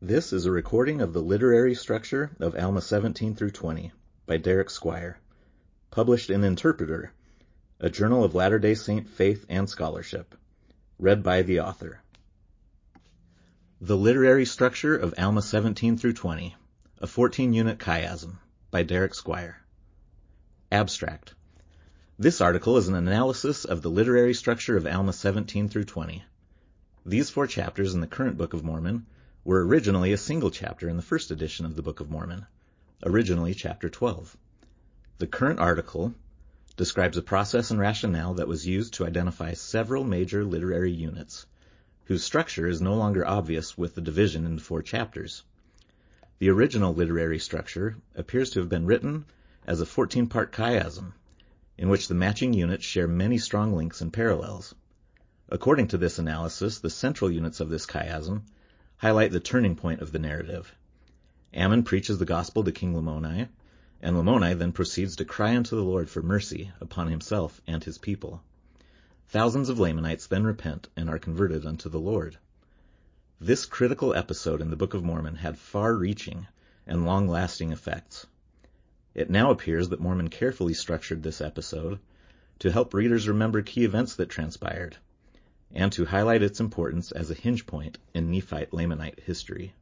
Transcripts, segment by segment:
This is a recording of the literary structure of Alma 17 through 20 by Derek Squire, published in Interpreter, a journal of Latter-day Saint faith and scholarship, read by the author. The literary structure of Alma 17 through 20, a 14-unit chiasm by Derek Squire. Abstract. This article is an analysis of the literary structure of Alma 17 through 20. These four chapters in the current Book of Mormon were originally a single chapter in the first edition of the Book of Mormon, originally chapter 12. The current article describes a process and rationale that was used to identify several major literary units, whose structure is no longer obvious with the division into four chapters. The original literary structure appears to have been written as a 14-part chiasm, in which the matching units share many strong links and parallels. According to this analysis, the central units of this chiasm highlight the turning point of the narrative. Ammon preaches the gospel to King Lamoni, and Lamoni then proceeds to cry unto the Lord for mercy upon himself and his people. Thousands of Lamanites then repent and are converted unto the Lord. This critical episode in the Book of Mormon had far-reaching and long-lasting effects. It now appears that Mormon carefully structured this episode to help readers remember key events that transpired, and to highlight its importance as a hinge point in Nephite Lamanite history.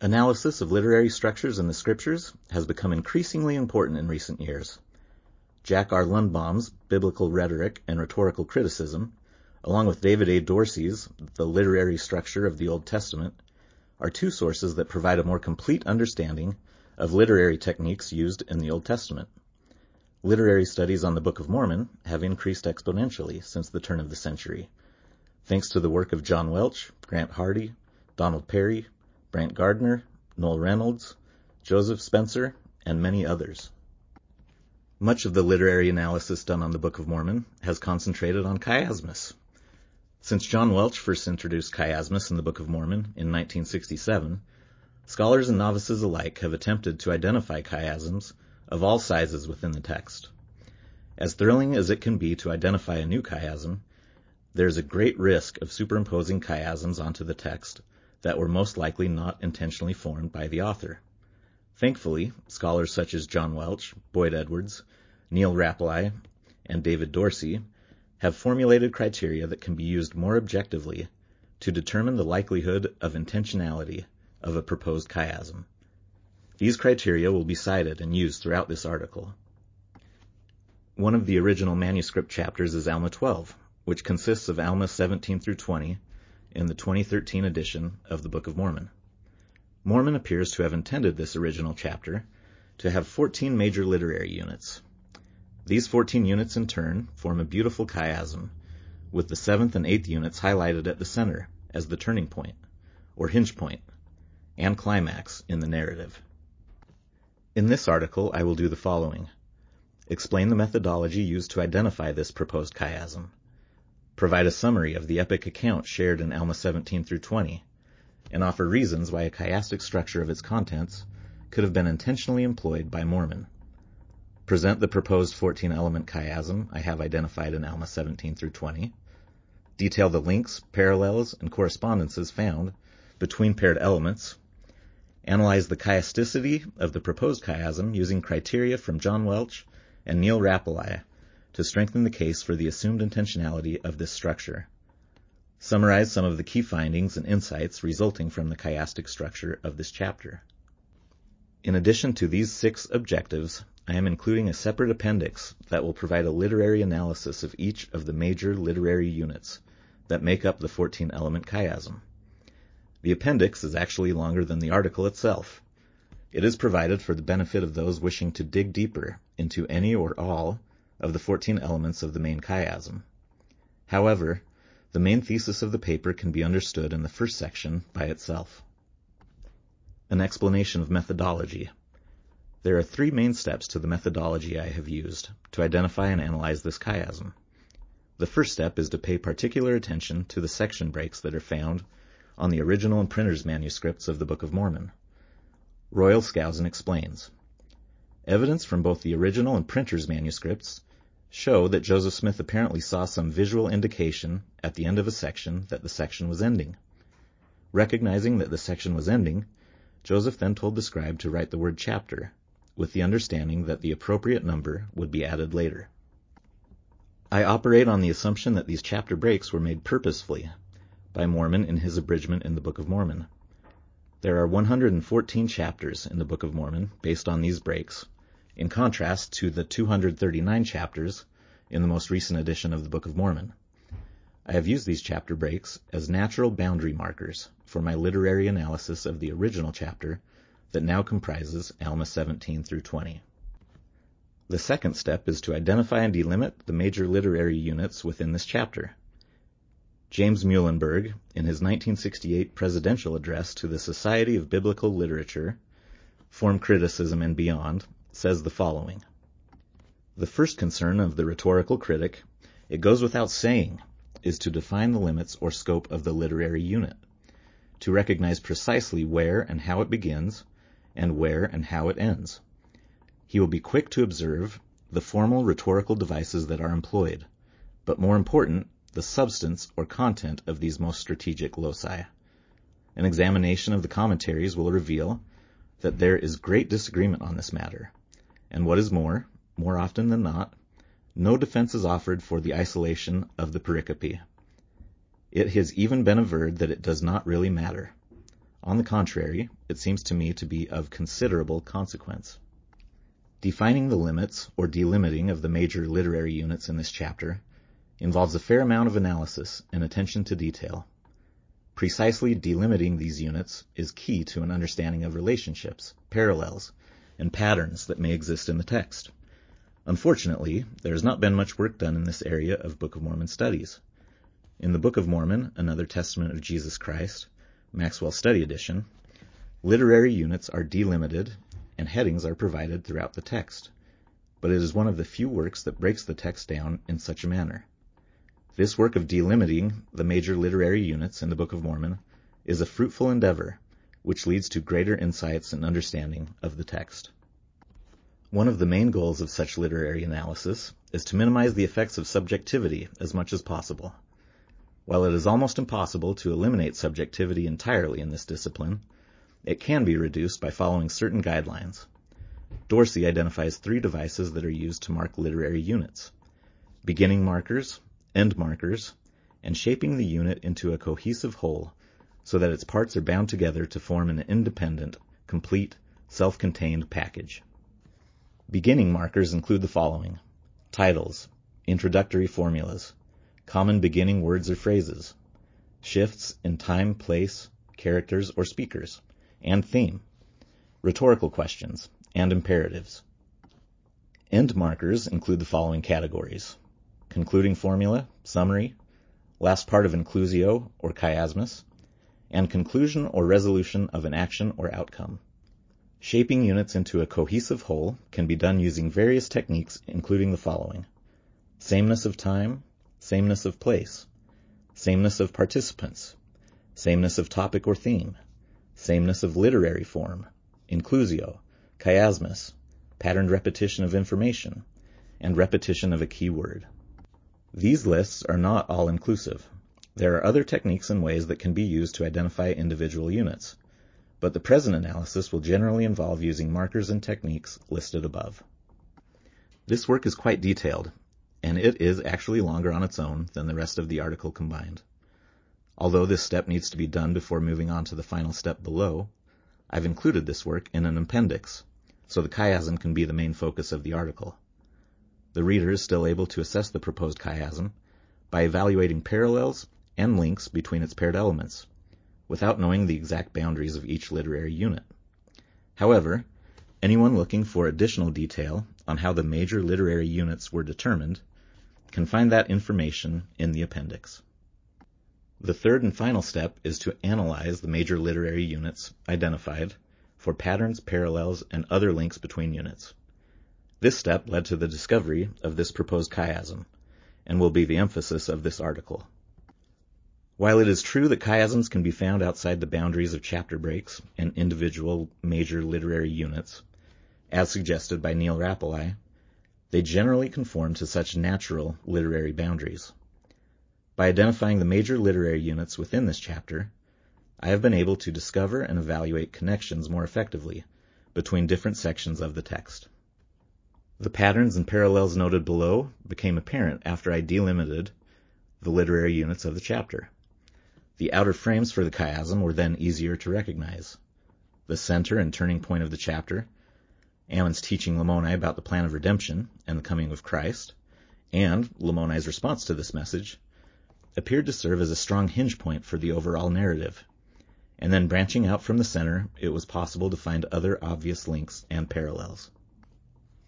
Analysis of literary structures in the scriptures has become increasingly important in recent years. Jack R. Lundbom's Biblical Rhetoric and Rhetorical Criticism, along with David A. Dorsey's The Literary Structure of the Old Testament, are two sources that provide a more complete understanding of literary techniques used in the Old Testament. Literary studies on the Book of Mormon have increased exponentially since the turn of the century, thanks to the work of John Welch, Grant Hardy, Donald Parry, Brant Gardner, Noel Reynolds, Joseph Spencer, and many others. Much of the literary analysis done on the Book of Mormon has concentrated on chiasmus. Since John Welch first introduced chiasmus in the Book of Mormon in 1967, scholars and novices alike have attempted to identify chiasms of all sizes within the text. As thrilling as it can be to identify a new chiasm, there is a great risk of superimposing chiasms onto the text that were most likely not intentionally formed by the author. Thankfully, scholars such as John Welch, Boyd Edwards, Neal Rappleye, and David Dorsey have formulated criteria that can be used more objectively to determine the likelihood of intentionality of a proposed chiasm. These criteria will be cited and used throughout this article. One of the original manuscript chapters is Alma 12, which consists of Alma 17 through 20 in the 2013 edition of the Book of Mormon. Mormon appears to have intended this original chapter to have 14 major literary units. These 14 units in turn form a beautiful chiasm, with the seventh and eighth units highlighted at the center as the turning point, or hinge point, and climax in the narrative. In this article, I will do the following. Explain the methodology used to identify this proposed chiasm. Provide a summary of the epic account shared in Alma 17 through 20, and offer reasons why a chiastic structure of its contents could have been intentionally employed by Mormon. Present the proposed 14-element chiasm I have identified in Alma 17 through 20. Detail the links, parallels, and correspondences found between paired elements Analyze the chiasticity of the proposed chiasm using criteria from John Welch and Neal Rappleye to strengthen the case for the assumed intentionality of this structure. Summarize some of the key findings and insights resulting from the chiastic structure of this chapter. In addition to these six objectives, I am including a separate appendix that will provide a literary analysis of each of the major literary units that make up the 14 element chiasm. The appendix is actually longer than the article itself. It is provided for the benefit of those wishing to dig deeper into any or all of the 14 elements of the main chiasm. However, the main thesis of the paper can be understood in the first section by itself. An explanation of methodology. There are three main steps to the methodology I have used to identify and analyze this chiasm. The first step is to pay particular attention to the section breaks that are found on the original and printer's manuscripts of the Book of Mormon. Royal Skousen explains, Evidence from both the original and printer's manuscripts show that Joseph Smith apparently saw some visual indication at the end of a section that the section was ending. Recognizing that the section was ending, Joseph then told the scribe to write the word chapter, with the understanding that the appropriate number would be added later. I operate on the assumption that these chapter breaks were made purposefully by Mormon in his abridgment in the Book of Mormon. There are 114 chapters in the Book of Mormon based on these breaks, in contrast to the 239 chapters in the most recent edition of the Book of Mormon. I have used these chapter breaks as natural boundary markers for my literary analysis of the original chapter that now comprises Alma 17 through 20. The second step is to identify and delimit the major literary units within this chapter. James Muilenburg, in his 1968 presidential address to the Society of Biblical Literature, Form Criticism and Beyond, says the following. The first concern of the rhetorical critic, it goes without saying, is to define the limits or scope of the literary unit, to recognize precisely where and how it begins, and where and how it ends. He will be quick to observe the formal rhetorical devices that are employed, but more important, the substance or content of these most strategic loci. An examination of the commentaries will reveal that there is great disagreement on this matter, and what is more, more often than not, no defense is offered for the isolation of the pericope. It has even been averred that it does not really matter. On the contrary, it seems to me to be of considerable consequence. Defining the limits or delimiting of the major literary units in this chapter involves a fair amount of analysis and attention to detail. Precisely delimiting these units is key to an understanding of relationships, parallels, and patterns that may exist in the text. Unfortunately, there has not been much work done in this area of Book of Mormon studies. In the Book of Mormon, Another Testament of Jesus Christ, Maxwell Study Edition, literary units are delimited and headings are provided throughout the text, but it is one of the few works that breaks the text down in such a manner. This work of delimiting the major literary units in the Book of Mormon is a fruitful endeavor, which leads to greater insights and understanding of the text. One of the main goals of such literary analysis is to minimize the effects of subjectivity as much as possible. While it is almost impossible to eliminate subjectivity entirely in this discipline, it can be reduced by following certain guidelines. Dorsey identifies three devices that are used to mark literary units. Beginning markers, end markers, and shaping the unit into a cohesive whole so that its parts are bound together to form an independent, complete, self-contained package. Beginning markers include the following. Titles, introductory formulas, common beginning words or phrases, shifts in time, place, characters, or speakers, and theme, rhetorical questions, and imperatives. End markers include the following categories concluding formula, summary, last part of inclusio or chiasmus, and conclusion or resolution of an action or outcome. Shaping units into a cohesive whole can be done using various techniques including the following. Sameness of time, sameness of place, sameness of participants, sameness of topic or theme, sameness of literary form, inclusio, chiasmus, patterned repetition of information, and repetition of a key word. These lists are not all inclusive. There are other techniques and ways that can be used to identify individual units, but the present analysis will generally involve using markers and techniques listed above. This work is quite detailed, and it is actually longer on its own than the rest of the article combined. Although this step needs to be done before moving on to the final step below, I've included this work in an appendix, so the chiasm can be the main focus of the article the reader is still able to assess the proposed chiasm by evaluating parallels and links between its paired elements, without knowing the exact boundaries of each literary unit. However, anyone looking for additional detail on how the major literary units were determined can find that information in the appendix. The third and final step is to analyze the major literary units identified for patterns, parallels, and other links between units. This step led to the discovery of this proposed chiasm, and will be the emphasis of this article. While it is true that chiasms can be found outside the boundaries of chapter breaks and individual major literary units, as suggested by Neal Rappleye, they generally conform to such natural literary boundaries. By identifying the major literary units within this chapter, I have been able to discover and evaluate connections more effectively between different sections of the text. The patterns and parallels noted below became apparent after I delimited the literary units of the chapter. The outer frames for the chiasm were then easier to recognize. The center and turning point of the chapter, Ammon's teaching Lamoni about the plan of redemption and the coming of Christ, and Lamoni's response to this message, appeared to serve as a strong hinge point for the overall narrative. And then branching out from the center, it was possible to find other obvious links and parallels.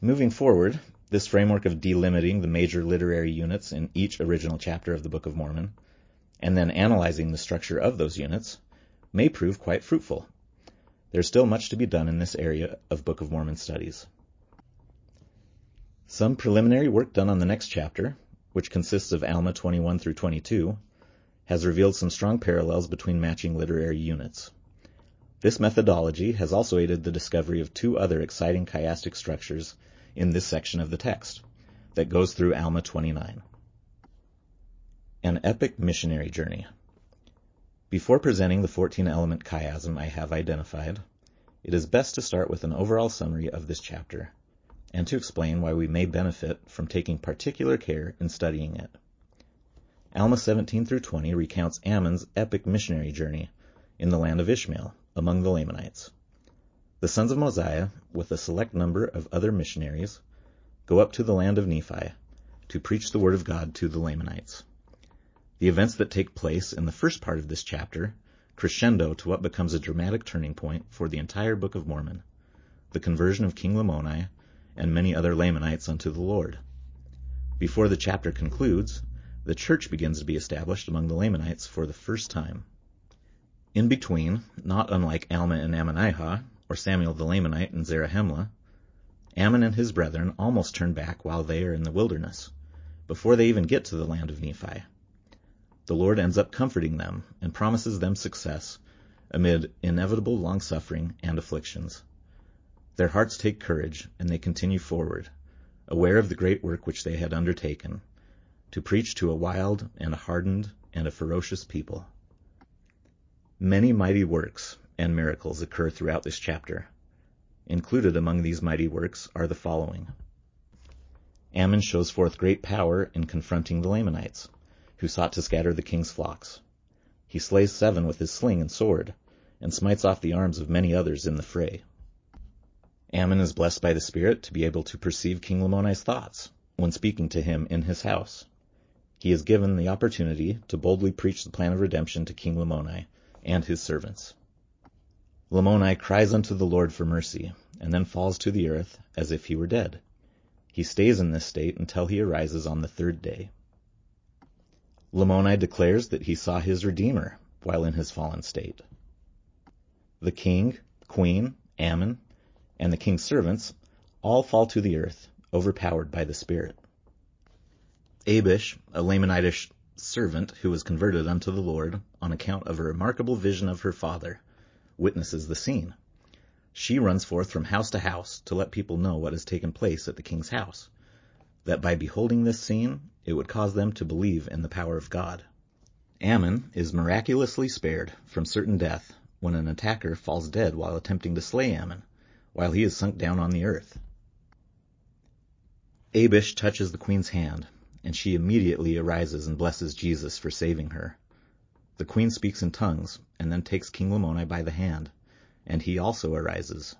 Moving forward, this framework of delimiting the major literary units in each original chapter of the Book of Mormon, and then analyzing the structure of those units, may prove quite fruitful. There's still much to be done in this area of Book of Mormon studies. Some preliminary work done on the next chapter, which consists of Alma 21 through 22, has revealed some strong parallels between matching literary units. This methodology has also aided the discovery of two other exciting chiastic structures in this section of the text that goes through Alma 29. An epic missionary journey. Before presenting the 14 element chiasm I have identified, it is best to start with an overall summary of this chapter and to explain why we may benefit from taking particular care in studying it. Alma 17 through 20 recounts Ammon's epic missionary journey in the land of Ishmael among the Lamanites. The sons of Mosiah, with a select number of other missionaries, go up to the land of Nephi to preach the word of God to the Lamanites. The events that take place in the first part of this chapter crescendo to what becomes a dramatic turning point for the entire Book of Mormon, the conversion of King Lamoni and many other Lamanites unto the Lord. Before the chapter concludes, the church begins to be established among the Lamanites for the first time. In between, not unlike Alma and Ammonihah, or Samuel the Lamanite and Zarahemla, Ammon and his brethren almost turn back while they are in the wilderness, before they even get to the land of Nephi. The Lord ends up comforting them and promises them success amid inevitable long suffering and afflictions. Their hearts take courage and they continue forward, aware of the great work which they had undertaken, to preach to a wild and a hardened and a ferocious people. Many mighty works and miracles occur throughout this chapter. Included among these mighty works are the following. Ammon shows forth great power in confronting the Lamanites, who sought to scatter the king's flocks. He slays seven with his sling and sword, and smites off the arms of many others in the fray. Ammon is blessed by the Spirit to be able to perceive King Lamoni's thoughts when speaking to him in his house. He is given the opportunity to boldly preach the plan of redemption to King Lamoni and his servants. Lamoni cries unto the Lord for mercy, and then falls to the earth as if he were dead. He stays in this state until he arises on the third day. Lamoni declares that he saw his Redeemer while in his fallen state. The king, queen, Ammon, and the king's servants all fall to the earth, overpowered by the Spirit. Abish, a Lamanitish servant who was converted unto the Lord on account of a remarkable vision of her father, witnesses the scene. She runs forth from house to house to let people know what has taken place at the king's house, that by beholding this scene it would cause them to believe in the power of God. Ammon is miraculously spared from certain death when an attacker falls dead while attempting to slay Ammon, while he is sunk down on the earth. Abish touches the queen's hand, and she immediately arises and blesses Jesus for saving her. The queen speaks in tongues, and then takes King Lamoni by the hand, and he also arises.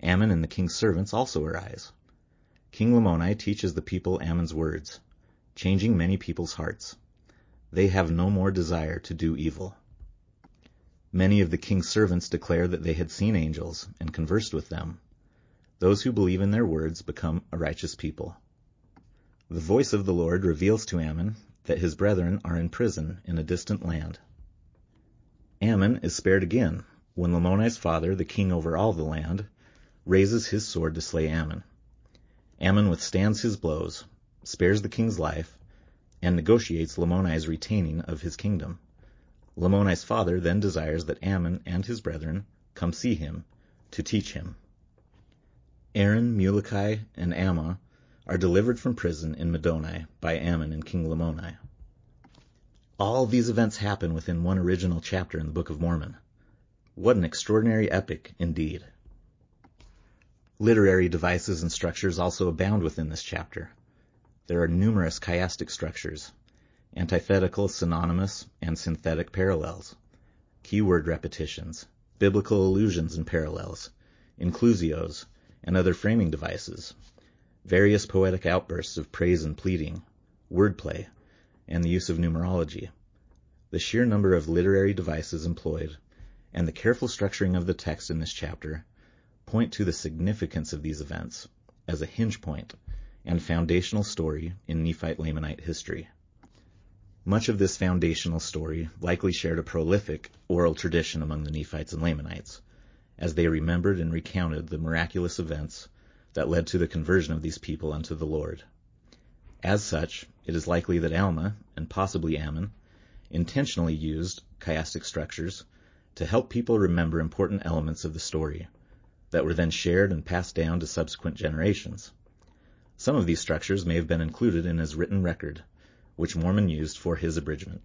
Ammon and the king's servants also arise. King Lamoni teaches the people Ammon's words, changing many people's hearts. They have no more desire to do evil. Many of the king's servants declare that they had seen angels and conversed with them. Those who believe in their words become a righteous people. The voice of the Lord reveals to Ammon that his brethren are in prison in a distant land. Ammon is spared again when Lamoni's father, the king over all the land, raises his sword to slay Ammon. Ammon withstands his blows, spares the king's life, and negotiates Lamoni's retaining of his kingdom. Lamoni's father then desires that Ammon and his brethren come see him to teach him. Aaron, Muloki, and Ammah are delivered from prison in Middoni by Ammon and King Lamoni. All these events happen within one original chapter in the Book of Mormon. What an extraordinary epic indeed. Literary devices and structures also abound within this chapter. There are numerous chiastic structures, antithetical, synonymous, and synthetic parallels, keyword repetitions, biblical allusions and parallels, inclusios, and other framing devices, various poetic outbursts of praise and pleading, wordplay, and the use of numerology. The sheer number of literary devices employed and the careful structuring of the text in this chapter point to the significance of these events as a hinge point and foundational story in Nephite Lamanite history. Much of this foundational story likely shared a prolific oral tradition among the Nephites and Lamanites, as they remembered and recounted the miraculous events that led to the conversion of these people unto the Lord. As such, it is likely that Alma, and possibly Ammon, intentionally used chiastic structures to help people remember important elements of the story that were then shared and passed down to subsequent generations. Some of these structures may have been included in his written record, which Mormon used for his abridgment.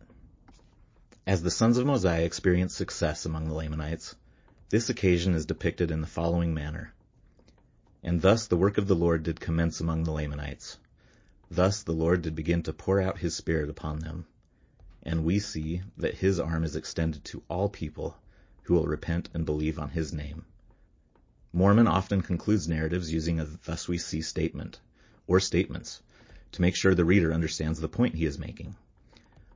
As the sons of Mosiah experienced success among the Lamanites, this occasion is depicted in the following manner. And thus the work of the Lord did commence among the Lamanites. Thus the Lord did begin to pour out his Spirit upon them. And we see that his arm is extended to all people who will repent and believe on his name. Mormon often concludes narratives using a thus we see statement, or statements, to make sure the reader understands the point he is making.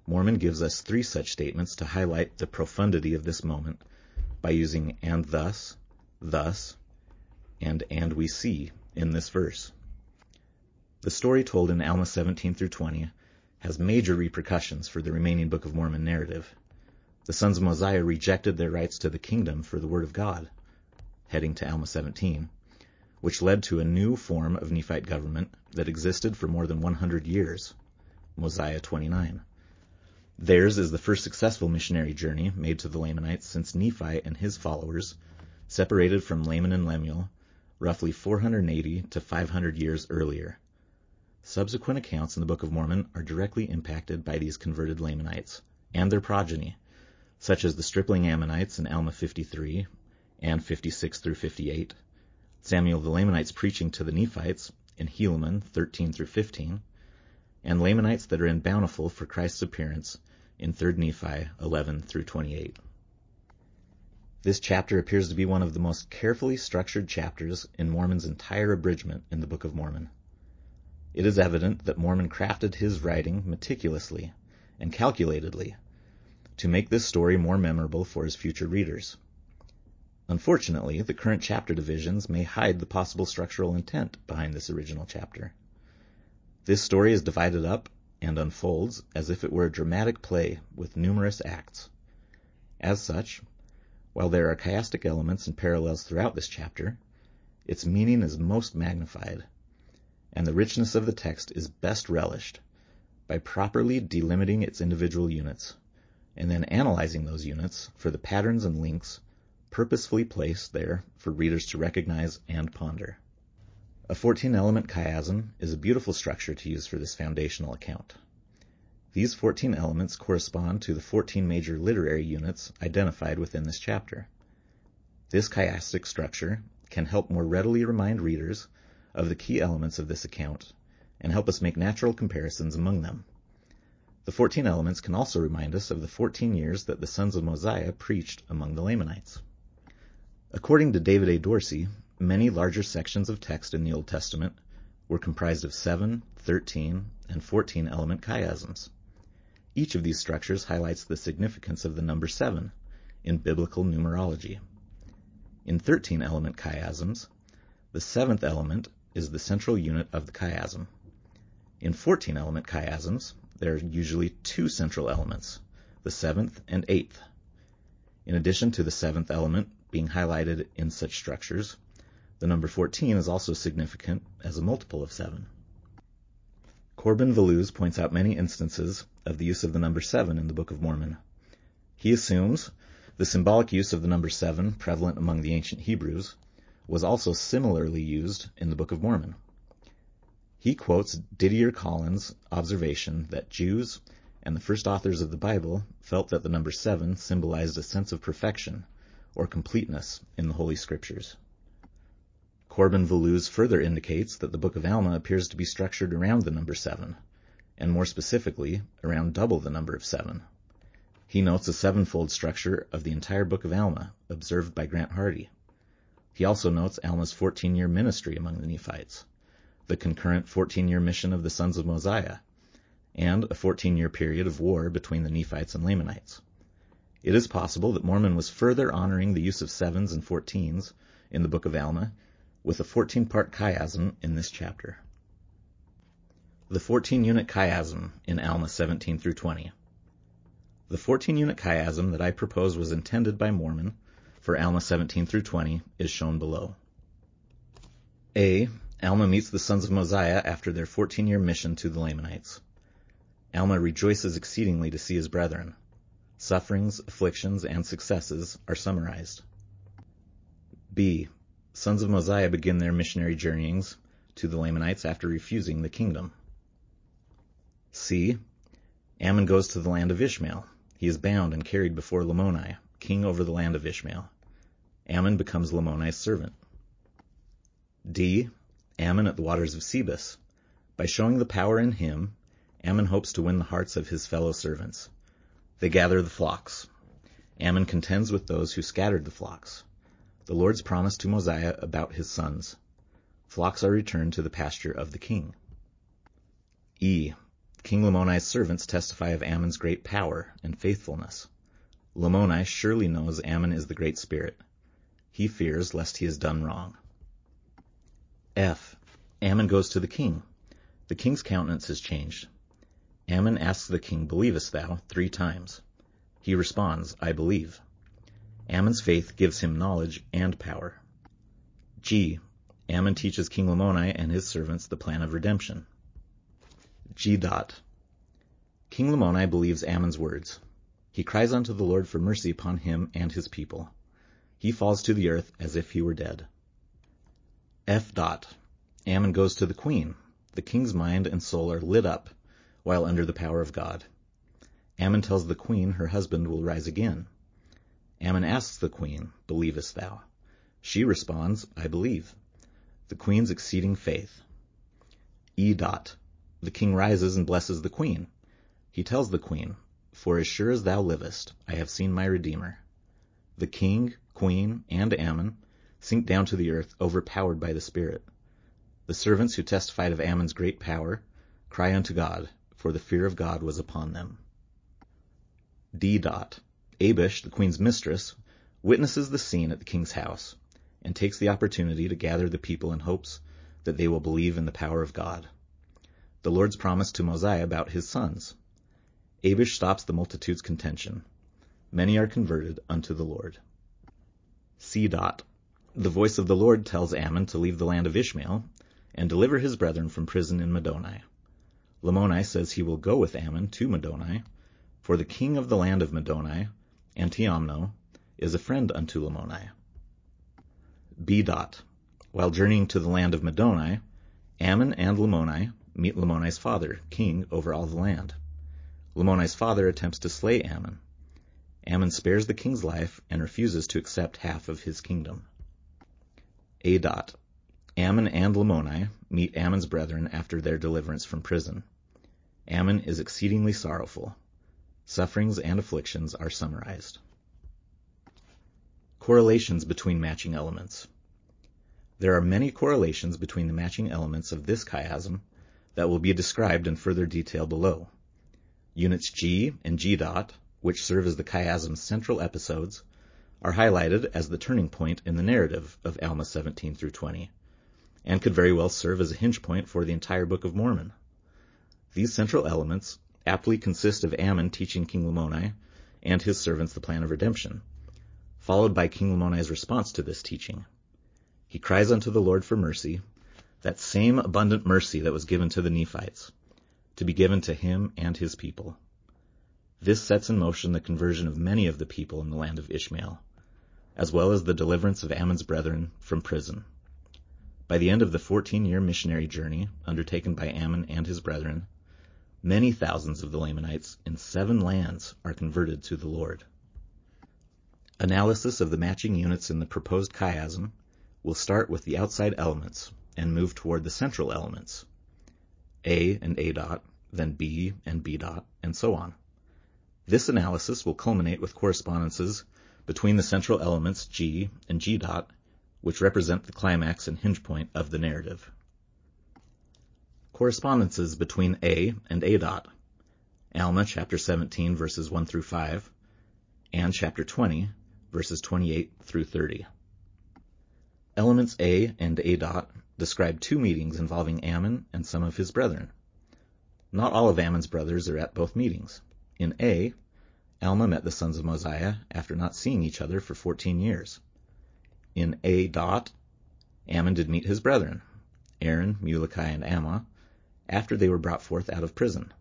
Mormon gives us three such statements to highlight the profundity of this moment by using and thus, thus, and and we see in this verse. The story told in Alma 17 through 20 has major repercussions for the remaining Book of Mormon narrative. The sons of Mosiah rejected their rights to the kingdom for the Word of God heading to Alma 17, which led to a new form of Nephite government that existed for more than 100 years, Mosiah 29. Theirs is the first successful missionary journey made to the Lamanites since Nephi and his followers separated from Laman and Lemuel roughly 480 to 500 years earlier. Subsequent accounts in the Book of Mormon are directly impacted by these converted Lamanites and their progeny, such as the stripling Ammonites in Alma 53 and 56 through 58, Samuel the Lamanites preaching to the Nephites in Helaman 13 through 15, and Lamanites that are in Bountiful for Christ's appearance in 3 Nephi 11 through 28. This chapter appears to be one of the most carefully structured chapters in Mormon's entire abridgment in the Book of Mormon. It is evident that Mormon crafted his writing meticulously and calculatedly to make this story more memorable for his future readers. Unfortunately, the current chapter divisions may hide the possible structural intent behind this original chapter. This story is divided up and unfolds as if it were a dramatic play with numerous acts. As such, while there are chiastic elements and parallels throughout this chapter, its meaning is most magnified, and the richness of the text is best relished by properly delimiting its individual units, and then analyzing those units for the patterns and links purposefully placed there for readers to recognize and ponder. A 14-element chiasm is a beautiful structure to use for this foundational account. These 14 elements correspond to the 14 major literary units identified within this chapter. This chiastic structure can help more readily remind readers of the key elements of this account and help us make natural comparisons among them. The 14 elements can also remind us of the 14 years that the sons of Mosiah preached among the Lamanites. According to David A. Dorsey, many larger sections of text in the Old Testament were comprised of 7, 13, and 14 element chiasms. Each of these structures highlights the significance of the number 7 in biblical numerology. In 13 element chiasms, the seventh element is the central unit of the chiasm. In 14 element chiasms, there are usually two central elements, the seventh and eighth. In addition to the seventh element being highlighted in such structures, the number 14 is also significant as a multiple of 7. Corbin Volluz points out many instances of the use of the number 7 in the Book of Mormon. He assumes the symbolic use of the number 7 prevalent among the ancient Hebrews was also similarly used in the Book of Mormon. He quotes Didier Collins' observation that Jews and the first authors of the Bible felt that the number seven symbolized a sense of perfection or completeness in the Holy Scriptures. Corbin Volluz further indicates that the Book of Alma appears to be structured around the number seven, and more specifically, around double the number of seven. He notes a sevenfold structure of the entire Book of Alma, observed by Grant Hardy. He also notes Alma's 14-year ministry among the Nephites, the concurrent 14-year mission of the sons of Mosiah, and a 14-year period of war between the Nephites and Lamanites. It is possible that Mormon was further honoring the use of sevens and fourteens in the Book of Alma with a 14-part chiasm in this chapter. The 14-unit chiasm in Alma 17 through 20. The 14-unit chiasm that I propose was intended by Mormon for Alma 17 through 20 is shown below. A. Alma meets the sons of Mosiah after their 14-year mission to the Lamanites. Alma rejoices exceedingly to see his brethren. Sufferings, afflictions, and successes are summarized. B. Sons of Mosiah begin their missionary journeyings to the Lamanites after refusing the kingdom. C. Ammon goes to the land of Ishmael. He is bound and carried before Lamoni, king over the land of Ishmael. Ammon becomes Lamoni's servant. D. Ammon at the waters of Sebus. By showing the power in him, Ammon hopes to win the hearts of his fellow servants. They gather the flocks. Ammon contends with those who scattered the flocks. The Lord's promise to Mosiah about his sons. Flocks are returned to the pasture of the king. E. King Lamoni's servants testify of Ammon's great power and faithfulness. Lamoni surely knows Ammon is the Great Spirit. He fears lest he has done wrong. F. Ammon goes to the king. The king's countenance is changed. Ammon asks the king, Believest thou? three times. He responds, I believe. Ammon's faith gives him knowledge and power. G. Ammon teaches King Lamoni and his servants the plan of redemption. G. King Lamoni believes Ammon's words. He cries unto the Lord for mercy upon him and his people. He falls to the earth as if he were dead. F. Ammon goes to the queen. The king's mind and soul are lit up while under the power of God. Ammon tells the queen her husband will rise again. Ammon asks the queen, Believest thou? She responds, I believe. The queen's exceeding faith. E. Dot. The king rises and blesses the queen. He tells the queen, For as sure as thou livest, I have seen my Redeemer. The king, queen, and Ammon sink down to the earth, overpowered by the Spirit. The servants who testified of Ammon's great power cry unto God, for the fear of God was upon them. D. Dot. Abish, the queen's mistress, witnesses the scene at the king's house and takes the opportunity to gather the people in hopes that they will believe in the power of God. The Lord's promise to Mosiah about his sons. Abish stops the multitude's contention. Many are converted unto the Lord. C. Dot. The voice of the Lord tells Ammon to leave the land of Ishmael and deliver his brethren from prison in Middoni. Lamoni says he will go with Ammon to Middoni, for the king of the land of Middoni, Antiomno, is a friend unto Lamoni. B. Dot. While journeying to the land of Middoni, Ammon and Lamoni meet Lamoni's father, king over all the land. Lamoni's father attempts to slay Ammon. Ammon spares the king's life and refuses to accept half of his kingdom. A. Dot. Ammon and Lamoni meet Ammon's brethren after their deliverance from prison. Ammon is exceedingly sorrowful. Sufferings and afflictions are summarized. Correlations between matching elements. There are many correlations between the matching elements of this chiasm that will be described in further detail below. Units G and G dot, which serve as the chiasm's central episodes, are highlighted as the turning point in the narrative of Alma 17 through 20 and could very well serve as a hinge point for the entire Book of Mormon. These central elements aptly consist of Ammon teaching King Lamoni and his servants the plan of redemption, followed by King Lamoni's response to this teaching. He cries unto the Lord for mercy, that same abundant mercy that was given to the Nephites, to be given to him and his people. This sets in motion the conversion of many of the people in the land of Ishmael, as well as the deliverance of Ammon's brethren from prison. By the end of the 14-year missionary journey undertaken by Ammon and his brethren, many thousands of the Lamanites in seven lands are converted to the Lord. Analysis of the matching units in the proposed chiasm will start with the outside elements and move toward the central elements, A and A dot, then B and B dot, and so on. This analysis will culminate with correspondences between the central elements G and G dot, which represent the climax and hinge point of the narrative. Correspondences between A and A dot. Alma chapter 17 verses 1 through 5 and chapter 20 verses 28 through 30. Elements A and A dot describe two meetings involving Ammon and some of his brethren. Not all of Ammon's brothers are at both meetings. In A, Alma met the sons of Mosiah after not seeing each other for 14 years. In A dot, Ammon did meet his brethren, Aaron, Muloki, and Ammah, after they were brought forth out of prison.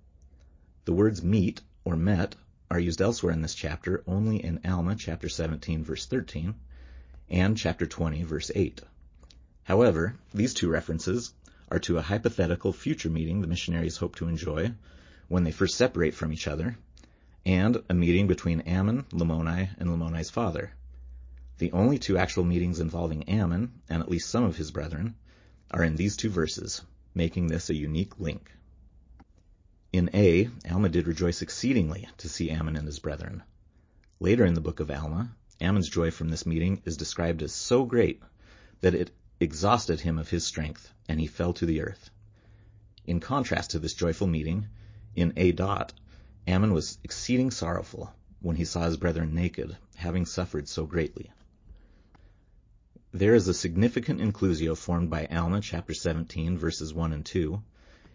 The words meet or met are used elsewhere in this chapter only in Alma chapter 17 verse 13 and chapter 20 verse 8. However, these two references are to a hypothetical future meeting the missionaries hope to enjoy when they first separate from each other, and a meeting between Ammon, Lamoni, and Lamoni's father. The only two actual meetings involving Ammon, and at least some of his brethren, are in these two verses, making this a unique link. In A, Alma did rejoice exceedingly to see Ammon and his brethren. Later in the book of Alma, Ammon's joy from this meeting is described as so great that it exhausted him of his strength, and he fell to the earth. In contrast to this joyful meeting, in A. Dot, Ammon was exceeding sorrowful when he saw his brethren naked, having suffered so greatly. There is a significant inclusio formed by Alma chapter 17 verses 1 and 2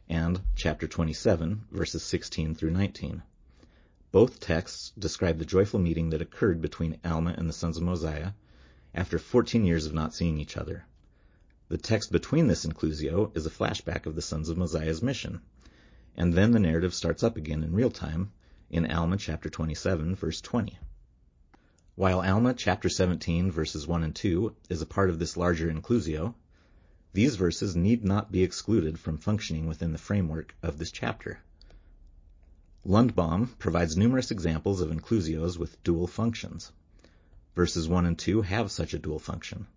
and chapter 27 verses 16 through 19. Both texts describe the joyful meeting that occurred between Alma and the sons of Mosiah after 14 years of not seeing each other. The text between this inclusio is a flashback of the sons of Mosiah's mission, and then the narrative starts up again in real time in Alma chapter 27 verse 20. While Alma chapter 17 verses 1 and 2 is a part of this larger inclusio, these verses need not be excluded from functioning within the framework of this chapter. Lundbom provides numerous examples of inclusios with dual functions. Verses 1 and 2 have such a dual function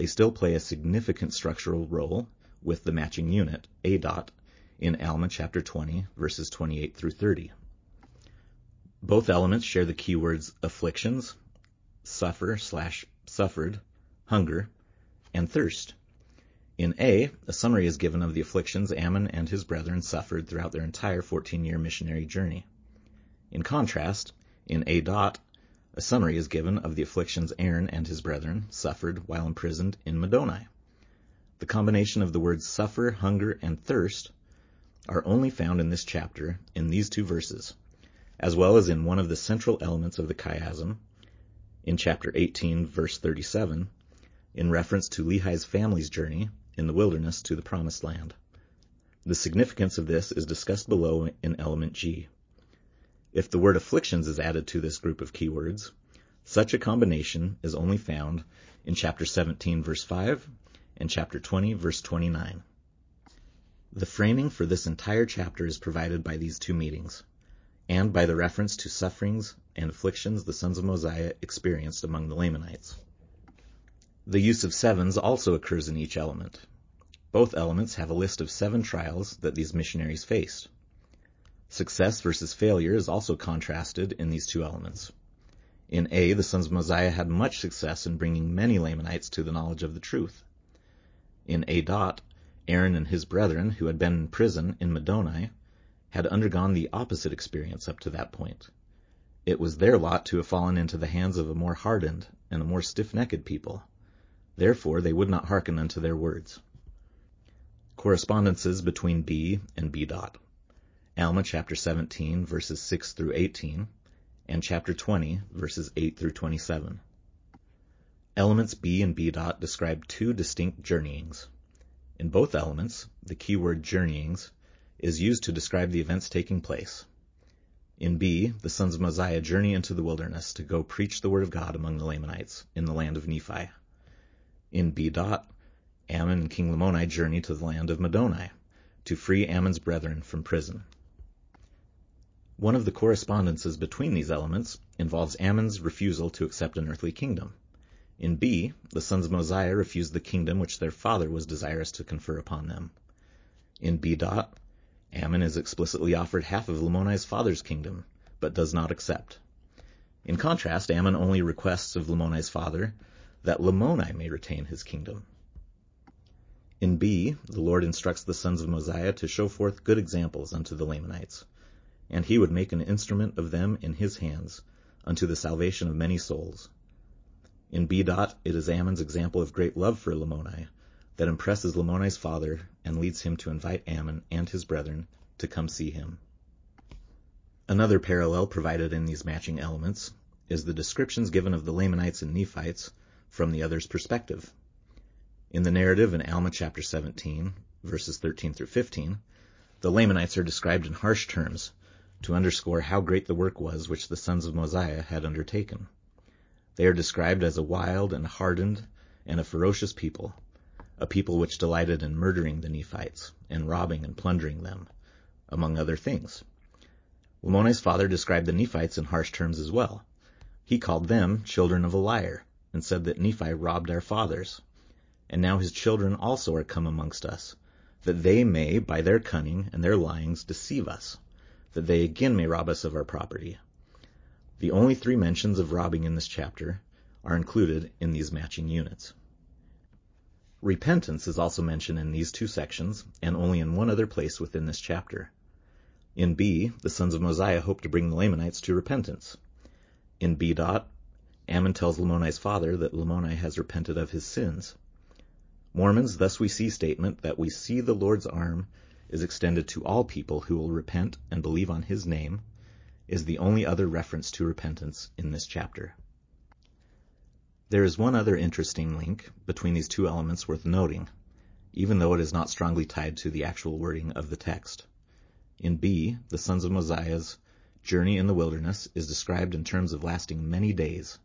they still play a significant structural role with the matching unit, A dot, in Alma chapter 20, verses 28 through 30. Both elements share the keywords afflictions, suffer slash suffered, hunger, and thirst. In A, a summary is given of the afflictions Ammon and his brethren suffered throughout their entire 14-year missionary journey. In contrast, in A dot, a summary is given of the afflictions Aaron and his brethren suffered while imprisoned in Middoni. The combination of the words suffer, hunger, and thirst are only found in this chapter in these two verses, as well as in one of the central elements of the chiasm, in chapter 18, verse 37, in reference to Lehi's family's journey in the wilderness to the promised land. The significance of this is discussed below in element G. If the word afflictions is added to this group of keywords, such a combination is only found in chapter 17 verse 5 and chapter 20 verse 29. The framing for this entire chapter is provided by these two meetings, and by the reference to sufferings and afflictions the sons of Mosiah experienced among the Lamanites. The use of sevens also occurs in each element. Both elements have a list of seven trials that these missionaries faced. Success versus failure is also contrasted in these two elements. In A, the sons of Mosiah had much success in bringing many Lamanites to the knowledge of the truth. In A. Dot, Aaron and his brethren, who had been in prison in Middoni, had undergone the opposite experience up to that point. It was their lot to have fallen into the hands of a more hardened and a more stiff-necked people. Therefore they would not hearken unto their words. Correspondences between B and B. Dot. Alma chapter 17 verses 6 through 18 and chapter 20 verses 8 through 27. Elements B and B dot describe two distinct journeyings. In both elements, the keyword journeyings is used to describe the events taking place. In B, the sons of Mosiah journey into the wilderness to go preach the word of God among the Lamanites in the land of Nephi. In B dot, Ammon and King Lamoni journey to the land of Middoni to free Ammon's brethren from prison. One of the correspondences between these elements involves Ammon's refusal to accept an earthly kingdom. In B, the sons of Mosiah refused the kingdom which their father was desirous to confer upon them. In B. Dot, Ammon is explicitly offered half of Lamoni's father's kingdom, but does not accept. In contrast, Ammon only requests of Lamoni's father that Lamoni may retain his kingdom. In B, the Lord instructs the sons of Mosiah to show forth good examples unto the Lamanites, and he would make an instrument of them in his hands, unto the salvation of many souls. In B. Dot, it is Ammon's example of great love for Lamoni that impresses Lamoni's father and leads him to invite Ammon and his brethren to come see him. Another parallel provided in these matching elements is the descriptions given of the Lamanites and Nephites from the other's perspective. In the narrative in Alma chapter 17, verses 13 through 15, the Lamanites are described in harsh terms to underscore how great the work was which the sons of Mosiah had undertaken. They are described as a wild and hardened and a ferocious people, a people which delighted in murdering the Nephites and robbing and plundering them, among other things. Lamoni's father described the Nephites in harsh terms as well. He called them children of a liar, and said that Nephi robbed our fathers. And now his children also are come amongst us, that they may by their cunning and their lyings deceive us that they again may rob us of our property. The only three mentions of robbing in this chapter are included in these matching units. Repentance is also mentioned in these two sections and only in one other place within this chapter. In B, the sons of Mosiah hope to bring the Lamanites to repentance. In B. Dot, Ammon tells Lamoni's father that Lamoni has repented of his sins. Mormon's thus we see statement that we see the Lord's arm is extended to all people who will repent and believe on his name is the only other reference to repentance in this chapter. There is one other interesting link between these two elements worth noting, even though it is not strongly tied to the actual wording of the text. In B, the sons of Mosiah's journey in the wilderness is described in terms of lasting many days,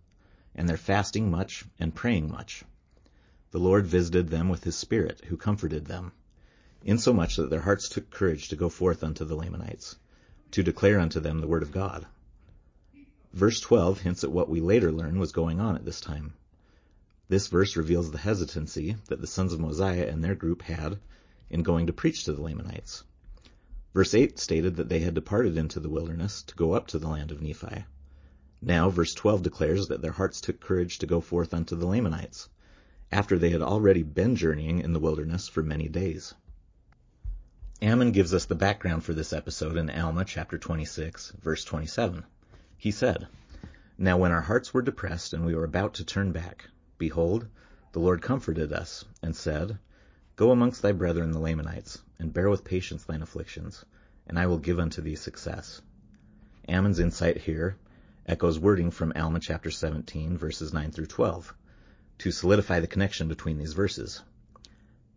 and their fasting much and praying much. The Lord visited them with his Spirit, who comforted them, insomuch that their hearts took courage to go forth unto the Lamanites, to declare unto them the word of God. Verse 12 hints at what we later learn was going on at this time. This verse reveals the hesitancy that the sons of Mosiah and their group had in going to preach to the Lamanites. Verse 8 stated that they had departed into the wilderness to go up to the land of Nephi. Now, verse 12 declares that their hearts took courage to go forth unto the Lamanites, after they had already been journeying in the wilderness for many days. Ammon gives us the background for this episode in Alma chapter 26, verse 27. He said, Now when our hearts were depressed and we were about to turn back, behold, the Lord comforted us, and said, Go amongst thy brethren the Lamanites, and bear with patience thine afflictions, and I will give unto thee success. Ammon's insight here echoes wording from Alma chapter 17, verses 9 through 12, to solidify the connection between these verses.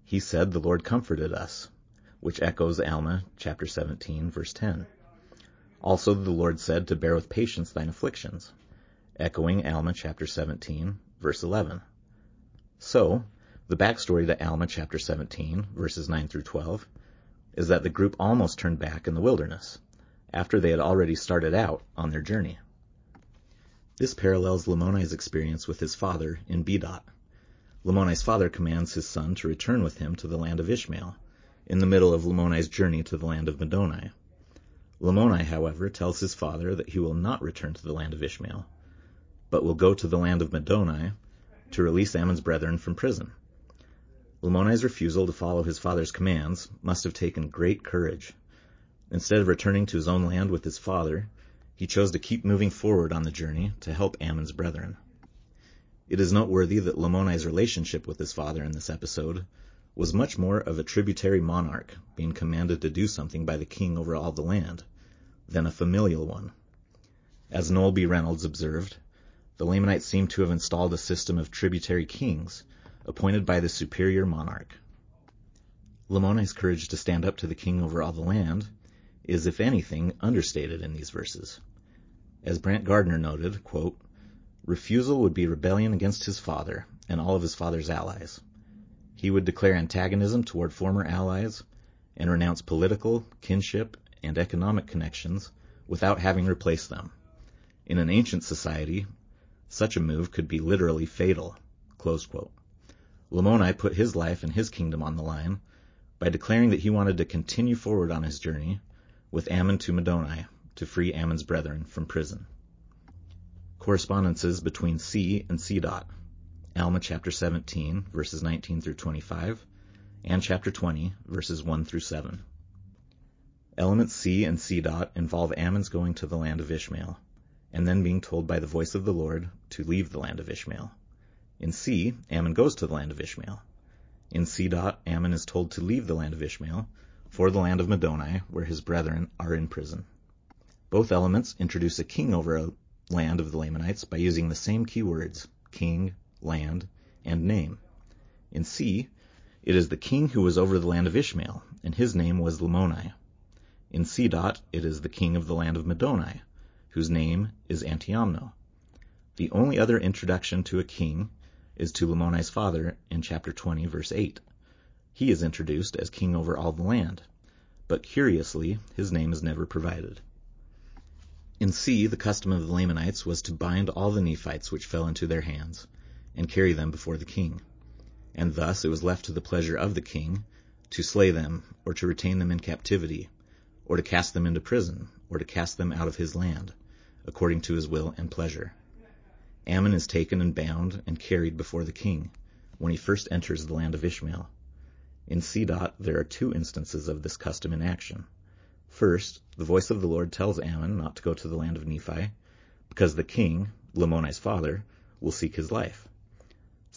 He said, The Lord comforted us, which echoes Alma chapter 17 verse 10. Also the Lord said to bear with patience thine afflictions, echoing Alma chapter 17 verse 11. So, the backstory to Alma chapter 17 verses 9 through 12 is that the group almost turned back in the wilderness after they had already started out on their journey. This parallels Lamoni's experience with his father in B-Dot. Lamoni's father commands his son to return with him to the land of Ishmael, in the middle of Lamoni's journey to the land of Middoni. Lamoni, however, tells his father that he will not return to the land of Ishmael, but will go to the land of Middoni to release Ammon's brethren from prison. Lamoni's refusal to follow his father's commands must have taken great courage. Instead of returning to his own land with his father, he chose to keep moving forward on the journey to help Ammon's brethren. It is noteworthy that Lamoni's relationship with his father in this episode was much more of a tributary monarch being commanded to do something by the king over all the land than a familial one. As Noel B. Reynolds observed, the Lamanites seem to have installed a system of tributary kings appointed by the superior monarch. Lamoni's courage to stand up to the king over all the land is, if anything, understated in these verses. As Brant Gardner noted, quote, refusal would be rebellion against his father and all of his father's allies. He would declare antagonism toward former allies and renounce political, kinship, and economic connections without having replaced them. In an ancient society, such a move could be literally fatal. Lamoni put his life and his kingdom on the line by declaring that he wanted to continue forward on his journey with Ammon to Middoni to free Ammon's brethren from prison. Correspondences between C and C. Dot. Alma chapter 17, verses 19 through 25, and chapter 20, verses 1 through 7. Elements C and C. Dot involve Ammon's going to the land of Ishmael, and then being told by the voice of the Lord to leave the land of Ishmael. In C, Ammon goes to the land of Ishmael. In C. Dot, Ammon is told to leave the land of Ishmael for the land of Middoni, where his brethren are in prison. Both elements introduce a king over a land of the Lamanites by using the same key words, king, land, and name. In C, it is the king who was over the land of Ishmael, and his name was Lamoni. In C. Dot, it is the king of the land of Middoni, whose name is Antiomno. The only other introduction to a king is to Lamoni's father in chapter 20, verse 8. He is introduced as king over all the land, but curiously, his name is never provided. In C, the custom of the Lamanites was to bind all the Nephites which fell into their hands, and carry them before the king. And thus it was left to the pleasure of the king to slay them, or to retain them in captivity, or to cast them into prison, or to cast them out of his land, according to his will and pleasure. Ammon is taken and bound and carried before the king when he first enters the land of Ishmael. In C. there are two instances of this custom in action. First, the voice of the Lord tells Ammon not to go to the land of Nephi, because the king, Lamoni's father, will seek his life.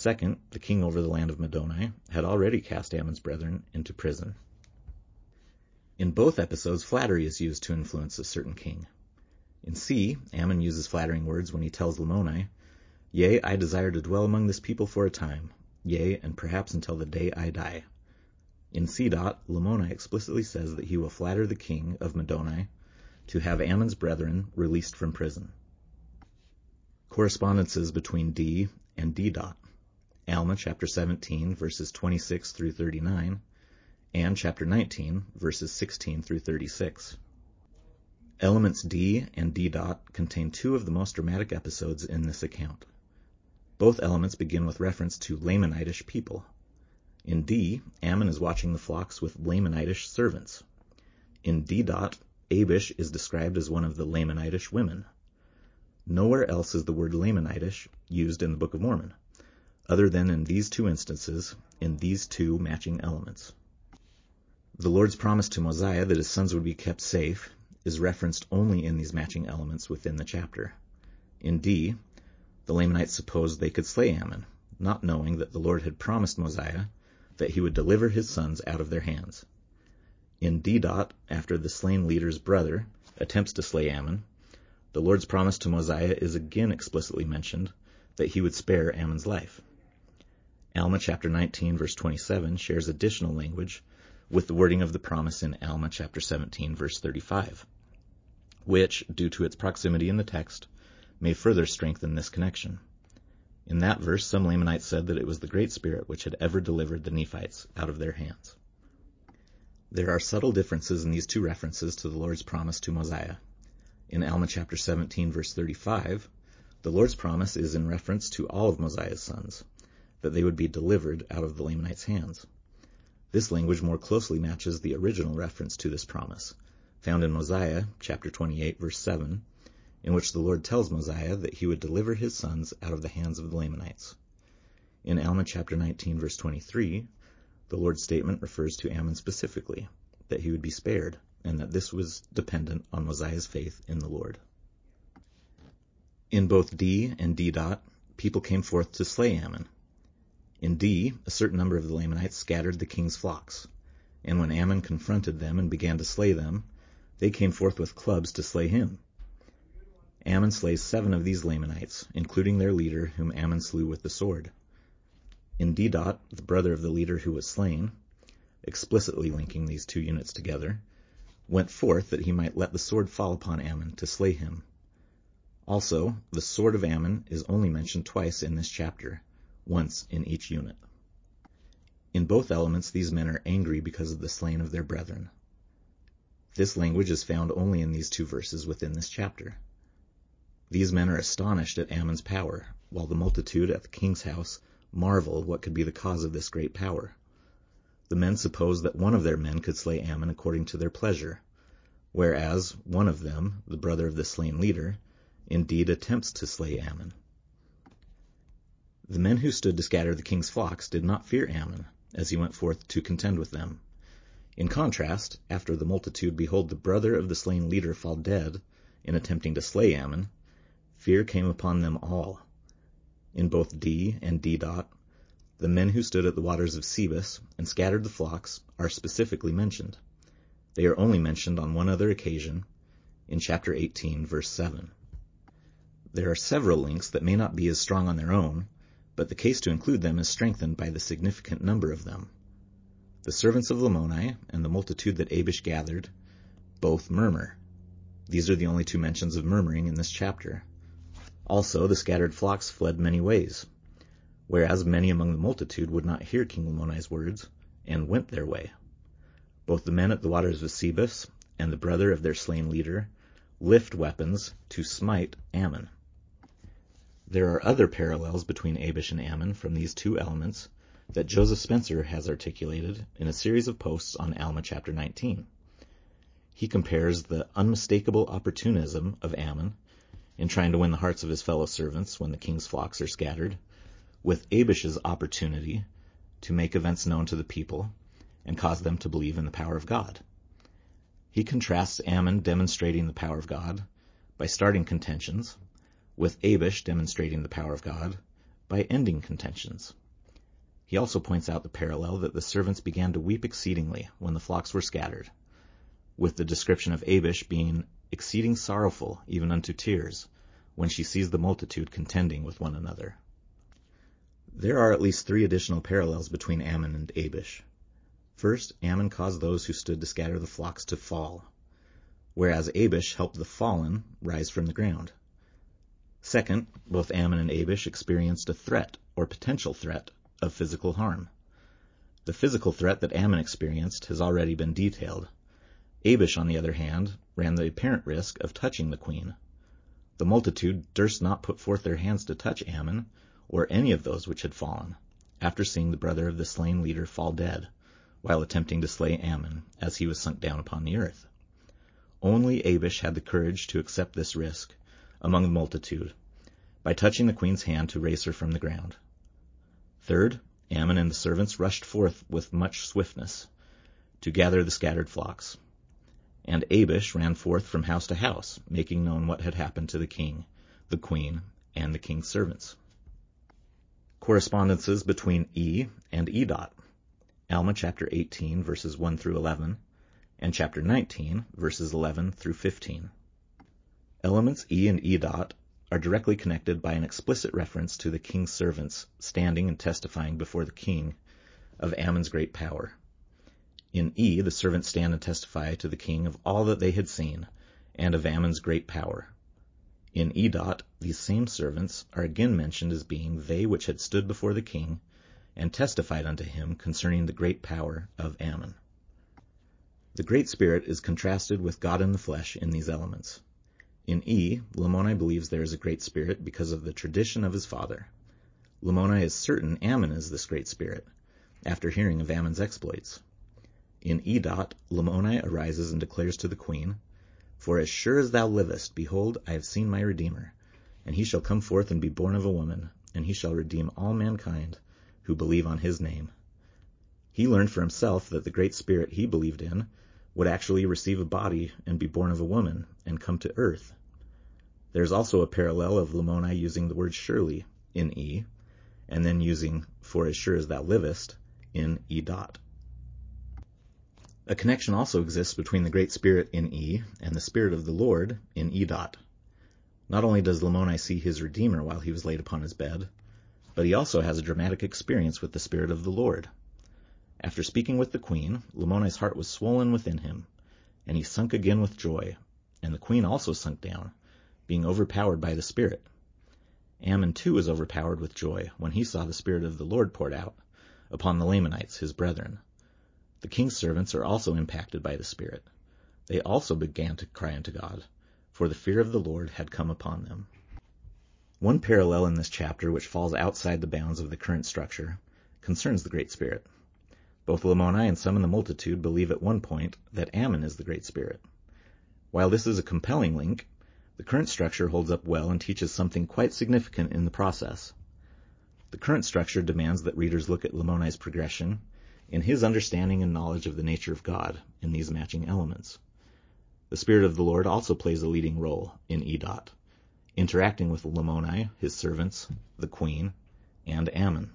Second, the king over the land of Middoni had already cast Ammon's brethren into prison. In both episodes, flattery is used to influence a certain king. In C, Ammon uses flattering words when he tells Lamoni, Yea, I desire to dwell among this people for a time, yea, and perhaps until the day I die. In C. Lamoni explicitly says that he will flatter the king of Middoni to have Ammon's brethren released from prison. Correspondences between D and D. Alma chapter 17 verses 26 through 39 and chapter 19 verses 16 through 36. Elements D and D. Dot contain two of the most dramatic episodes in this account. Both elements begin with reference to Lamanitish people. In D, Ammon is watching the flocks with Lamanitish servants. In D. Dot, Abish is described as one of the Lamanitish women. Nowhere else is the word Lamanitish used in the Book of Mormon, other than in these two instances, in these two matching elements. The Lord's promise to Mosiah that his sons would be kept safe is referenced only in these matching elements within the chapter. In D, the Lamanites supposed they could slay Ammon, not knowing that the Lord had promised Mosiah that he would deliver his sons out of their hands. In D. dot, after the slain leader's brother attempts to slay Ammon, the Lord's promise to Mosiah is again explicitly mentioned that he would spare Ammon's life. Alma chapter 19 verse 27 shares additional language with the wording of the promise in Alma chapter 17 verse 35, which, due to its proximity in the text, may further strengthen this connection. In that verse, some Lamanites said that it was the Great Spirit which had ever delivered the Nephites out of their hands. There are subtle differences in these two references to the Lord's promise to Mosiah. In Alma chapter 17 verse 35, the Lord's promise is in reference to all of Mosiah's sons, that they would be delivered out of the Lamanites' hands. This language more closely matches the original reference to this promise, found in Mosiah chapter 28 verse 7, in which the Lord tells Mosiah that he would deliver his sons out of the hands of the Lamanites. In Alma chapter 19 verse 23, the Lord's statement refers to Ammon specifically, that he would be spared, and that this was dependent on Mosiah's faith in the Lord. In both D and D. Dot, people came forth to slay Ammon. In D, a certain number of the Lamanites scattered the king's flocks, and when Ammon confronted them and began to slay them, they came forth with clubs to slay him. Ammon slays seven of these Lamanites, including their leader, whom Ammon slew with the sword. In D. the brother of the leader who was slain, explicitly linking these two units together, went forth that he might let the sword fall upon Ammon to slay him. Also, the sword of Ammon is only mentioned twice in this chapter, once in each unit. In both elements these men are angry because of the slain of their brethren. This language is found only in these two verses within this chapter. These men are astonished at Ammon's power, while the multitude at the king's house marvel what could be the cause of this great power. The men suppose that one of their men could slay Ammon according to their pleasure, whereas one of them, the brother of the slain leader, indeed attempts to slay Ammon. The men who stood to scatter the king's flocks did not fear Ammon, as he went forth to contend with them. In contrast, after the multitude behold the brother of the slain leader fall dead in attempting to slay Ammon, fear came upon them all. In both D and D. Dot, the men who stood at the waters of Sebus and scattered the flocks are specifically mentioned. They are only mentioned on one other occasion, in chapter 18, verse 7. There are several links that may not be as strong on their own, but the case to include them is strengthened by the significant number of them. The servants of Lamoni and the multitude that Abish gathered both murmur. These are the only two mentions of murmuring in this chapter. Also, the scattered flocks fled many ways, whereas many among the multitude would not hear King Lamoni's words, and went their way. Both the men at the waters of Sebus and the brother of their slain leader lift weapons to smite Ammon. There are other parallels between Abish and Ammon from these two elements that Joseph Spencer has articulated in a series of posts on Alma chapter 19. He compares the unmistakable opportunism of Ammon in trying to win the hearts of his fellow servants when the king's flocks are scattered with Abish's opportunity to make events known to the people and cause them to believe in the power of God. He contrasts Ammon demonstrating the power of God by starting contentions with Abish demonstrating the power of God by ending contentions. He also points out the parallel that the servants began to weep exceedingly when the flocks were scattered, with the description of Abish being exceeding sorrowful even unto tears when she sees the multitude contending with one another. There are at least three additional parallels between Ammon and Abish. First, Ammon caused those who stood to scatter the flocks to fall, whereas Abish helped the fallen rise from the ground. Second, both Ammon and Abish experienced a threat or potential threat of physical harm. The physical threat that Ammon experienced has already been detailed. Abish, on the other hand, ran the apparent risk of touching the queen. The multitude durst not put forth their hands to touch Ammon, or any of those which had fallen, after seeing the brother of the slain leader fall dead, while attempting to slay Ammon, as he was sunk down upon the earth. Only Abish had the courage to accept this risk, among the multitude, by touching the queen's hand to raise her from the ground. Third, Ammon and the servants rushed forth with much swiftness to gather the scattered flocks. And Abish ran forth from house to house, making known what had happened to the king, the queen, and the king's servants. Correspondences between E and E. Dot. Alma chapter 18 verses 1 through 11 and chapter 19 verses 11 through 15. Elements E and E. Are directly connected by an explicit reference to the king's servants standing and testifying before the king of Ammon's great power. In E, the servants stand and testify to the king of all that they had seen, and of Ammon's great power. In E. These same servants are again mentioned as being they which had stood before the king and testified unto him concerning the great power of Ammon. The Great Spirit is contrasted with God in the flesh in these elements. In E, Lamoni believes there is a Great Spirit because of the tradition of his father. Lamoni is certain Ammon is this Great Spirit, after hearing of Ammon's exploits. In E. Dot, Lamoni arises and declares to the queen, For as sure as thou livest, behold, I have seen my Redeemer, and he shall come forth and be born of a woman, and he shall redeem all mankind who believe on his name. He learned for himself that the Great Spirit he believed in would actually receive a body and be born of a woman and come to earth. There is also a parallel of Lamoni using the word surely in E, and then using for as sure as thou livest in E dot. A connection also exists between the Great Spirit in E and the Spirit of the Lord in E dot. Not only does Lamoni see his Redeemer while he was laid upon his bed, but he also has a dramatic experience with the Spirit of the Lord. After speaking with the queen, Lamoni's heart was swollen within him, and he sunk again with joy, and the queen also sunk down, being overpowered by the Spirit. Ammon too was overpowered with joy when he saw the Spirit of the Lord poured out upon the Lamanites, his brethren. The king's servants are also impacted by the Spirit. they also began to cry unto God, for the fear of the Lord had come upon them. One parallel in this chapter which falls outside the bounds of the current structure concerns the Great Spirit. Both Lamoni and some in the multitude believe at one point that Ammon is the Great Spirit. While this is a compelling link, the current structure holds up well and teaches something quite significant in the process. The current structure demands that readers look at Lamoni's progression in his understanding and knowledge of the nature of God in these matching elements. The Spirit of the Lord also plays a leading role in Edot, interacting with Lamoni, his servants, the queen, and Ammon.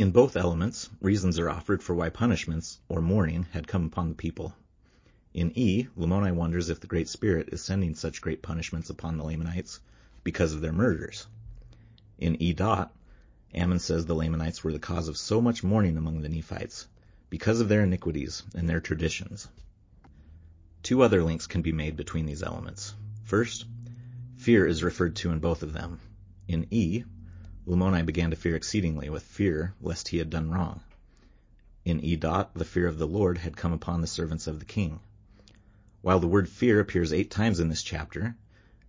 In both elements, reasons are offered for why punishments, or mourning, had come upon the people. In E, Lamoni wonders if the Great Spirit is sending such great punishments upon the Lamanites because of their murders. In E. Dot, Ammon says the Lamanites were the cause of so much mourning among the Nephites, because of their iniquities and their traditions. Two other links can be made between these elements. First, fear is referred to in both of them. In E, Lamoni began to fear exceedingly with fear lest he had done wrong. In E. Dot, the fear of the Lord had come upon the servants of the king. While the word fear appears eight times in this chapter,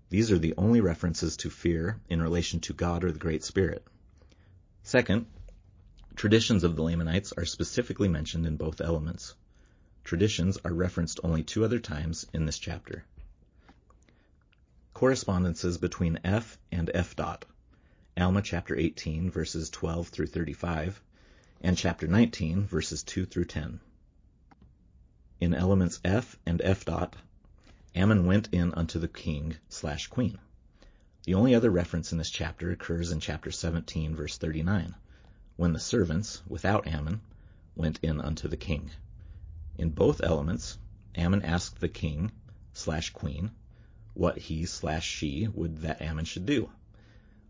these are the only references to fear in relation to God or the Great Spirit. Second, traditions of the Lamanites are specifically mentioned in both elements. Traditions are referenced only two other times in this chapter. Correspondences between F and F dot. Alma chapter 18 verses 12 through 35 and chapter 19 verses 2 through 10. In elements F and F dot, Ammon went in unto the king slash queen. The only other reference in this chapter occurs in chapter 17, verse 39, when the servants, without Ammon, went in unto the king. In both elements, Ammon asked the king slash queen what he slash she would that Ammon should do.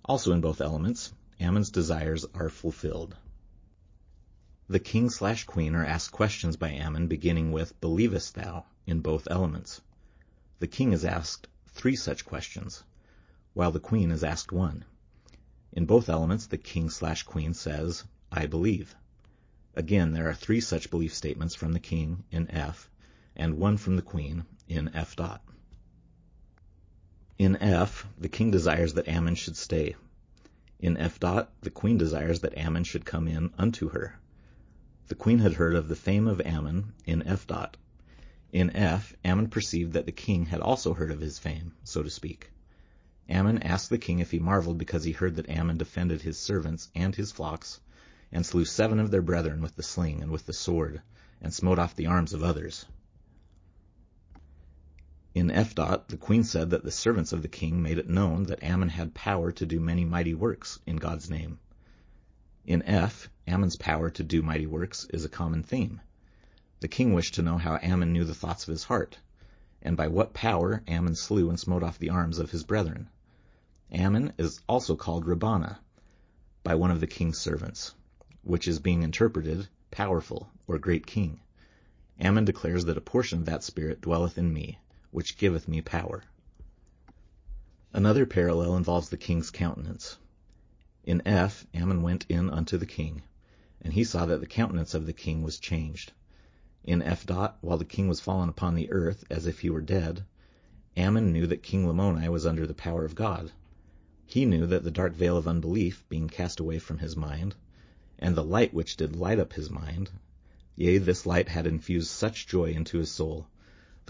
Also in both elements, Ammon's desires are fulfilled. The king slash queen are asked questions by Ammon beginning with Believest thou in both elements. The king is asked three such questions, while the queen is asked one. In both elements, the king slash queen says, I believe. Again, there are three such belief statements from the king in F, and one from the queen in F dot. In F, the king desires that Ammon should stay. In F dot, the queen desires that Ammon should come in unto her. The queen had heard of the fame of Ammon in F dot, in F, Ammon perceived that the king had also heard of his fame, so to speak. Ammon asked the king if he marveled because he heard that Ammon defended his servants and his flocks, and slew seven of their brethren with the sling and with the sword, and smote off the arms of others. In F. Dot, the queen said that the servants of the king made it known that Ammon had power to do many mighty works in God's name. In F, Ammon's power to do mighty works is a common theme. The king wished to know how Ammon knew the thoughts of his heart, and by what power Ammon slew and smote off the arms of his brethren. Ammon is also called Rabbanah by one of the king's servants, which is being interpreted powerful or great king. Ammon declares that a portion of that spirit dwelleth in me, which giveth me power. Another parallel involves the king's countenance. In F, Ammon went in unto the king, and he saw that the countenance of the king was changed. In F. Dot, while the king was fallen upon the earth as if he were dead, Ammon knew that King Lamoni was under the power of God. He knew that the dark veil of unbelief being cast away from his mind, and the light which did light up his mind, yea, this light had infused such joy into his soul,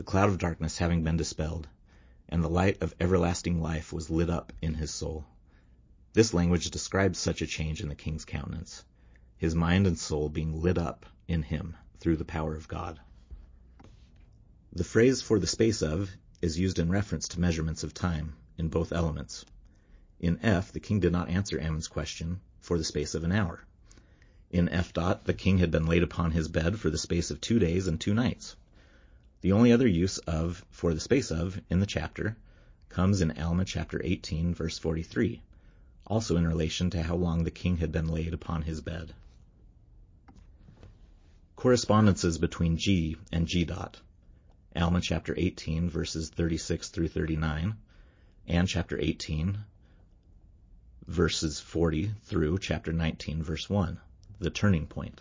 the cloud of darkness having been dispelled, and the light of everlasting life was lit up in his soul. This language describes such a change in the king's countenance, his mind and soul being lit up in him through the power of God. The phrase for the space of is used in reference to measurements of time in both elements. In F, the king did not answer Ammon's question for the space of an hour. In F dot, the king had been laid upon his bed for the space of two days and two nights. The only other use of for the space of in the chapter comes in Alma chapter 18 verse 43, also in relation to how long the king had been laid upon his bed. Correspondences between G and G dot. Alma chapter 18 verses 36 through 39 and chapter 18 verses 40 through chapter 19 verse 1. The turning point.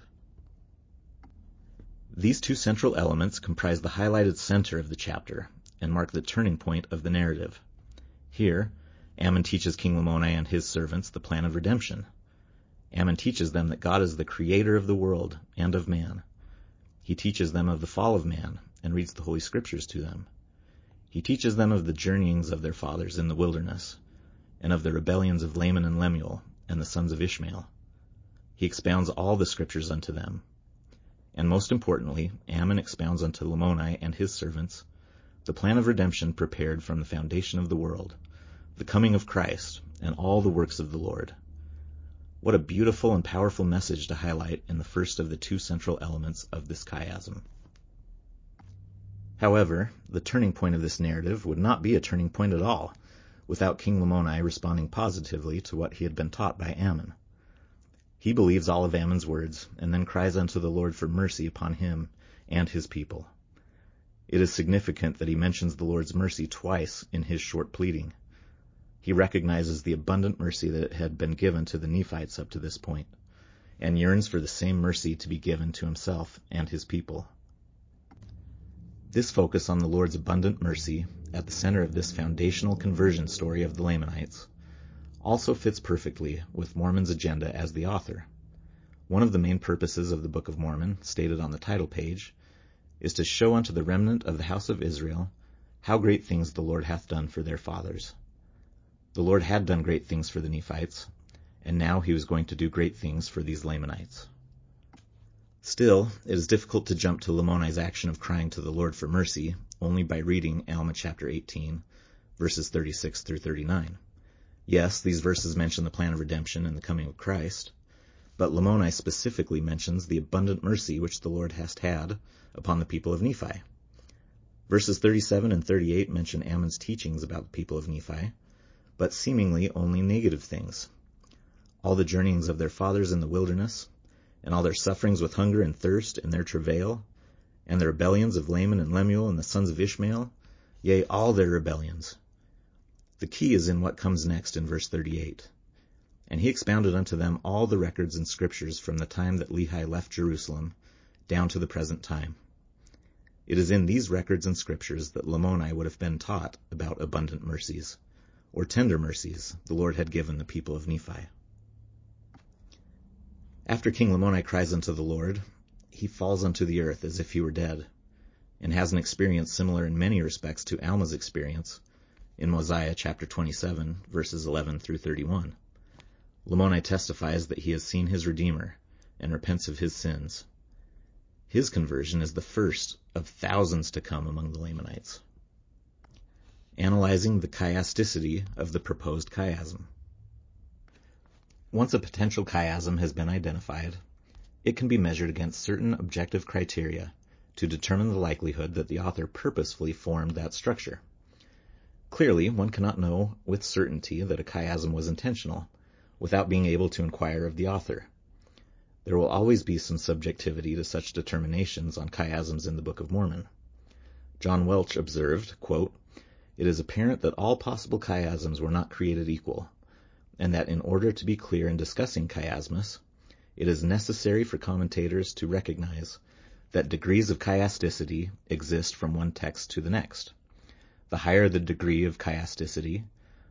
These two central elements comprise the highlighted center of the chapter and mark the turning point of the narrative. Here, Ammon teaches King Lamoni and his servants the plan of redemption. Ammon teaches them that God is the creator of the world and of man. He teaches them of the fall of man and reads the Holy Scriptures to them. He teaches them of the journeyings of their fathers in the wilderness, and of the rebellions of Laman and Lemuel and the sons of Ishmael. He expounds all the Scriptures unto them. And most importantly, Ammon expounds unto Lamoni and his servants the plan of redemption prepared from the foundation of the world, the coming of Christ, and all the works of the Lord. What a beautiful and powerful message to highlight in the first of the two central elements of this chiasm. However, the turning point of this narrative would not be a turning point at all without King Lamoni responding positively to what he had been taught by Ammon. He believes all of Ammon's words and then cries unto the Lord for mercy upon him and his people. It is significant that he mentions the Lord's mercy twice in his short pleading. He recognizes the abundant mercy that had been given to the Nephites up to this point, and yearns for the same mercy to be given to himself and his people. This focus on the Lord's abundant mercy at the center of this foundational conversion story of the Lamanites also fits perfectly with Mormon's agenda as the author. One of the main purposes of the Book of Mormon, stated on the title page, is to show unto the remnant of the house of Israel how great things the Lord hath done for their fathers. The Lord had done great things for the Nephites, and now he was going to do great things for these Lamanites. Still, it is difficult to jump to Lamoni's action of crying to the Lord for mercy only by reading Alma chapter 18, verses 36 through 39. Yes, these verses mention the plan of redemption and the coming of Christ, but Lamoni specifically mentions the abundant mercy which the Lord has had upon the people of Nephi. Verses 37 and 38 mention Ammon's teachings about the people of Nephi, but seemingly only negative things. All the journeyings of their fathers in the wilderness, and all their sufferings with hunger and thirst and their travail, and the rebellions of Laman and Lemuel and the sons of Ishmael, yea, all their rebellions. The key is in what comes next in verse 38. And he expounded unto them all the records and scriptures from the time that Lehi left Jerusalem down to the present time. It is in these records and scriptures that Lamoni would have been taught about abundant mercies, or tender mercies the Lord had given the people of Nephi. After King Lamoni cries unto the Lord, he falls unto the earth as if he were dead, and has an experience similar in many respects to Alma's experience in Mosiah chapter 27, verses 11 through 31. Lamoni testifies that he has seen his Redeemer and repents of his sins. His conversion is the first of thousands to come among the Lamanites. Analyzing the chiasticity of the proposed chiasm. Once a potential chiasm has been identified, it can be measured against certain objective criteria to determine the likelihood that the author purposefully formed that structure. Clearly, one cannot know with certainty that a chiasm was intentional without being able to inquire of the author. There will always be some subjectivity to such determinations on chiasms in the Book of Mormon. John Welch observed, It is apparent that all possible chiasms were not created equal, and that in order to be clear in discussing chiasmus, it is necessary for commentators to recognize that degrees of chiasticity exist from one text to the next. The higher the degree of chiasticity,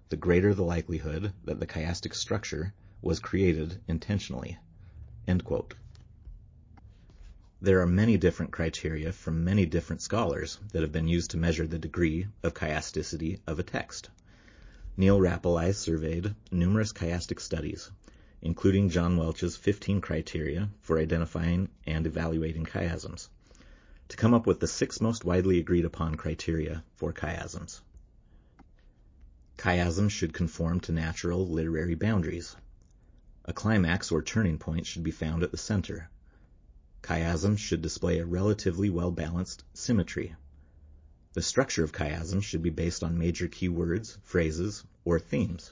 the greater the likelihood that the chiastic structure was created intentionally. There are many different criteria from many different scholars that have been used to measure the degree of chiasticity of a text. Neal Rappleye surveyed numerous chiastic studies, including John Welch's 15 criteria for identifying and evaluating chiasms, to come up with the six most widely agreed upon criteria for chiasms. Chiasms should conform to natural literary boundaries. A climax or turning point should be found at the center. Chiasms should display a relatively well-balanced symmetry. The structure of chiasms should be based on major keywords, phrases, or themes.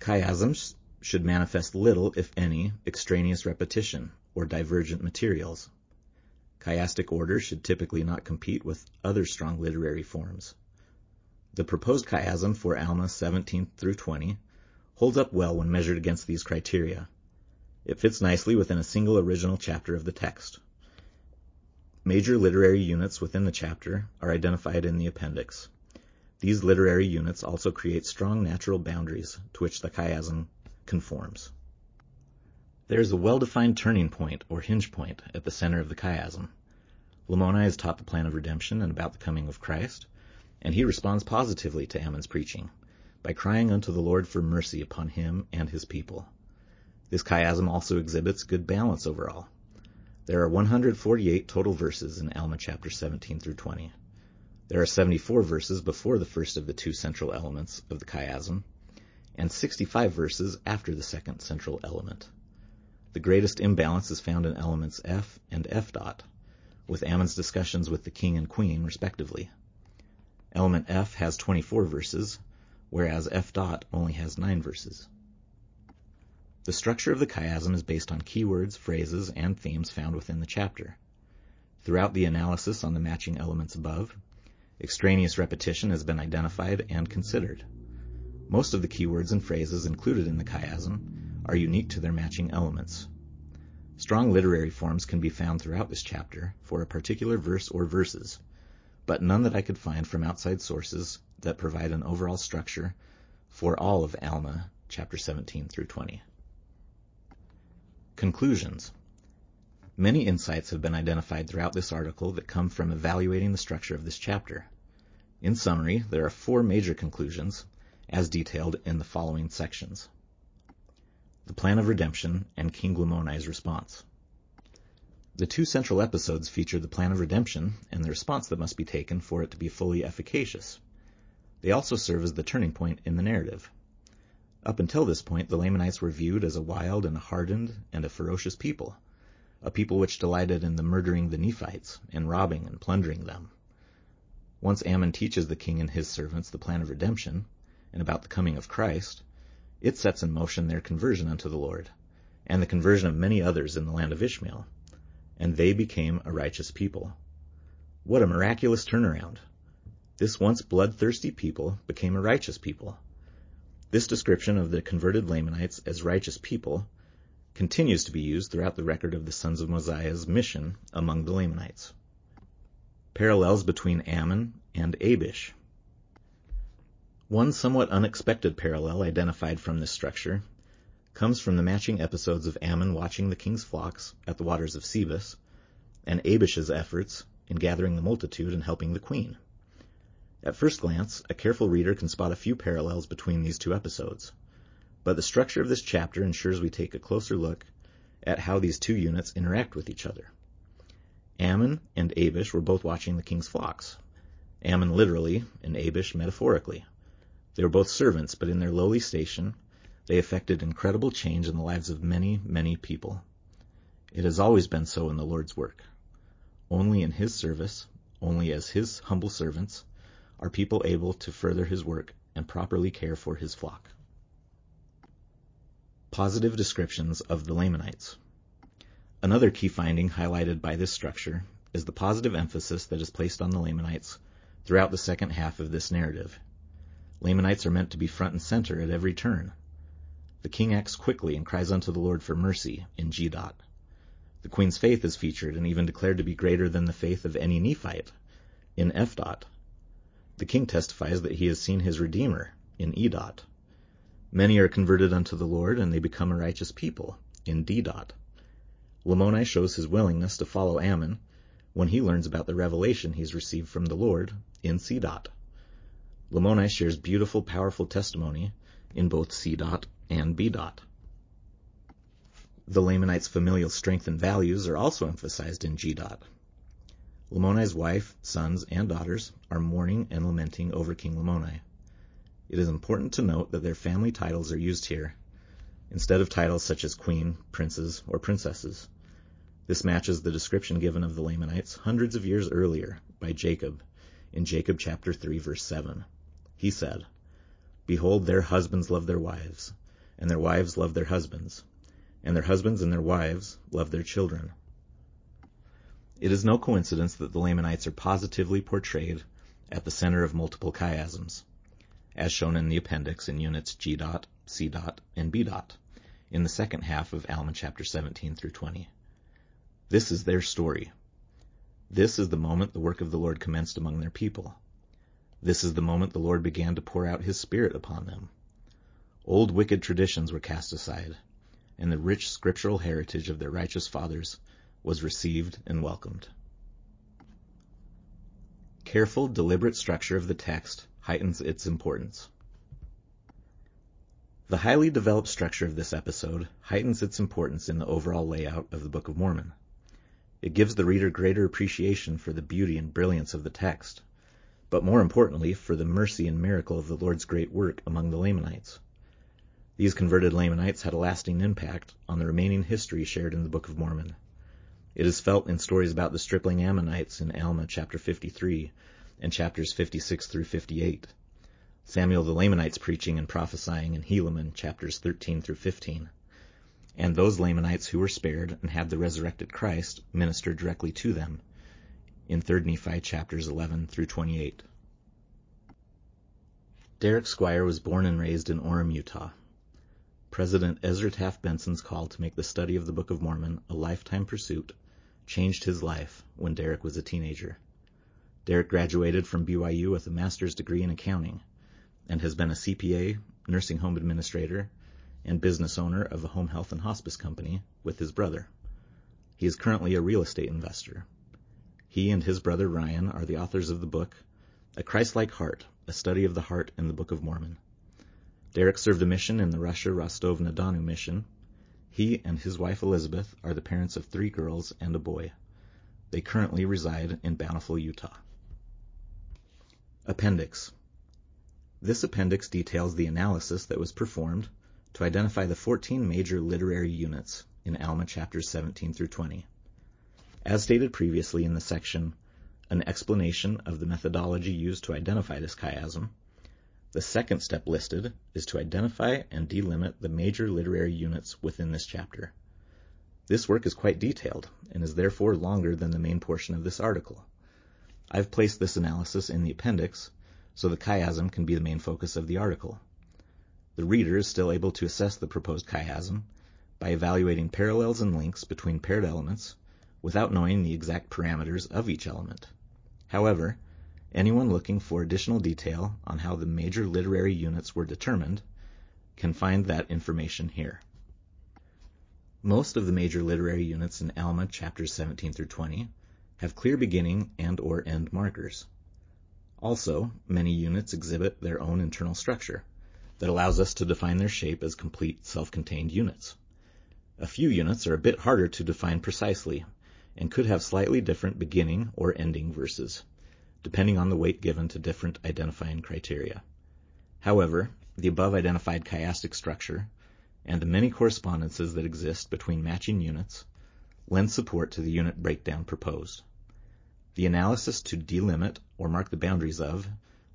Chiasms should manifest little, if any, extraneous repetition or divergent materials. Chiastic order should typically not compete with other strong literary forms. The proposed chiasm for Alma 17 through 20 holds up well when measured against these criteria. It fits nicely within a single original chapter of the text. Major literary units within the chapter are identified in the appendix. These literary units also create strong natural boundaries to which the chiasm conforms. There is a well-defined turning point or hinge point at the center of the chiasm. Lamoni is taught the plan of redemption and about the coming of Christ, and he responds positively to Ammon's preaching by crying unto the Lord for mercy upon him and his people. This chiasm also exhibits good balance overall. There are 148 total verses in Alma chapter 17 through 20. There are 74 verses before the first of the two central elements of the chiasm, and 65 verses after the second central element. The greatest imbalance is found in elements F and F dot, with Ammon's discussions with the king and queen, respectively. Element F has 24 verses, whereas F dot only has 9 verses. The structure of the chiasm is based on keywords, phrases, and themes found within the chapter. Throughout the analysis on the matching elements above, Extraneous repetition has been identified and considered. Most of the keywords and phrases included in the chiasm are unique to their matching elements. Strong literary forms can be found throughout this chapter for a particular verse or verses, but none that I could find from outside sources that provide an overall structure for all of Alma, chapter 17 through 20. Conclusions. Many insights have been identified throughout this article that come from evaluating the structure of this chapter. In summary, there are four major conclusions, as detailed in the following sections. The plan of redemption and King Lamoni's response. The two central episodes feature the plan of redemption and the response that must be taken for it to be fully efficacious. They also serve as the turning point in the narrative. Up until this point, the Lamanites were viewed as a wild and hardened and a ferocious people a people which delighted in the murdering the Nephites, and robbing and plundering them. Once Ammon teaches the king and his servants the plan of redemption, and about the coming of Christ, it sets in motion their conversion unto the Lord, and the conversion of many others in the land of Ishmael, and they became a righteous people. What a miraculous turnaround! This once bloodthirsty people became a righteous people. This description of the converted Lamanites as righteous people continues to be used throughout the record of the sons of Mosiah's mission among the Lamanites. Parallels between Ammon and Abish. One somewhat unexpected parallel identified from this structure comes from the matching episodes of Ammon watching the king's flocks at the waters of Sebus and Abish's efforts in gathering the multitude and helping the queen. At first glance, a careful reader can spot a few parallels between these two episodes. But the structure of this chapter ensures we take a closer look at how these two units interact with each other. Ammon and Abish were both watching the king's flocks. Ammon literally, and Abish metaphorically. They were both servants, but in their lowly station, they effected incredible change in the lives of many, many people. It has always been so in the Lord's work. Only in His service, only as His humble servants, are people able to further His work and properly care for His flock. Positive descriptions of the Lamanites. Another key finding highlighted by this structure is the positive emphasis that is placed on the Lamanites throughout the second half of this narrative. Lamanites are meant to be front and center at every turn. The king acts quickly and cries unto the Lord for mercy in G. Dot. The queen's faith is featured and even declared to be greater than the faith of any Nephite in F. Dot. The king testifies that he has seen his Redeemer in E. Dot. Many are converted unto the Lord, and they become a righteous people, in D. Dot. Lamoni shows his willingness to follow Ammon when he learns about the revelation he's received from the Lord, in C. Lamoni shares beautiful, powerful testimony in both C. Dot and B. Dot. The Lamanites' familial strength and values are also emphasized in G. Dot. Lamoni's wife, sons, and daughters are mourning and lamenting over King Lamoni. It is important to note that their family titles are used here, instead of titles such as queen, princes, or princesses. This matches the description given of the Lamanites hundreds of years earlier by Jacob in Jacob chapter 3 verse 7. He said, Behold, their husbands love their wives, and their wives love their husbands, and their husbands and their wives love their children. It is no coincidence that the Lamanites are positively portrayed at the center of multiple chiasms as shown in the appendix in units G. Dot, C. Dot, and B. Dot in the second half of Alma chapter 17 through 20. This is their story. This is the moment the work of the Lord commenced among their people. This is the moment the Lord began to pour out his Spirit upon them. Old wicked traditions were cast aside, and the rich scriptural heritage of their righteous fathers was received and welcomed. Careful, deliberate structure of the text heightens its importance. The highly developed structure of this episode heightens its importance in the overall layout of the Book of Mormon. It gives the reader greater appreciation for the beauty and brilliance of the text, but more importantly, for the mercy and miracle of the Lord's great work among the Lamanites. These converted Lamanites had a lasting impact on the remaining history shared in the Book of Mormon. It is felt in stories about the stripling Ammonites in Alma chapter 53 and chapters 56 through 58. Samuel the Lamanites preaching and prophesying in Helaman chapters 13 through 15. And those Lamanites who were spared and had the resurrected Christ minister directly to them in 3 Nephi chapters 11 through 28. Derek Squire was born and raised in Orem, Utah. President Ezra Taft Benson's call to make the study of the Book of Mormon a lifetime pursuit changed his life when Derek was a teenager. Derek graduated from BYU with a master's degree in accounting and has been a CPA, nursing home administrator, and business owner of a home health and hospice company with his brother. He is currently a real estate investor. He and his brother Ryan are the authors of the book A Christ-like Heart, a study of the heart in the Book of Mormon. Derek served a mission in the Russia Rostov-na-Donu mission. He and his wife Elizabeth are the parents of three girls and a boy. They currently reside in Bountiful, Utah. Appendix This appendix details the analysis that was performed to identify the 14 major literary units in Alma chapters 17 through 20. As stated previously in the section An Explanation of the Methodology Used to Identify this Chiasm, the second step listed is to identify and delimit the major literary units within this chapter. This work is quite detailed and is therefore longer than the main portion of this article. I've placed this analysis in the appendix so the chiasm can be the main focus of the article. The reader is still able to assess the proposed chiasm by evaluating parallels and links between paired elements without knowing the exact parameters of each element. However, Anyone looking for additional detail on how the major literary units were determined can find that information here. Most of the major literary units in Alma chapters 17 through 20 have clear beginning and or end markers. Also, many units exhibit their own internal structure that allows us to define their shape as complete self-contained units. A few units are a bit harder to define precisely and could have slightly different beginning or ending verses depending on the weight given to different identifying criteria. However, the above identified chiastic structure and the many correspondences that exist between matching units lend support to the unit breakdown proposed. The analysis to delimit or mark the boundaries of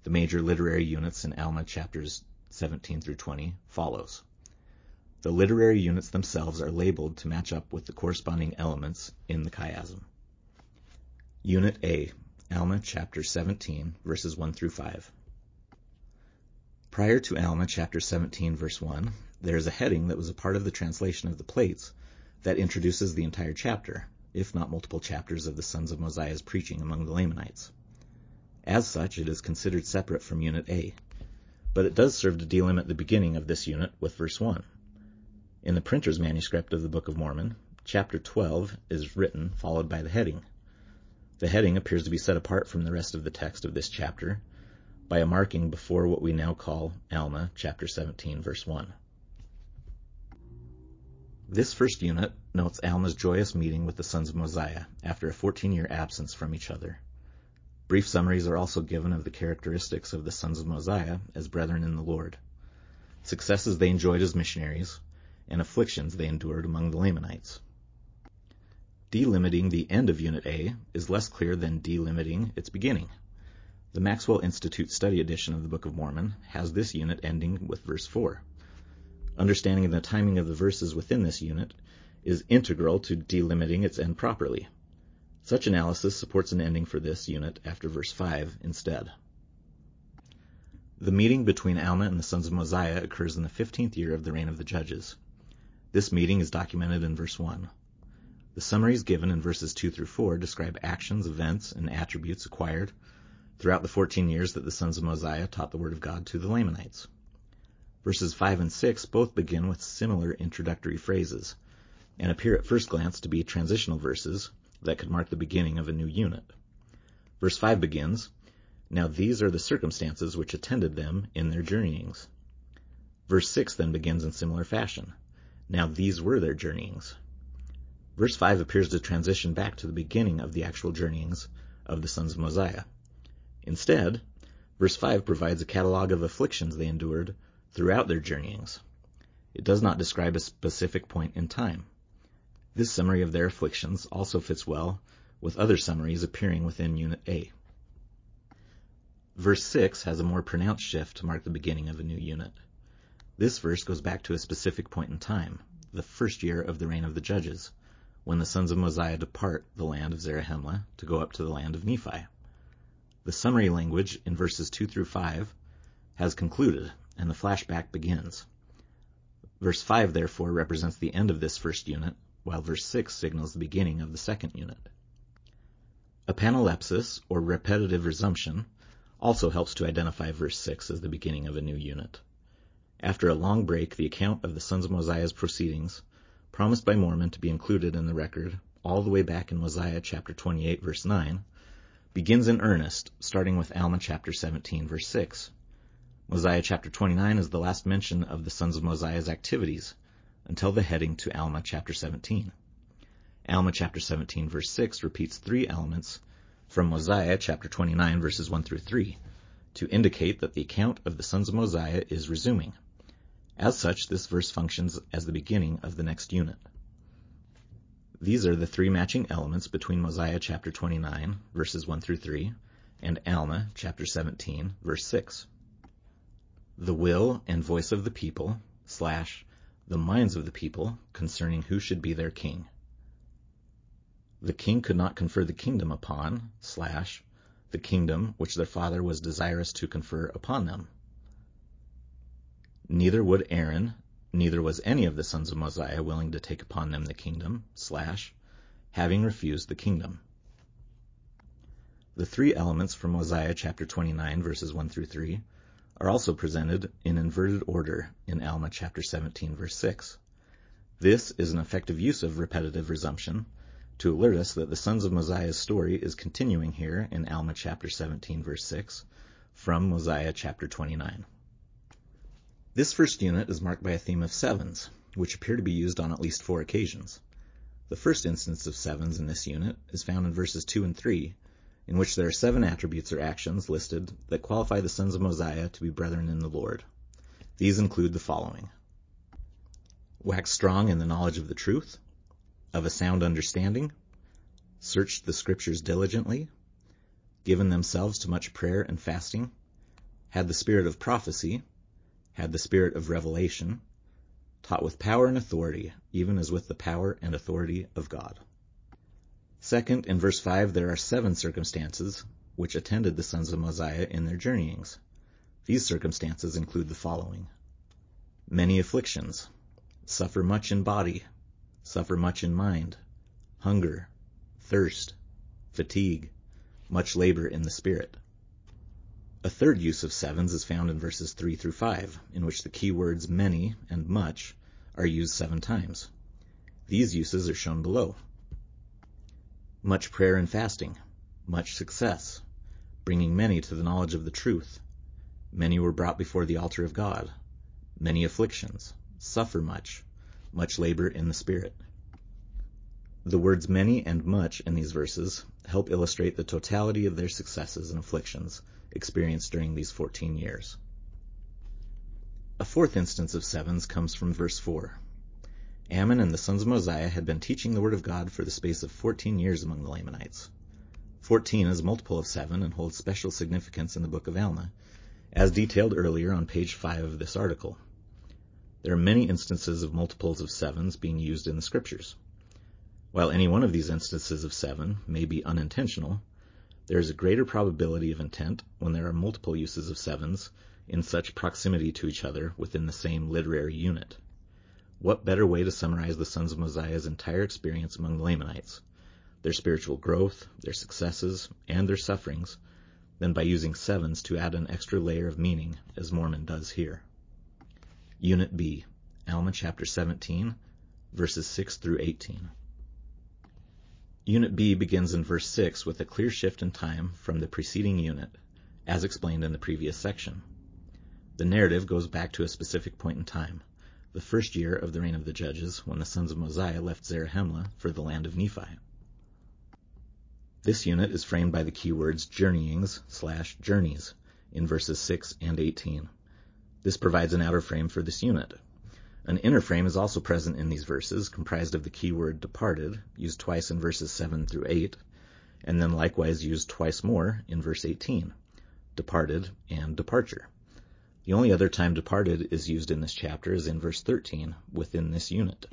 the major literary units in Alma chapters 17 through 20 follows. The literary units themselves are labeled to match up with the corresponding elements in the chiasm. Unit A Alma chapter 17, verses 1 through 5. Prior to Alma chapter 17, verse 1, there is a heading that was a part of the translation of the plates that introduces the entire chapter, if not multiple chapters of the sons of Mosiah's preaching among the Lamanites. As such, it is considered separate from Unit A, but it does serve to delimit the beginning of this unit with verse 1. In the printer's manuscript of the Book of Mormon, chapter 12 is written followed by the heading. The heading appears to be set apart from the rest of the text of this chapter by a marking before what we now call Alma, chapter 17, verse 1. This first unit notes Alma's joyous meeting with the sons of Mosiah after a 14-year absence from each other. Brief summaries are also given of the characteristics of the sons of Mosiah as brethren in the Lord, successes they enjoyed as missionaries, and afflictions they endured among the Lamanites. Delimiting the end of Unit A is less clear than delimiting its beginning. The Maxwell Institute Study Edition of the Book of Mormon has this unit ending with verse 4. Understanding the timing of the verses within this unit is integral to delimiting its end properly. Such analysis supports an ending for this unit after verse 5 instead. The meeting between Alma and the sons of Mosiah occurs in the 15th year of the reign of the judges. This meeting is documented in verse 1. The summaries given in verses 2 through 4 describe actions, events, and attributes acquired throughout the 14 years that the sons of Mosiah taught the word of God to the Lamanites. Verses 5 and 6 both begin with similar introductory phrases and appear at first glance to be transitional verses that could mark the beginning of a new unit. Verse 5 begins, Now these are the circumstances which attended them in their journeyings. Verse 6 then begins in similar fashion. Now these were their journeyings. Verse 5 appears to transition back to the beginning of the actual journeyings of the sons of Mosiah. Instead, verse 5 provides a catalog of afflictions they endured throughout their journeyings. It does not describe a specific point in time. This summary of their afflictions also fits well with other summaries appearing within Unit A. Verse 6 has a more pronounced shift to mark the beginning of a new unit. This verse goes back to a specific point in time, the first year of the reign of the judges, when the sons of Mosiah depart the land of Zarahemla to go up to the land of Nephi. The summary language in verses 2 through 5 has concluded, and the flashback begins. Verse 5 therefore represents the end of this first unit, while verse 6 signals the beginning of the second unit. A panalepsis, or repetitive resumption, also helps to identify verse 6 as the beginning of a new unit. After a long break, the account of the sons of Mosiah's proceedings promised by Mormon to be included in the record all the way back in Mosiah chapter 28 verse 9, begins in earnest, starting with Alma chapter 17 verse 6. Mosiah chapter 29 is the last mention of the sons of Mosiah's activities until the heading to Alma chapter 17. Alma chapter 17 verse 6 repeats three elements from Mosiah chapter 29 verses 1 through 3 to indicate that the account of the sons of Mosiah is resuming. As such, this verse functions as the beginning of the next unit. These are the three matching elements between Mosiah chapter 29, verses 1 through 3, and Alma chapter 17, verse 6. The will and voice of the people, slash, the minds of the people concerning who should be their king. The king could not confer the kingdom upon, slash, the kingdom which their father was desirous to confer upon them. Neither would Aaron, neither was any of the sons of Mosiah willing to take upon them the kingdom, slash, having refused the kingdom. The three elements from Mosiah chapter 29 verses 1 through 3 are also presented in inverted order in Alma chapter 17 verse 6. This is an effective use of repetitive resumption to alert us that the sons of Mosiah's story is continuing here in Alma chapter 17 verse 6 from Mosiah chapter 29. This first unit is marked by a theme of sevens, which appear to be used on at least four occasions. The first instance of sevens in this unit is found in verses 2 and 3, in which there are seven attributes or actions listed that qualify the sons of Mosiah to be brethren in the Lord. These include the following. Wax strong in the knowledge of the truth, of a sound understanding, searched the scriptures diligently, given themselves to much prayer and fasting, had the spirit of prophecy, had the spirit of revelation, taught with power and authority, even as with the power and authority of God. Second, in verse 5, there are seven circumstances which attended the sons of Mosiah in their journeyings. These circumstances include the following. Many afflictions, suffer much in body, suffer much in mind, hunger, thirst, fatigue, much labor in the spirit. A third use of sevens is found in verses 3 through 5, in which the key words many and much are used seven times. These uses are shown below. Much prayer and fasting, much success, bringing many to the knowledge of the truth. Many were brought before the altar of God. Many afflictions, suffer much, much labor in the Spirit. The words many and much in these verses help illustrate the totality of their successes and afflictions experienced during these 14 years. A fourth instance of sevens comes from verse 4. Ammon and the sons of Mosiah had been teaching the word of God for the space of 14 years among the Lamanites. 14 is a multiple of 7 and holds special significance in the book of Alma, as detailed earlier on page 5 of this article. There are many instances of multiples of sevens being used in the scriptures. While any one of these instances of seven may be unintentional, there is a greater probability of intent when there are multiple uses of sevens in such proximity to each other within the same literary unit. what better way to summarize the sons of Mosiah's entire experience among the Lamanites, their spiritual growth, their successes, and their sufferings, than by using sevens to add an extra layer of meaning, as Mormon does here. Unit B, Alma chapter 17, verses 6 through 18. Unit B begins in verse 6 with a clear shift in time from the preceding unit, as explained in the previous section. The narrative goes back to a specific point in time, the first year of the reign of the judges, when the sons of Mosiah left Zarahemla for the land of Nephi. This unit is framed by the keywords journeyings slash journeys in verses 6 and 18. This provides an outer frame for this unit. An inner frame is also present in these verses, comprised of the keyword departed, used twice in verses 7 through 8, and then likewise used twice more in verse 18, departed and departure. The only other time departed is used in this chapter is in verse 13 within this unit.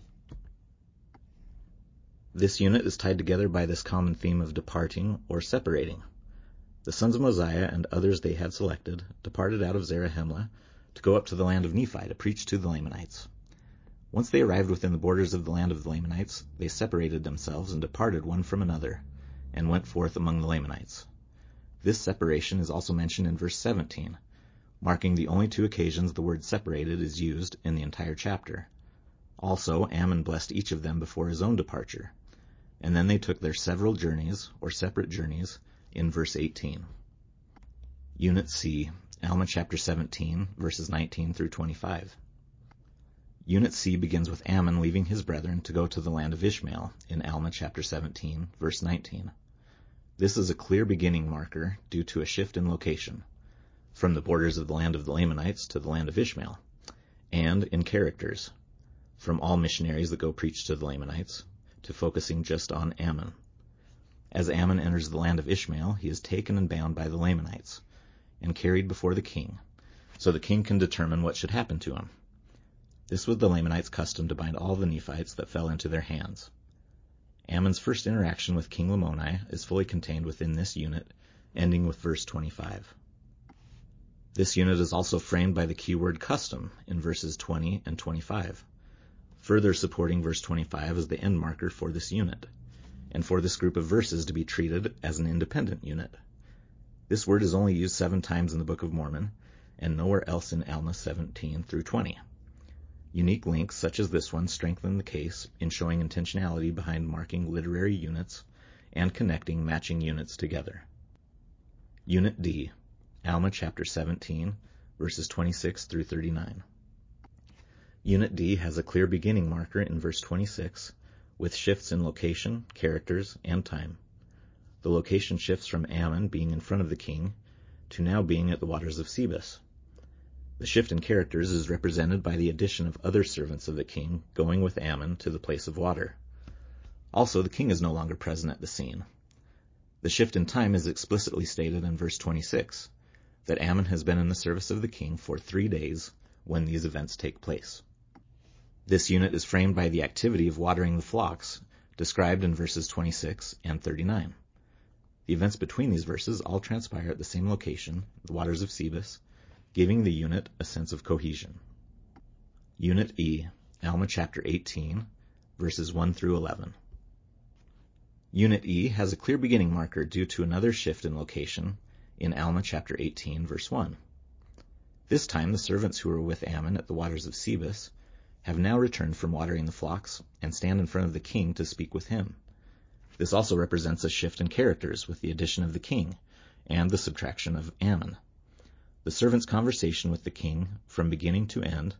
This unit is tied together by this common theme of departing or separating. The sons of Mosiah and others they had selected departed out of Zarahemla to go up to the land of Nephi to preach to the Lamanites. Once they arrived within the borders of the land of the Lamanites, they separated themselves and departed one from another, and went forth among the Lamanites. This separation is also mentioned in verse 17, marking the only two occasions the word separated is used in the entire chapter. Also, Ammon blessed each of them before his own departure, and then they took their several journeys, or separate journeys, in verse 18. Unit C, Alma chapter 17, verses 19 through 25. Unit C begins with Ammon leaving his brethren to go to the land of Ishmael in Alma chapter 17, verse 19. This is a clear beginning marker due to a shift in location, from the borders of the land of the Lamanites to the land of Ishmael, and in characters, from all missionaries that go preach to the Lamanites to focusing just on Ammon. As Ammon enters the land of Ishmael, he is taken and bound by the Lamanites and carried before the king, so the king can determine what should happen to him. This was the Lamanites' custom to bind all the Nephites that fell into their hands. Ammon's first interaction with King Lamoni is fully contained within this unit, ending with verse 25. This unit is also framed by the keyword custom in verses 20 and 25, further supporting verse 25 as the end marker for this unit, and for this group of verses to be treated as an independent unit. This word is only used seven times in the Book of Mormon, and nowhere else in Alma 17 through 20. Unique links such as this one strengthen the case in showing intentionality behind marking literary units and connecting matching units together. Unit D, Alma chapter 17, verses 26 through 39. Unit D has a clear beginning marker in verse 26 with shifts in location, characters, and time. The location shifts from Ammon being in front of the king to now being at the waters of Sebus. The shift in characters is represented by the addition of other servants of the king going with Ammon to the place of water. Also, the king is no longer present at the scene. The shift in time is explicitly stated in verse 26, that Ammon has been in the service of the king for three days when these events take place. This unit is framed by the activity of watering the flocks, described in verses 26 and 39. The events between these verses all transpire at the same location, the waters of Sebus, giving the unit a sense of cohesion. Unit E, Alma chapter 18, verses 1 through 11. Unit E has a clear beginning marker due to another shift in location in Alma chapter 18, verse 1. This time the servants who were with Ammon at the waters of Sebus have now returned from watering the flocks and stand in front of the king to speak with him. This also represents a shift in characters with the addition of the king and the subtraction of Ammon. The servant's conversation with the king, from beginning to end,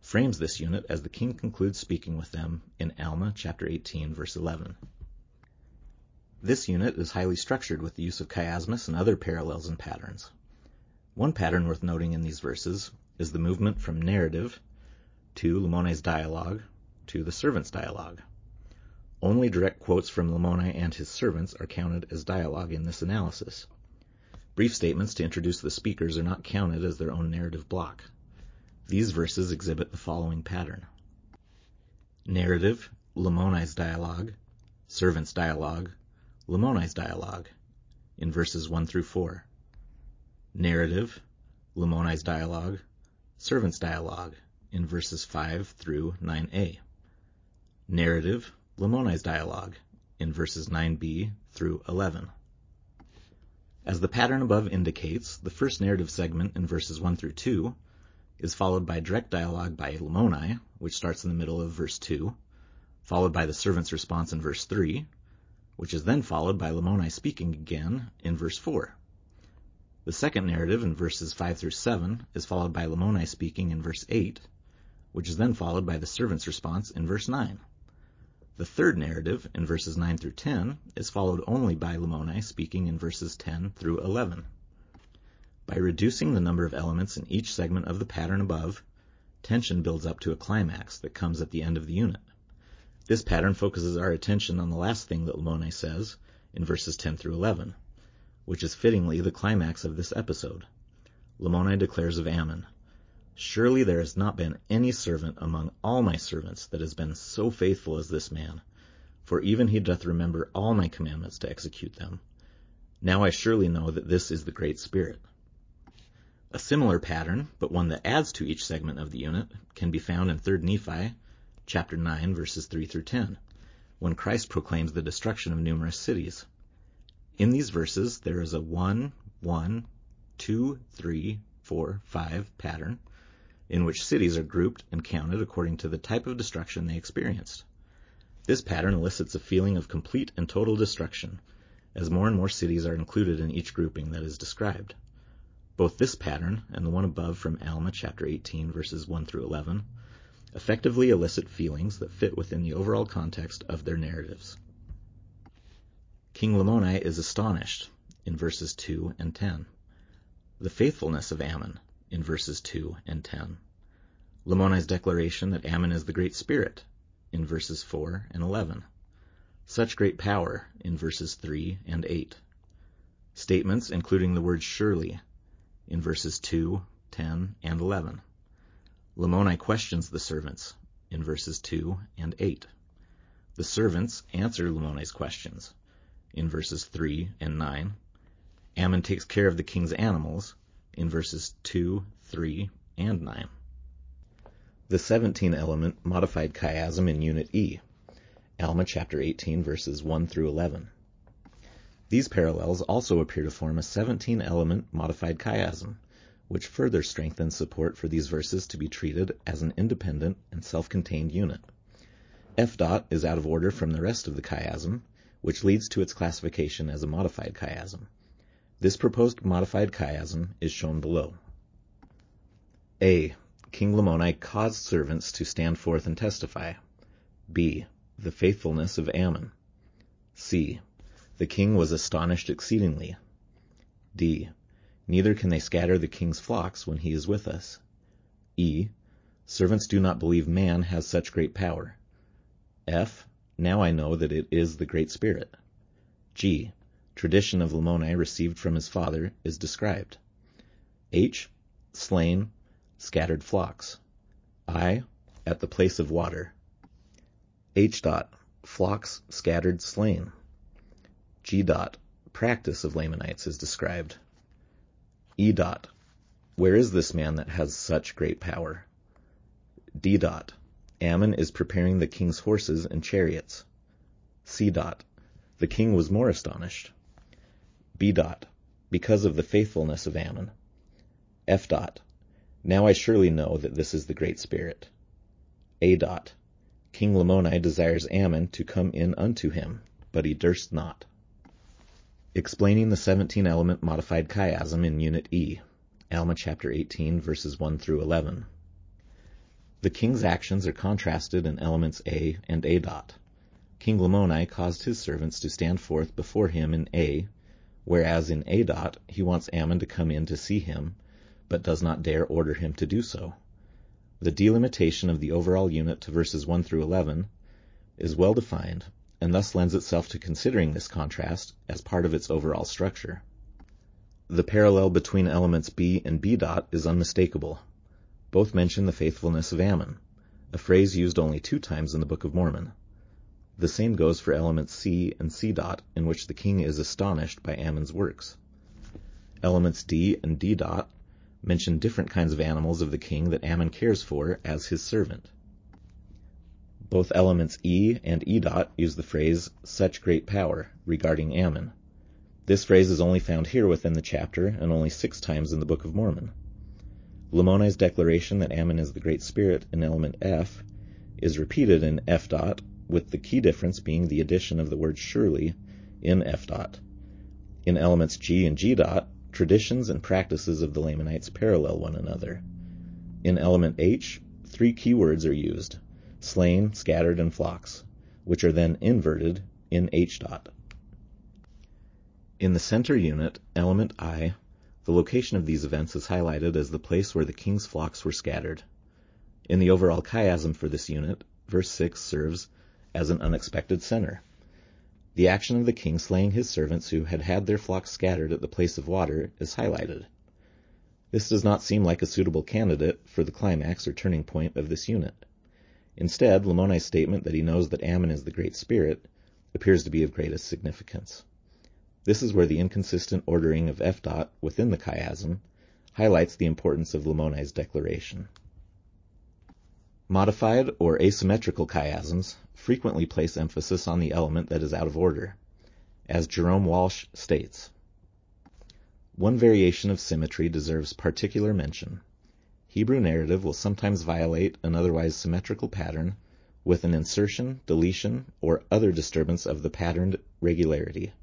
frames this unit as the king concludes speaking with them in Alma chapter 18 verse 11. This unit is highly structured with the use of chiasmus and other parallels and patterns. One pattern worth noting in these verses is the movement from narrative to Lamoni's dialogue to the servant's dialogue. Only direct quotes from Lamoni and his servants are counted as dialogue in this analysis. Brief statements to introduce the speakers are not counted as their own narrative block. These verses exhibit the following pattern. Narrative, Lamoni's dialogue, servant's dialogue, Lamoni's dialogue, in verses 1 through 4. Narrative, Lamoni's dialogue, servant's dialogue, in verses 5 through 9a. Narrative, Lamoni's dialogue in verses 9b through 11. As the pattern above indicates, the first narrative segment in verses 1 through 2 is followed by direct dialogue by Lamoni, which starts in the middle of verse 2, followed by the servant's response in verse 3, which is then followed by Lamoni speaking again in verse 4. The second narrative in verses 5 through 7 is followed by Lamoni speaking in verse 8, which is then followed by the servant's response in verse 9. The third narrative, in verses 9 through 10, is followed only by Lamoni speaking in verses 10 through 11. By reducing the number of elements in each segment of the pattern above, tension builds up to a climax that comes at the end of the unit. This pattern focuses our attention on the last thing that Lamoni says in verses 10 through 11, which is fittingly the climax of this episode. Lamoni declares of Ammon, Surely there has not been any servant among all my servants that has been so faithful as this man, for even he doth remember all my commandments to execute them. Now I surely know that this is the Great Spirit. A similar pattern, but one that adds to each segment of the unit, can be found in 3 Nephi, chapter 9, verses 3 through 10, when Christ proclaims the destruction of numerous cities. In these verses, there is a 1, 1, 2, 3, 4, 5 pattern, in which cities are grouped and counted according to the type of destruction they experienced. This pattern elicits a feeling of complete and total destruction, as more and more cities are included in each grouping that is described. Both this pattern and the one above from Alma chapter 18 verses 1 through 11 effectively elicit feelings that fit within the overall context of their narratives. King Lamoni is astonished in verses 2 and 10. The faithfulness of Ammon in verses 2 and 10. Lamoni's declaration that Ammon is the Great Spirit in verses 4 and 11. Such great power in verses 3 and 8. Statements including the word surely in verses 2, 10, and 11. Lamoni questions the servants in verses 2 and 8. The servants answer Lamoni's questions in verses 3 and 9. Ammon takes care of the king's animals in verses 2, 3, and 9. The 17 element modified chiasm in Unit E, Alma chapter 18 verses 1 through 11. These parallels also appear to form a 17 element modified chiasm, which further strengthens support for these verses to be treated as an independent and self-contained unit. F dot is out of order from the rest of the chiasm, which leads to its classification as a modified chiasm. This proposed modified chiasm is shown below. A. King Lamoni caused servants to stand forth and testify. B. The faithfulness of Ammon. C. The king was astonished exceedingly. D. Neither can they scatter the king's flocks when he is with us. E. Servants do not believe man has such great power. F. Now I know that it is the Great Spirit. G tradition of Lamoni received from his father is described. H. Slain, scattered flocks. I. At the place of water. H. Dot, flocks scattered, slain. G. Dot, practice of Lamanites is described. E. Dot, where is this man that has such great power? D. Dot, Ammon is preparing the king's horses and chariots. C. Dot, the king was more astonished. B. Because of the faithfulness of Ammon. F. Now I surely know that this is the Great Spirit. A. King Lamoni desires Ammon to come in unto him, but he durst not. Explaining the 17 element modified chiasm in Unit E, Alma chapter 18 verses 1 through 11. The king's actions are contrasted in elements A and A. King Lamoni caused his servants to stand forth before him in A whereas in A. Dot he wants Ammon to come in to see him, but does not dare order him to do so. The delimitation of the overall unit to verses 1 through 11 is well defined, and thus lends itself to considering this contrast as part of its overall structure. The parallel between elements B and B. Dot is unmistakable. Both mention the faithfulness of Ammon, a phrase used only two times in the Book of Mormon. The same goes for elements C and C dot, in which the king is astonished by Ammon's works. Elements D and D dot mention different kinds of animals of the king that Ammon cares for as his servant. Both elements E and E dot use the phrase such great power regarding Ammon. This phrase is only found here within the chapter and only six times in the Book of Mormon. Lamoni's declaration that Ammon is the Great Spirit in element F is repeated in F dot, with the key difference being the addition of the word surely in F dot. In elements G and G dot, traditions and practices of the Lamanites parallel one another. In element H, three key words are used slain, scattered, and flocks, which are then inverted in H dot. In the center unit, element I, the location of these events is highlighted as the place where the king's flocks were scattered. In the overall chiasm for this unit, verse 6 serves as an unexpected center. The action of the king slaying his servants who had had their flocks scattered at the place of water is highlighted. This does not seem like a suitable candidate for the climax or turning point of this unit. Instead, Lamoni's statement that he knows that Ammon is the Great Spirit appears to be of greatest significance. This is where the inconsistent ordering of F dot within the chiasm highlights the importance of Lamoni's declaration. Modified or asymmetrical chiasms frequently place emphasis on the element that is out of order, as Jerome Walsh states. One variation of symmetry deserves particular mention. Hebrew narrative will sometimes violate an otherwise symmetrical pattern with an insertion, deletion, or other disturbance of the patterned regularity.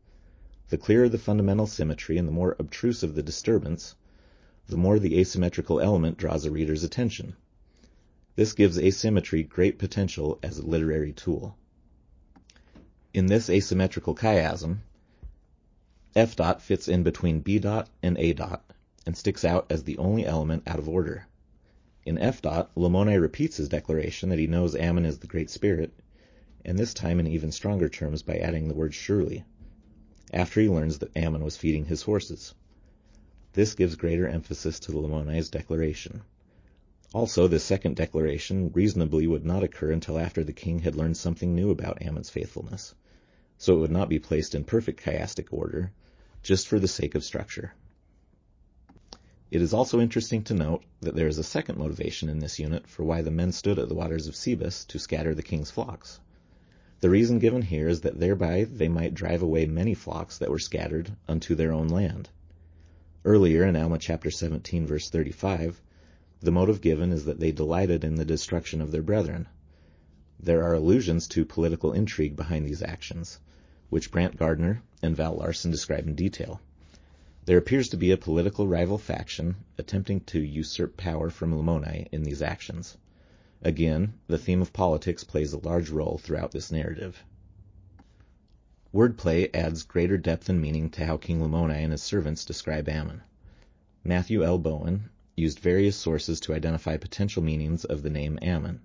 The clearer the fundamental symmetry and the more obtrusive the disturbance, the more the asymmetrical element draws a reader's attention. This gives asymmetry great potential as a literary tool. In this asymmetrical chiasm, F dot fits in between B dot and A dot and sticks out as the only element out of order. In F dot, Lamoni repeats his declaration that he knows Ammon is the Great Spirit, and this time in even stronger terms by adding the word surely, after he learns that Ammon was feeding his horses. This gives greater emphasis to Lamoni's declaration. Also, this second declaration reasonably would not occur until after the king had learned something new about Ammon's faithfulness, so it would not be placed in perfect chiastic order, just for the sake of structure. It is also interesting to note that there is a second motivation in this unit for why the men stood at the waters of Sebus to scatter the king's flocks. The reason given here is that thereby they might drive away many flocks that were scattered unto their own land. Earlier in Alma chapter 17 verse 35, the motive given is that they delighted in the destruction of their brethren. There are allusions to political intrigue behind these actions, which Brant Gardner and Val Larsen describe in detail. There appears to be a political rival faction attempting to usurp power from Lamoni in these actions. Again, the theme of politics plays a large role throughout this narrative. Wordplay adds greater depth and meaning to how King Lamoni and his servants describe Ammon. Matthew L. Bowen used various sources to identify potential meanings of the name Ammon.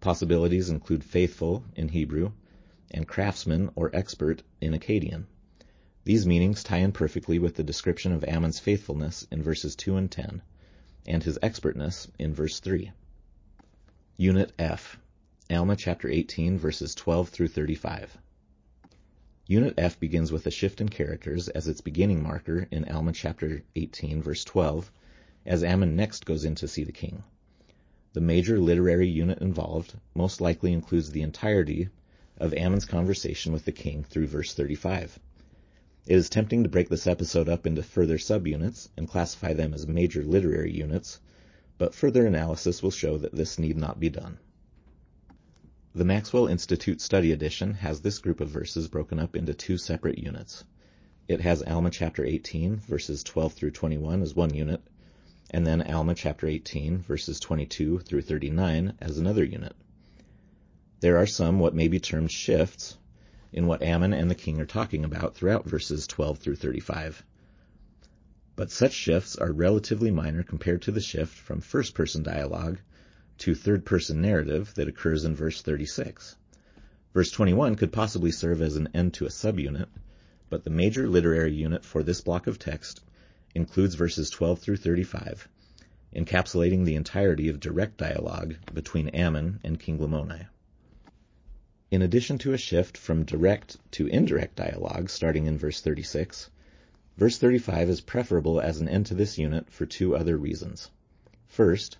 Possibilities include faithful in Hebrew and craftsman or expert in Akkadian. These meanings tie in perfectly with the description of Ammon's faithfulness in verses 2 and 10, and his expertness in verse 3. Unit F, Alma chapter 18 verses 12 through 35. Unit F begins with a shift in characters as its beginning marker in Alma chapter 18 verse 12 as Ammon next goes in to see the king. The major literary unit involved most likely includes the entirety of Ammon's conversation with the king through verse 35. It is tempting to break this episode up into further subunits and classify them as major literary units, but further analysis will show that this need not be done. The Maxwell Institute Study Edition has this group of verses broken up into two separate units. It has Alma chapter 18, verses 12 through 21 as one unit, and then Alma chapter 18, verses 22 through 39 as another unit. There are some what may be termed shifts in what Ammon and the king are talking about throughout verses 12 through 35. But such shifts are relatively minor compared to the shift from first person dialogue to third person narrative that occurs in verse 36. Verse 21 could possibly serve as an end to a subunit, but the major literary unit for this block of text includes verses 12 through 35, encapsulating the entirety of direct dialogue between Ammon and King Lamoni. In addition to a shift from direct to indirect dialogue starting in verse 36, Verse 35 is preferable as an end to this unit for two other reasons. First,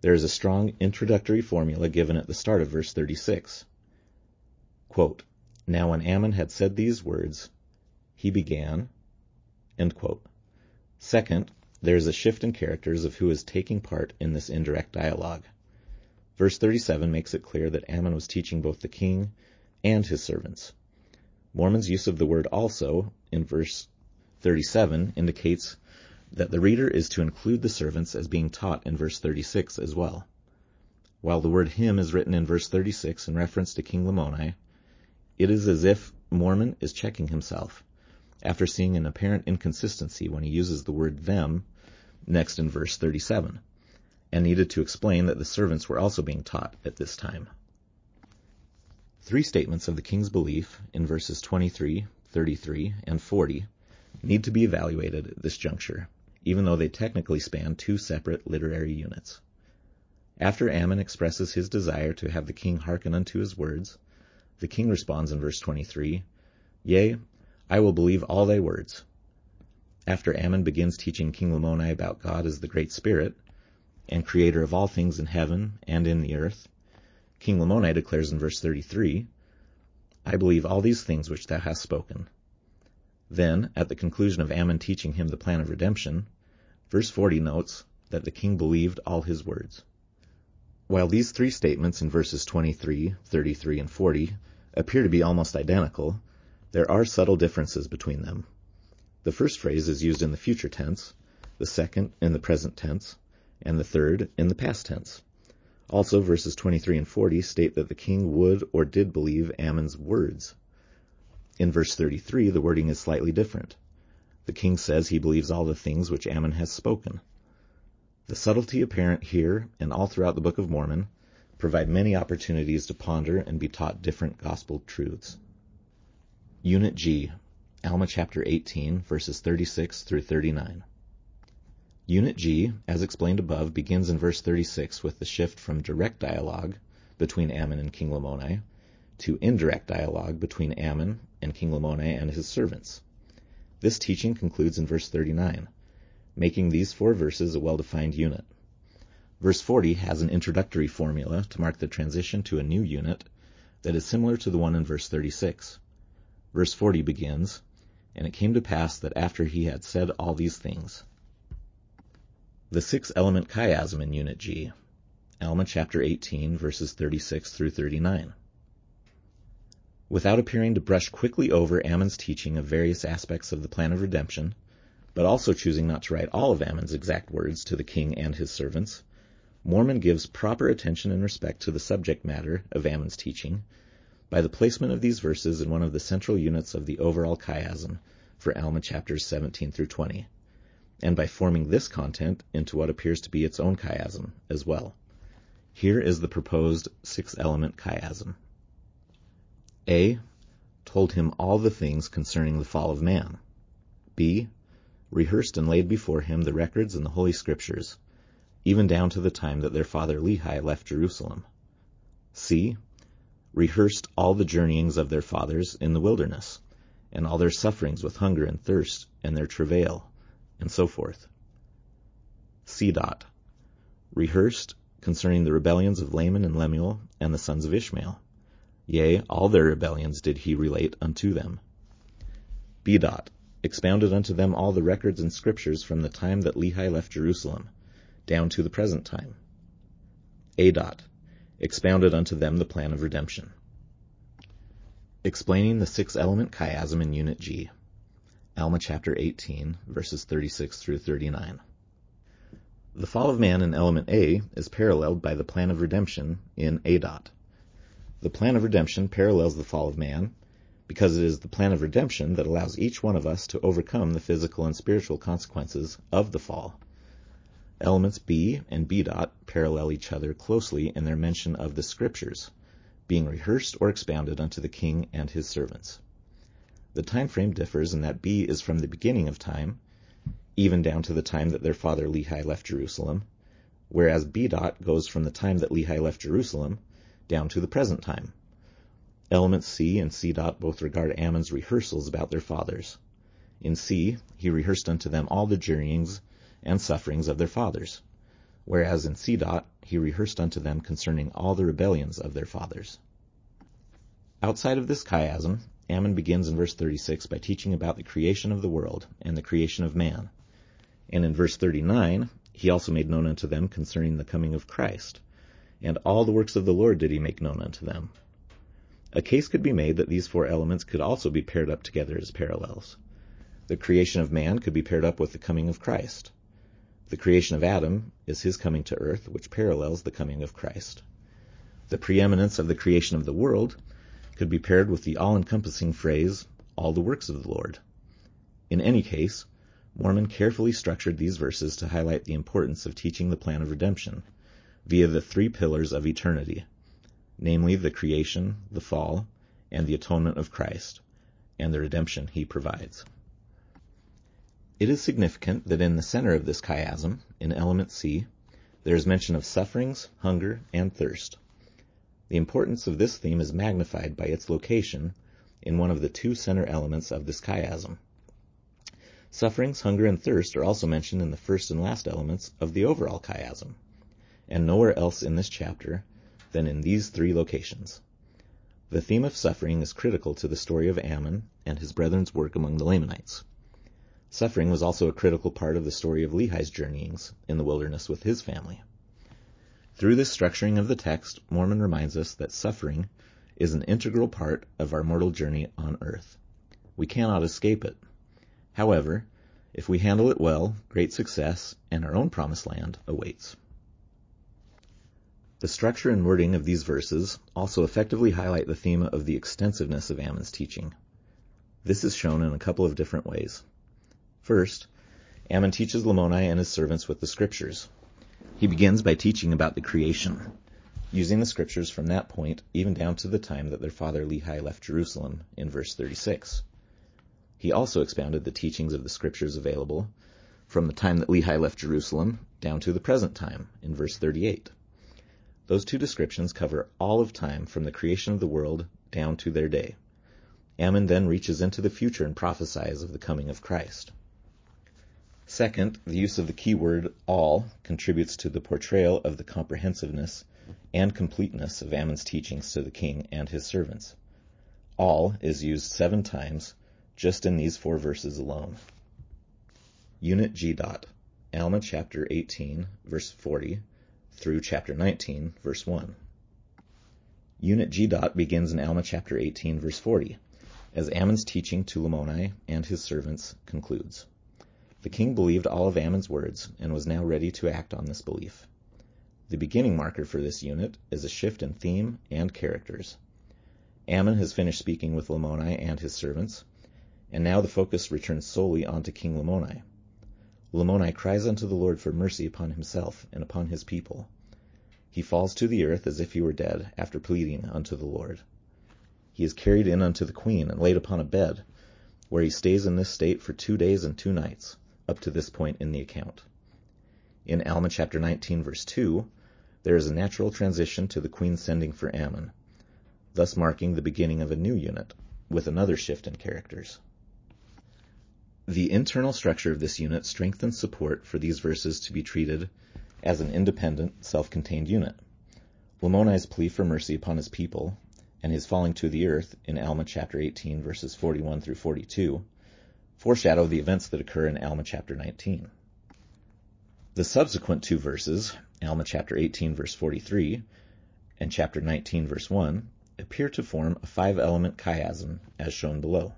there is a strong introductory formula given at the start of verse 36. Quote, now when Ammon had said these words, he began. Second, there is a shift in characters of who is taking part in this indirect dialogue. Verse 37 makes it clear that Ammon was teaching both the king and his servants. Mormon's use of the word also in verse 37 indicates that the reader is to include the servants as being taught in verse 36 as well. While the word him is written in verse 36 in reference to King Lamoni, it is as if Mormon is checking himself after seeing an apparent inconsistency when he uses the word them next in verse 37, and needed to explain that the servants were also being taught at this time. Three statements of the king's belief in verses 23, 33, and 40 need to be evaluated at this juncture, even though they technically span two separate literary units. After Ammon expresses his desire to have the king hearken unto his words, the king responds in verse 23, Yea, I will believe all thy words. After Ammon begins teaching King Lamoni about God as the Great Spirit, and creator of all things in heaven and in the earth, King Lamoni declares in verse 33, I believe all these things which thou hast spoken. Then, at the conclusion of Ammon teaching him the plan of redemption, verse 40 notes that the king believed all his words. While these three statements in verses 23, 33, and 40 appear to be almost identical, there are subtle differences between them. The first phrase is used in the future tense, the second in the present tense, and the third in the past tense. Also, verses 23 and 40 state that the king would or did believe Ammon's words. In verse 33, the wording is slightly different. The king says he believes all the things which Ammon has spoken. The subtlety apparent here and all throughout the Book of Mormon provide many opportunities to ponder and be taught different gospel truths. Unit G, Alma chapter 18, verses 36 through 39. Unit G, as explained above, begins in verse 36 with the shift from direct dialogue between Ammon and King Lamoni to indirect dialogue between Ammon and King Lamoni and his servants. This teaching concludes in verse 39 making these four verses a well-defined unit. Verse 40 has an introductory formula to mark the transition to a new unit that is similar to the one in verse 36. Verse 40 begins, And it came to pass that after he had said all these things. The six element chiasm in Unit G. Alma chapter 18 verses 36 through 39. Without appearing to brush quickly over Ammon's teaching of various aspects of the plan of redemption, but also choosing not to write all of Ammon's exact words to the king and his servants, Mormon gives proper attention and respect to the subject matter of Ammon's teaching by the placement of these verses in one of the central units of the overall chiasm for Alma chapters 17 through 20, and by forming this content into what appears to be its own chiasm as well. Here is the proposed six-element chiasm. A. Told him all the things concerning the fall of man. B rehearsed and laid before him the records and the Holy Scriptures, even down to the time that their father Lehi left Jerusalem. C. Rehearsed all the journeyings of their fathers in the wilderness, and all their sufferings with hunger and thirst, and their travail, and so forth. C. Dot. Rehearsed concerning the rebellions of Laman and Lemuel and the sons of Ishmael. Yea, all their rebellions did he relate unto them. B. Dot expounded unto them all the records and scriptures from the time that Lehi left Jerusalem, down to the present time. A. Dot, expounded unto them the plan of redemption. Explaining the six element chiasm in Unit G. Alma chapter 18, verses 36 through 39. The fall of man in element A is paralleled by the plan of redemption in A. Dot. The plan of redemption parallels the fall of man because it is the plan of redemption that allows each one of us to overcome the physical and spiritual consequences of the fall. Elements B and B dot parallel each other closely in their mention of the scriptures, being rehearsed or expounded unto the king and his servants. The time frame differs in that B is from the beginning of time, even down to the time that their father Lehi left Jerusalem, whereas B dot goes from the time that Lehi left Jerusalem down to the present time. Elements C and C dot both regard Ammon's rehearsals about their fathers. In C, he rehearsed unto them all the journeyings and sufferings of their fathers, whereas in C dot he rehearsed unto them concerning all the rebellions of their fathers. Outside of this chiasm, Ammon begins in verse 36 by teaching about the creation of the world and the creation of man. And in verse 39, he also made known unto them concerning the coming of Christ, and all the works of the Lord did he make known unto them. A case could be made that these four elements could also be paired up together as parallels. The creation of man could be paired up with the coming of Christ. The creation of Adam is his coming to earth, which parallels the coming of Christ. The preeminence of the creation of the world could be paired with the all-encompassing phrase, all the works of the Lord. In any case, Mormon carefully structured these verses to highlight the importance of teaching the plan of redemption via the three pillars of eternity, namely the creation, the fall, and the atonement of Christ, and the redemption he provides. It is significant that in the center of this chiasm, in element C, there is mention of sufferings, hunger, and thirst. The importance of this theme is magnified by its location in one of the two center elements of this chiasm. Sufferings, hunger, and thirst are also mentioned in the first and last elements of the overall chiasm, and nowhere else in this chapter than in these three locations. The theme of suffering is critical to the story of Ammon and his brethren's work among the Lamanites. Suffering was also a critical part of the story of Lehi's journeyings in the wilderness with his family. Through this structuring of the text, Mormon reminds us that suffering is an integral part of our mortal journey on earth. We cannot escape it. However, if we handle it well, great success and our own promised land awaits. The structure and wording of these verses also effectively highlight the theme of the extensiveness of Ammon's teaching. This is shown in a couple of different ways. First, Ammon teaches Lamoni and his servants with the scriptures. He begins by teaching about the creation, using the scriptures from that point even down to the time that their father Lehi left Jerusalem in verse 36. He also expounded the teachings of the scriptures available from the time that Lehi left Jerusalem down to the present time in verse 38. Those two descriptions cover all of time from the creation of the world down to their day. Ammon then reaches into the future and prophesies of the coming of Christ. Second, the use of the keyword all contributes to the portrayal of the comprehensiveness and completeness of Ammon's teachings to the king and his servants. All is used seven times just in these four verses alone. Unit G dot, Alma chapter 18, verse 40 through chapter 19, verse 1. Unit G dot begins in Alma chapter 18, verse 40, as Ammon's teaching to Lamoni and his servants concludes. The king believed all of Ammon's words and was now ready to act on this belief. The beginning marker for this unit is a shift in theme and characters. Ammon has finished speaking with Lamoni and his servants, and now the focus returns solely onto King Lamoni. Lamoni cries unto the Lord for mercy upon himself and upon his people. He falls to the earth as if he were dead after pleading unto the Lord. He is carried in unto the queen and laid upon a bed, where he stays in this state for two days and two nights up to this point in the account. In Alma chapter 19 verse 2, there is a natural transition to the queen sending for Ammon, thus marking the beginning of a new unit, with another shift in characters. The internal structure of this unit strengthens support for these verses to be treated as an independent, self-contained unit. Lamoni's plea for mercy upon his people and his falling to the earth in Alma chapter 18 verses 41 through 42 foreshadow the events that occur in Alma chapter 19. The subsequent two verses, Alma chapter 18 verse 43 and chapter 19 verse 1, appear to form a five-element chiasm as shown below.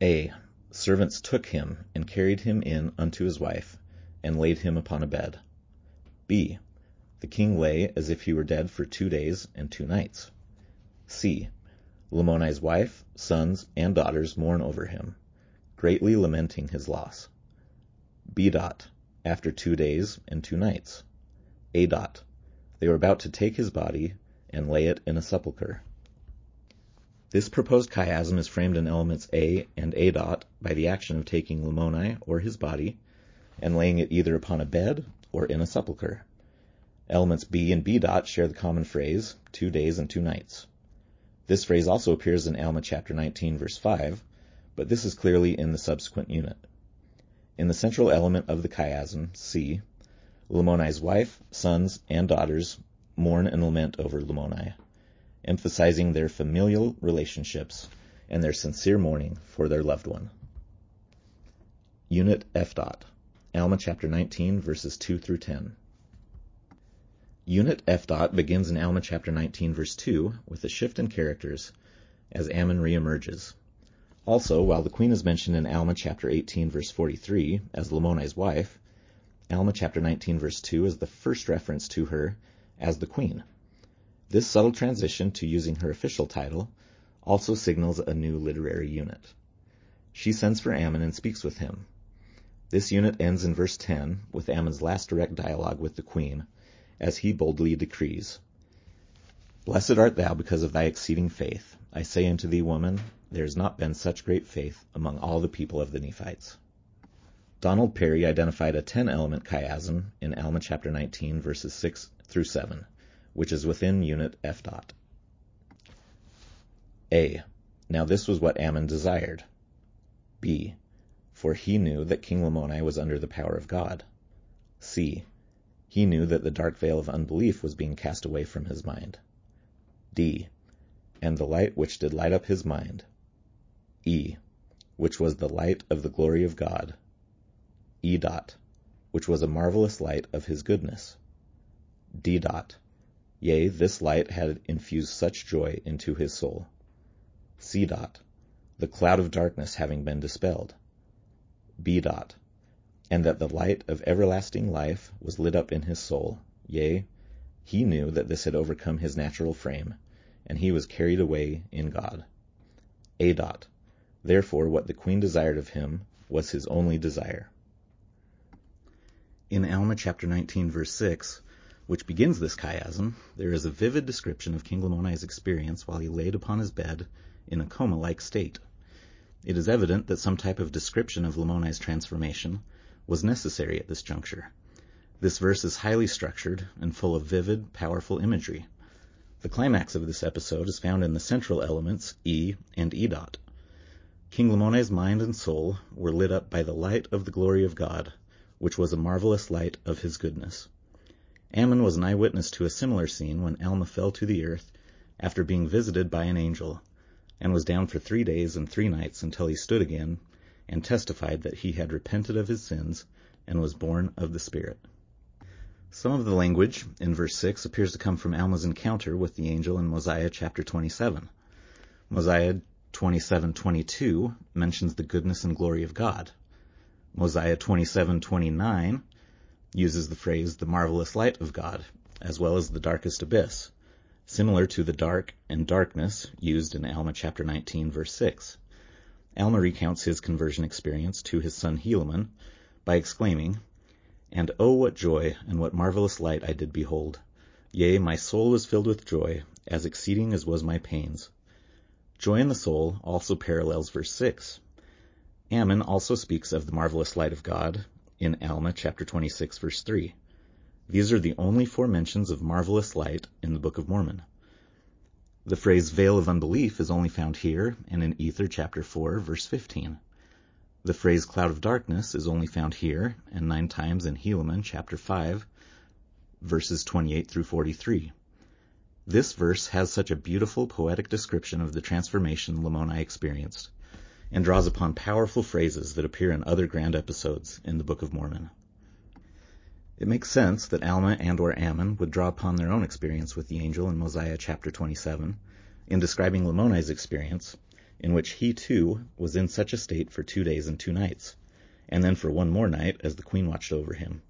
A. Servants took him and carried him in unto his wife and laid him upon a bed. B. The king lay as if he were dead for two days and two nights. C. Lamoni's wife, sons, and daughters mourn over him, greatly lamenting his loss. B. Dot, after two days and two nights. A. Dot, they were about to take his body and lay it in a sepulchre. This proposed chiasm is framed in elements A and A dot by the action of taking Lamoni or his body and laying it either upon a bed or in a sepulchre. Elements B and B dot share the common phrase, two days and two nights. This phrase also appears in Alma chapter 19 verse 5, but this is clearly in the subsequent unit. In the central element of the chiasm, C, Lamoni's wife, sons, and daughters mourn and lament over Lamoni, emphasizing their familial relationships and their sincere mourning for their loved one. Unit F. Dot, Alma chapter 19, verses 2 through 10. Unit F. Dot begins in Alma chapter 19, verse 2, with a shift in characters as Ammon reemerges. Also, while the queen is mentioned in Alma chapter 18, verse 43, as Lamoni's wife, Alma chapter 19, verse 2 is the first reference to her as the queen. This subtle transition to using her official title also signals a new literary unit. She sends for Ammon and speaks with him. This unit ends in verse 10 with Ammon's last direct dialogue with the queen, as he boldly decrees, Blessed art thou because of thy exceeding faith. I say unto thee, woman, there has not been such great faith among all the people of the Nephites. Donald Parry identified a 10 element chiasm in Alma chapter 19 verses 6 through 7, which is within unit F dot. A. Now this was what Ammon desired. B. For he knew that King Lamoni was under the power of God. C. He knew that the dark veil of unbelief was being cast away from his mind. D. And the light which did light up his mind. E. Which was the light of the glory of God. E. Dot. Which was a marvelous light of his goodness. D. Dot. Yea, this light had infused such joy into his soul. C. Dot. The cloud of darkness having been dispelled. B. Dot. And that the light of everlasting life was lit up in his soul. Yea, he knew that this had overcome his natural frame, and he was carried away in God. A. Dot. Therefore, what the queen desired of him was his only desire. In Alma chapter 19, verse 6, which begins this chiasm, there is a vivid description of King Lamoni's experience while he laid upon his bed in a coma-like state. It is evident that some type of description of Lamoni's transformation was necessary at this juncture. This verse is highly structured and full of vivid, powerful imagery. The climax of this episode is found in the central elements E and E dot. King Lamoni's mind and soul were lit up by the light of the glory of God, which was a marvelous light of his goodness. Ammon was an eyewitness to a similar scene when Alma fell to the earth after being visited by an angel, and was down for three days and three nights until he stood again and testified that he had repented of his sins and was born of the Spirit. Some of the language in verse 6 appears to come from Alma's encounter with the angel in Mosiah chapter 27. Mosiah 27:22 mentions the goodness and glory of God. Mosiah 27:29 uses the phrase the marvelous light of God, as well as the darkest abyss, similar to the dark and darkness used in Alma chapter 19 verse 6. Alma recounts his conversion experience to his son Helaman by exclaiming, And oh what joy and what marvelous light I did behold! Yea, my soul was filled with joy, as exceeding as was my pains. Joy in the soul also parallels verse 6. Ammon also speaks of the marvelous light of God in Alma chapter 26 verse 3. These are the only four mentions of marvelous light in the Book of Mormon. The phrase veil of unbelief is only found here and in Ether chapter 4 verse 15. The phrase cloud of darkness is only found here and nine times in Helaman chapter 5 verses 28 through 43. This verse has such a beautiful poetic description of the transformation Lamoni experienced and draws upon powerful phrases that appear in other grand episodes in the Book of Mormon. It makes sense that Alma and or Ammon would draw upon their own experience with the angel in Mosiah chapter 27 in describing Lamoni's experience, in which he too was in such a state for two days and two nights, and then for one more night as the queen watched over him.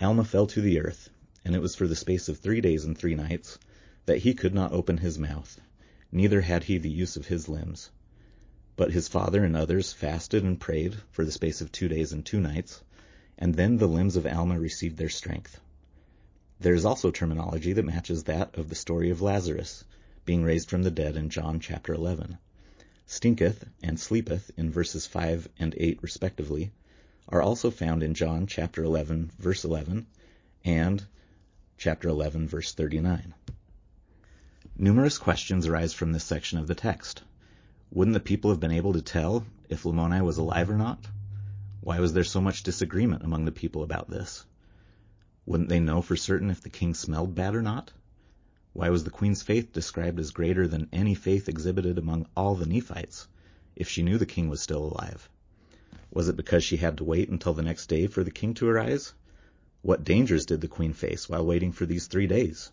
Alma fell to the earth, and it was for the space of three days and three nights that he could not open his mouth, neither had he the use of his limbs. But his father and others fasted and prayed for the space of two days and two nights, and then the limbs of Alma received their strength. There is also terminology that matches that of the story of Lazarus being raised from the dead in John chapter 11. Stinketh and sleepeth in verses 5 and 8 respectively are also found in John chapter 11 verse 11 and chapter 11 verse 39. Numerous questions arise from this section of the text. Wouldn't the people have been able to tell if Lamoni was alive or not? Why was there so much disagreement among the people about this? Wouldn't they know for certain if the king smelled bad or not? Why was the queen's faith described as greater than any faith exhibited among all the Nephites, if she knew the king was still alive? Was it because she had to wait until the next day for the king to arise? What dangers did the queen face while waiting for these three days?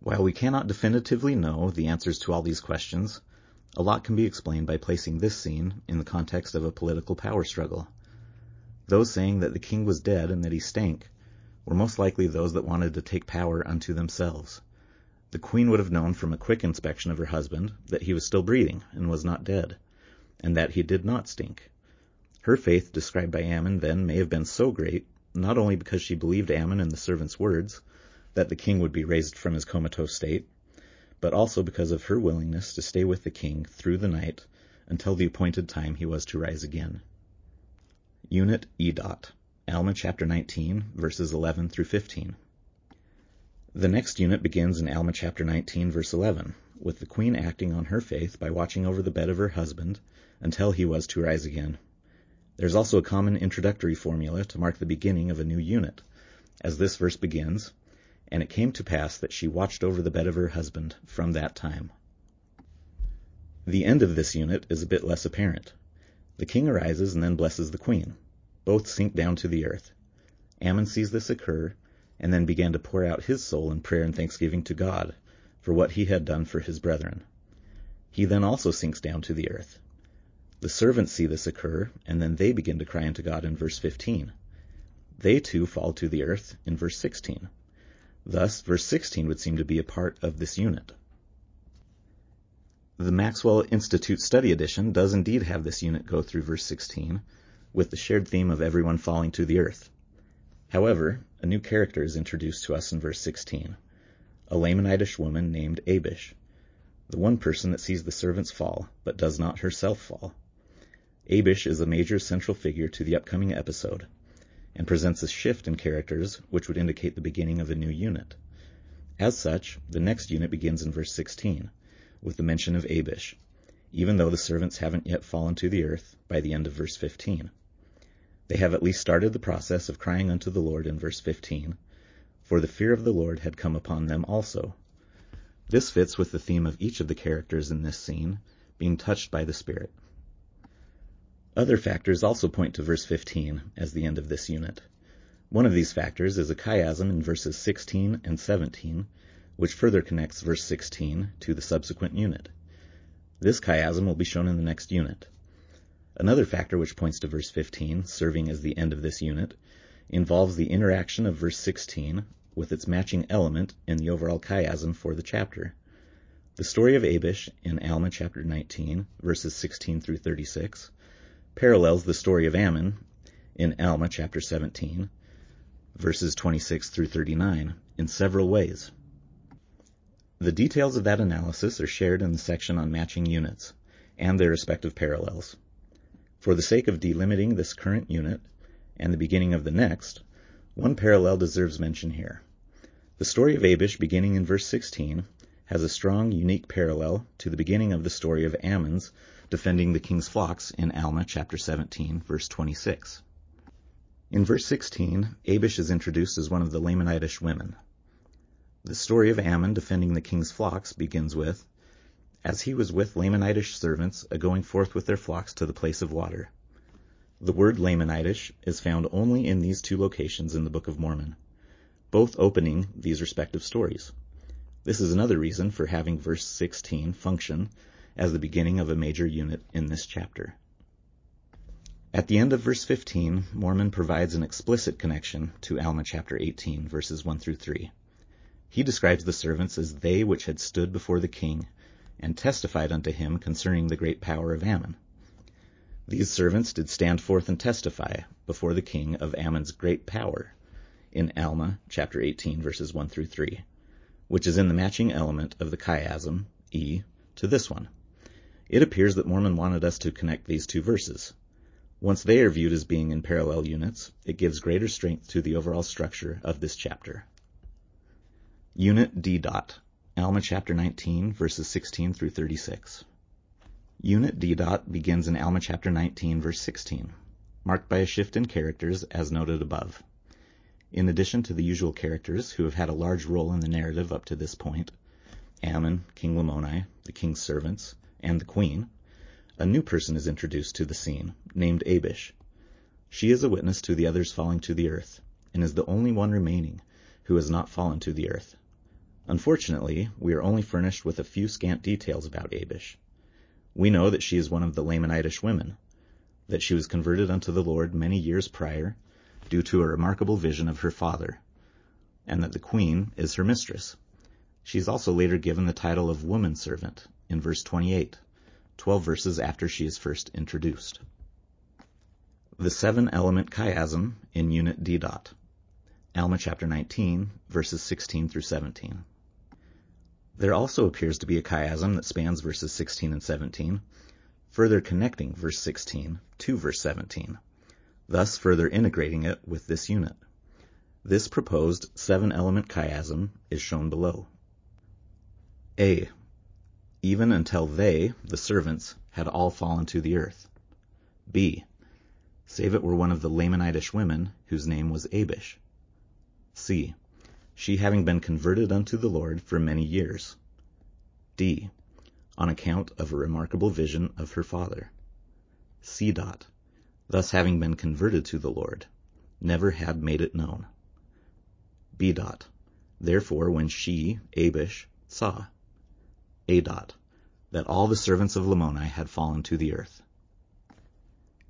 While we cannot definitively know the answers to all these questions, a lot can be explained by placing this scene in the context of a political power struggle. Those saying that the king was dead and that he stank were most likely those that wanted to take power unto themselves. The queen would have known from a quick inspection of her husband that he was still breathing and was not dead, and that he did not stink. Her faith described by Ammon then may have been so great, not only because she believed Ammon and the servant's words, that the king would be raised from his comatose state, but also because of her willingness to stay with the king through the night until the appointed time he was to rise again. Unit E. Dot, Alma chapter 19, verses 11 through 15. The next unit begins in Alma chapter 19, verse 11, with the queen acting on her faith by watching over the bed of her husband until he was to rise again. There's also a common introductory formula to mark the beginning of a new unit, as this verse begins, and it came to pass that she watched over the bed of her husband from that time. The end of this unit is a bit less apparent. The king arises and then blesses the queen. Both sink down to the earth. Ammon sees this occur, and then began to pour out his soul in prayer and thanksgiving to God for what he had done for his brethren. He then also sinks down to the earth. The servants see this occur, and then they begin to cry unto God in verse 15. They too fall to the earth in verse 16. Thus, verse 16 would seem to be a part of this unit. The Maxwell Institute Study Edition does indeed have this unit go through verse 16, with the shared theme of everyone falling to the earth. However, a new character is introduced to us in verse 16, a Lamanitish woman named Abish, the one person that sees the servants fall, but does not herself fall. Abish is a major central figure to the upcoming episode, and presents a shift in characters which would indicate the beginning of a new unit. As such, the next unit begins in verse 16, with the mention of Abish, even though the servants haven't yet fallen to the earth by the end of verse 15. They have at least started the process of crying unto the Lord in verse 15, for the fear of the Lord had come upon them also. This fits with the theme of each of the characters in this scene being touched by the Spirit. Other factors also point to verse 15 as the end of this unit. One of these factors is a chiasm in verses 16 and 17, which further connects verse 16 to the subsequent unit. This chiasm will be shown in the next unit. Another factor which points to verse 15, serving as the end of this unit, involves the interaction of verse 16 with its matching element in the overall chiasm for the chapter. The story of Abish in Alma chapter 19, verses 16 through 36, parallels the story of Ammon in Alma chapter 17, verses 26 through 39, in several ways. The details of that analysis are shared in the section on matching units and their respective parallels. For the sake of delimiting this current unit and the beginning of the next, one parallel deserves mention here. The story of Abish beginning in verse 16 has a strong, unique parallel to the beginning of the story of Ammon's defending the king's flocks in Alma chapter 17, verse 26. In verse 16, Abish is introduced as one of the Lamanitish women. The story of Ammon defending the king's flocks begins with, As he was with Lamanitish servants a going forth with their flocks to the place of water. The word Lamanitish is found only in these two locations in the Book of Mormon, both opening these respective stories. This is another reason for having verse 16 function as the beginning of a major unit in this chapter. At the end of verse 15, Mormon provides an explicit connection to Alma chapter 18, verses 1 through 3. He describes the servants as they which had stood before the king and testified unto him concerning the great power of Ammon. These servants did stand forth and testify before the king of Ammon's great power in Alma chapter 18, verses 1 through 3, which is in the matching element of the chiasm, E, to this one. It appears that Mormon wanted us to connect these two verses. Once they are viewed as being in parallel units, it gives greater strength to the overall structure of this chapter. Unit D. Dot, Alma chapter 19, verses 16 through 36. Unit D. Dot begins in Alma chapter 19, verse 16, marked by a shift in characters as noted above. In addition to the usual characters who have had a large role in the narrative up to this point, Ammon, King Lamoni, the king's servants, and the queen, a new person is introduced to the scene, named Abish. She is a witness to the others falling to the earth, and is the only one remaining who has not fallen to the earth. Unfortunately, we are only furnished with a few scant details about Abish. We know that she is one of the Lamanitish women, that she was converted unto the Lord many years prior, due to a remarkable vision of her father, and that the queen is her mistress. She is also later given the title of woman servant in verse 28, 12 verses after she is first introduced. The seven element chiasm in unit D. Dot. Alma chapter 19, verses 16 through 17. There also appears to be a chiasm that spans verses 16 and 17, further connecting verse 16 to verse 17, thus further integrating it with this unit. This proposed seven-element chiasm is shown below. A. Even until they, the servants, had all fallen to the earth. B. Save it were one of the Lamanitish women, whose name was Abish. C she having been converted unto the Lord for many years. D. On account of a remarkable vision of her father. C. Dot, thus having been converted to the Lord, never had made it known. B. Dot, therefore when she, Abish, saw. A. Dot, that all the servants of Lamoni had fallen to the earth.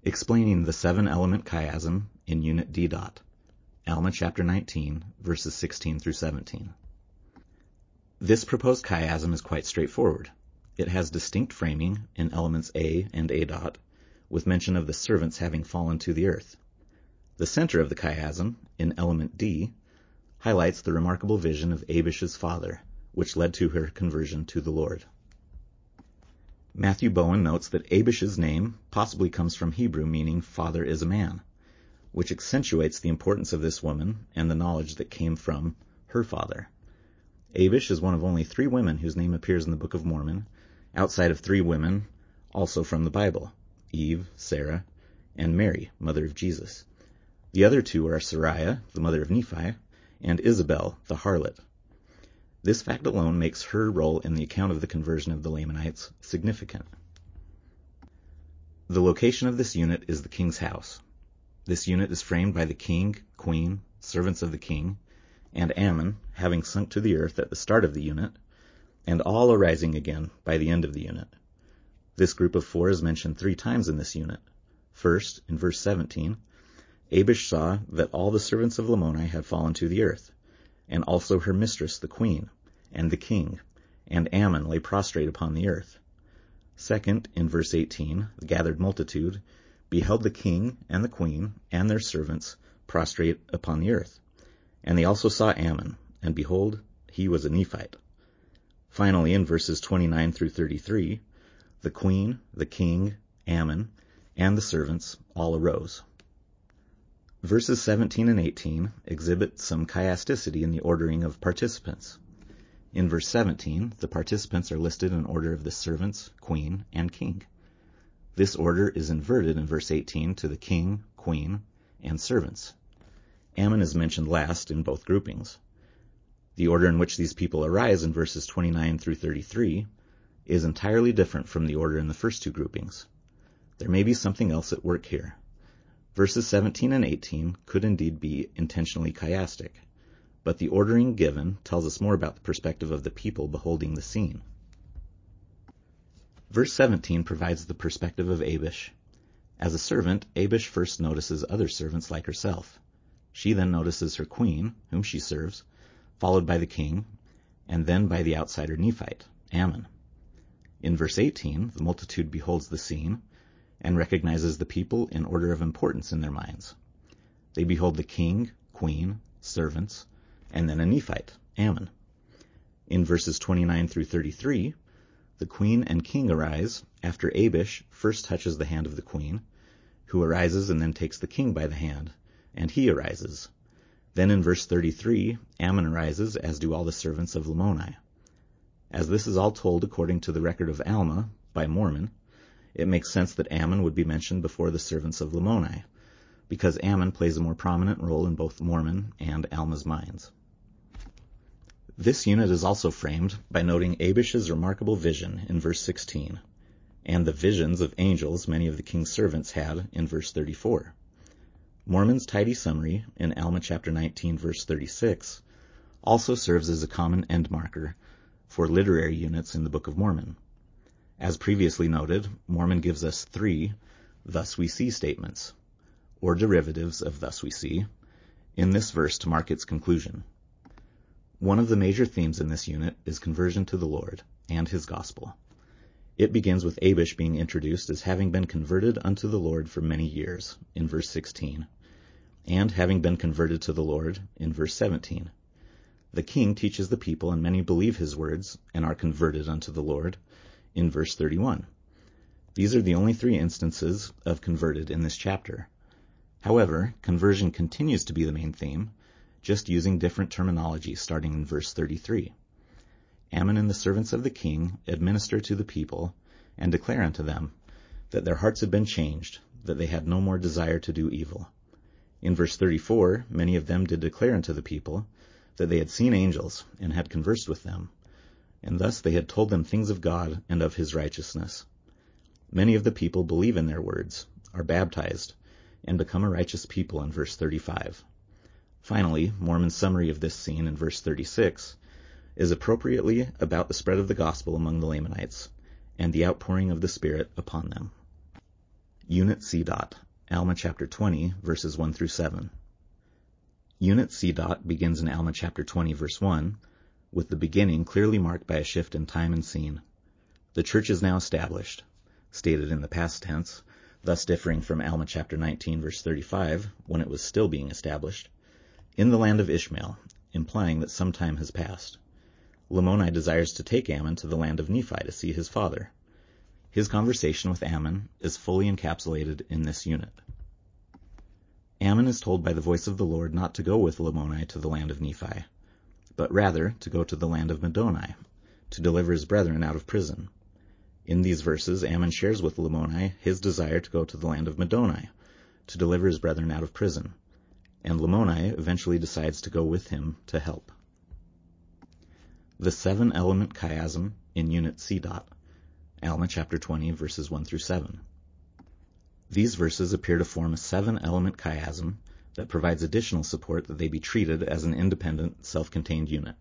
Explaining the seven element chiasm in unit D. Dot. Alma chapter 19, verses 16 through 17. This proposed chiasm is quite straightforward. It has distinct framing in elements A and A dot, with mention of the servants having fallen to the earth. The center of the chiasm, in element D, highlights the remarkable vision of Abish's father, which led to her conversion to the Lord. Matthew Bowen notes that Abish's name possibly comes from Hebrew meaning father is a man which accentuates the importance of this woman and the knowledge that came from her father. Abish is one of only three women whose name appears in the Book of Mormon, outside of three women also from the Bible Eve, Sarah, and Mary, mother of Jesus. The other two are Sariah, the mother of Nephi, and Isabel, the harlot. This fact alone makes her role in the account of the conversion of the Lamanites significant. The location of this unit is the king's house. This unit is framed by the king, queen, servants of the king, and Ammon having sunk to the earth at the start of the unit, and all arising again by the end of the unit. This group of four is mentioned three times in this unit. First, in verse 17, Abish saw that all the servants of Lamoni had fallen to the earth, and also her mistress the queen, and the king, and Ammon lay prostrate upon the earth. Second, in verse 18, the gathered multitude beheld the king and the queen and their servants prostrate upon the earth. And they also saw Ammon, and behold, he was a Nephite. Finally, in verses 29 through 33, the queen, the king, Ammon, and the servants all arose. Verses 17 and 18 exhibit some chiasticity in the ordering of participants. In verse 17, the participants are listed in order of the servants, queen, and king. This order is inverted in verse 18 to the king, queen, and servants. Ammon is mentioned last in both groupings. The order in which these people arise in verses 29 through 33 is entirely different from the order in the first two groupings. There may be something else at work here. Verses 17 and 18 could indeed be intentionally chiastic, but the ordering given tells us more about the perspective of the people beholding the scene. Verse 17 provides the perspective of Abish. As a servant, Abish first notices other servants like herself. She then notices her queen, whom she serves, followed by the king, and then by the outsider Nephite, Ammon. In verse 18, the multitude beholds the scene and recognizes the people in order of importance in their minds. They behold the king, queen, servants, and then a Nephite, Ammon. In verses 29 through 33, the queen and king arise after Abish first touches the hand of the queen, who arises and then takes the king by the hand, and he arises. Then in verse 33, Ammon arises, as do all the servants of Lamoni. As this is all told according to the record of Alma by Mormon, it makes sense that Ammon would be mentioned before the servants of Lamoni, because Ammon plays a more prominent role in both Mormon and Alma's minds. This unit is also framed by noting Abish's remarkable vision in verse 16, and the visions of angels many of the king's servants had in verse 34. Mormon's tidy summary in Alma chapter 19 verse 36 also serves as a common end marker for literary units in the Book of Mormon. As previously noted, Mormon gives us three thus we see statements, or derivatives of thus we see, in this verse to mark its conclusion. One of the major themes in this unit is conversion to the Lord and his gospel. It begins with Abish being introduced as having been converted unto the Lord for many years, in verse 16, and having been converted to the Lord, in verse 17. The king teaches the people, and many believe his words and are converted unto the Lord, in verse 31. These are the only three instances of converted in this chapter. However, conversion continues to be the main theme, just using different terminology starting in verse 33. Ammon and the servants of the king administer to the people and declare unto them that their hearts had been changed, that they had no more desire to do evil. In verse 34, many of them did declare unto the people that they had seen angels and had conversed with them, and thus they had told them things of God and of his righteousness. Many of the people believe in their words, are baptized, and become a righteous people in verse 35. Finally, Mormon's summary of this scene in verse 36 is appropriately about the spread of the gospel among the Lamanites and the outpouring of the Spirit upon them. Unit C. Dot, Alma chapter 20, verses 1 through 7. Unit C. Dot begins in Alma chapter 20, verse 1, with the beginning clearly marked by a shift in time and scene. The church is now established, stated in the past tense, thus differing from Alma chapter 19, verse 35, when it was still being established, in the land of Ishmael, implying that some time has passed. Lamoni desires to take Ammon to the land of Nephi to see his father. His conversation with Ammon is fully encapsulated in this unit. Ammon is told by the voice of the Lord not to go with Lamoni to the land of Nephi, but rather to go to the land of Middoni, to deliver his brethren out of prison. In these verses, Ammon shares with Lamoni his desire to go to the land of Middoni, to deliver his brethren out of prison, and Lamoni eventually decides to go with him to help. The seven element chiasm in Unit C. Dot, Alma chapter 20, verses 1 through 7. These verses appear to form a seven element chiasm that provides additional support that they be treated as an independent, self-contained unit.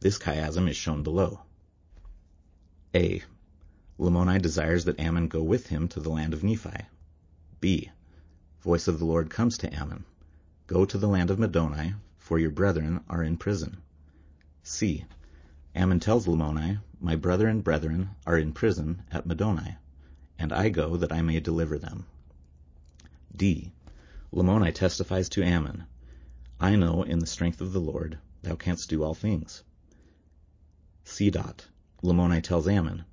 This chiasm is shown below. A. Lamoni desires that Ammon go with him to the land of Nephi. B. Voice of the Lord comes to Ammon. Go to the land of Middoni, for your brethren are in prison. C. Ammon tells Lamoni, My brother and brethren are in prison at Middoni, and I go that I may deliver them. D. Lamoni testifies to Ammon, I know in the strength of the Lord thou canst do all things. C. Dot. Lamoni tells Ammon,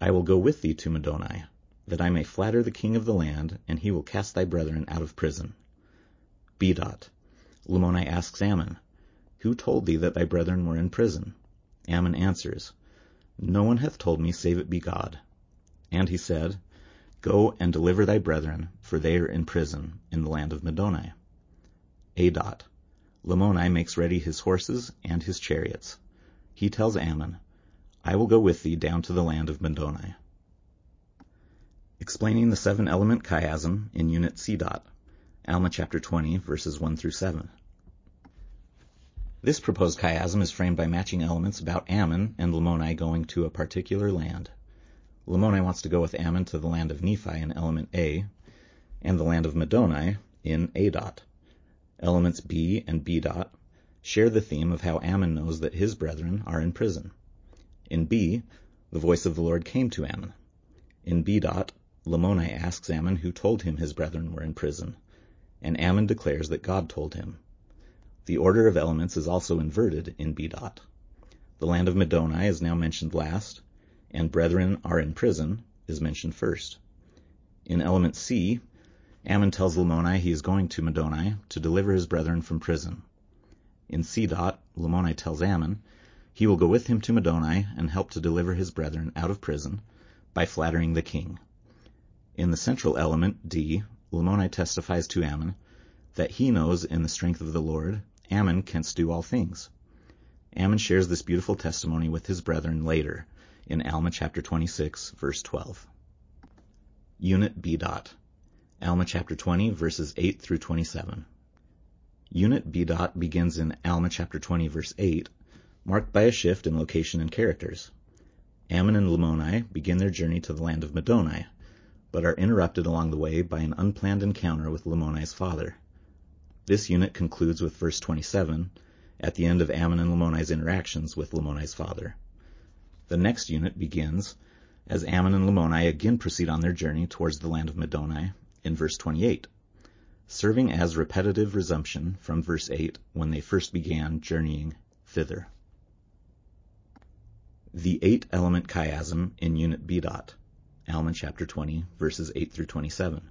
I will go with thee to Middoni, that I may flatter the king of the land, and he will cast thy brethren out of prison. B. Dot. Lamoni asks Ammon, Who told thee that thy brethren were in prison? Ammon answers, No one hath told me save it be God. And he said, Go and deliver thy brethren, for they are in prison in the land of Middoni. A. Dot. Lamoni makes ready his horses and his chariots. He tells Ammon, I will go with thee down to the land of Middoni. Explaining the seven element chiasm in Unit C. Dot, Alma chapter 20, verses 1 through 7. This proposed chiasm is framed by matching elements about Ammon and Lamoni going to a particular land. Lamoni wants to go with Ammon to the land of Nephi in element A, and the land of Middoni in A dot. Elements B and B dot share the theme of how Ammon knows that his brethren are in prison. In B, the voice of the Lord came to Ammon. In B dot, Lamoni asks Ammon who told him his brethren were in prison, and Ammon declares that God told him. The order of elements is also inverted in B. Dot. The land of Middoni is now mentioned last, and brethren are in prison is mentioned first. In element C, Ammon tells Lamoni he is going to Middoni to deliver his brethren from prison. In C. Dot, Lamoni tells Ammon He will go with him to Middoni and help to deliver his brethren out of prison by flattering the king. In the central element, D, Lamoni testifies to Ammon that he knows in the strength of the Lord Ammon canst do all things. Ammon shares this beautiful testimony with his brethren later in Alma chapter 26, verse 12. Unit B dot. Alma chapter 20, verses 8 through 27. Unit B dot begins in Alma chapter 20, verse 8, marked by a shift in location and characters. Ammon and Lamoni begin their journey to the land of Middoni, but are interrupted along the way by an unplanned encounter with Lamoni's father. This unit concludes with verse 27 at the end of Ammon and Lamoni's interactions with Lamoni's father. The next unit begins as Ammon and Lamoni again proceed on their journey towards the land of Middoni in verse 28, serving as repetitive resumption from verse 8 when they first began journeying thither. The eight element chiasm in unit B dot, Alma chapter 20 verses 8 through 27.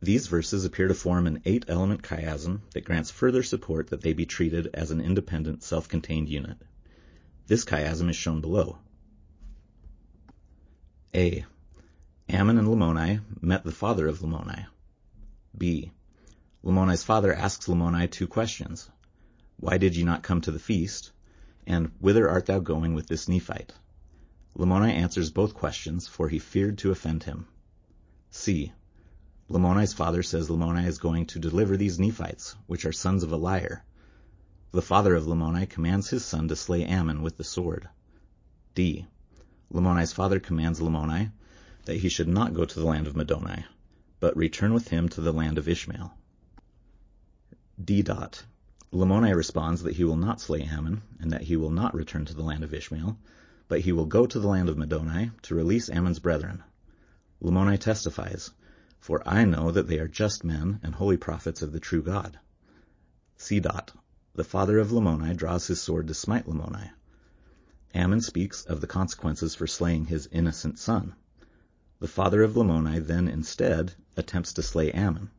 These verses appear to form an eight-element chiasm that grants further support that they be treated as an independent, self-contained unit. This chiasm is shown below. A. Ammon and Lamoni met the father of Lamoni. B. Lamoni's father asks Lamoni two questions. Why did ye not come to the feast? And whither art thou going with this Nephite? Lamoni answers both questions, for he feared to offend him. C. Lamoni's father says Lamoni is going to deliver these Nephites, which are sons of a liar. The father of Lamoni commands his son to slay Ammon with the sword. D. Lamoni's father commands Lamoni that he should not go to the land of Middoni, but return with him to the land of Ishmael. D. Dot. Lamoni responds that he will not slay Ammon, and that he will not return to the land of Ishmael, but he will go to the land of Middoni to release Ammon's brethren. Lamoni testifies for I know that they are just men and holy prophets of the true God. C. Dot. The father of Lamoni draws his sword to smite Lamoni. Ammon speaks of the consequences for slaying his innocent son. The father of Lamoni then instead attempts to slay Ammon.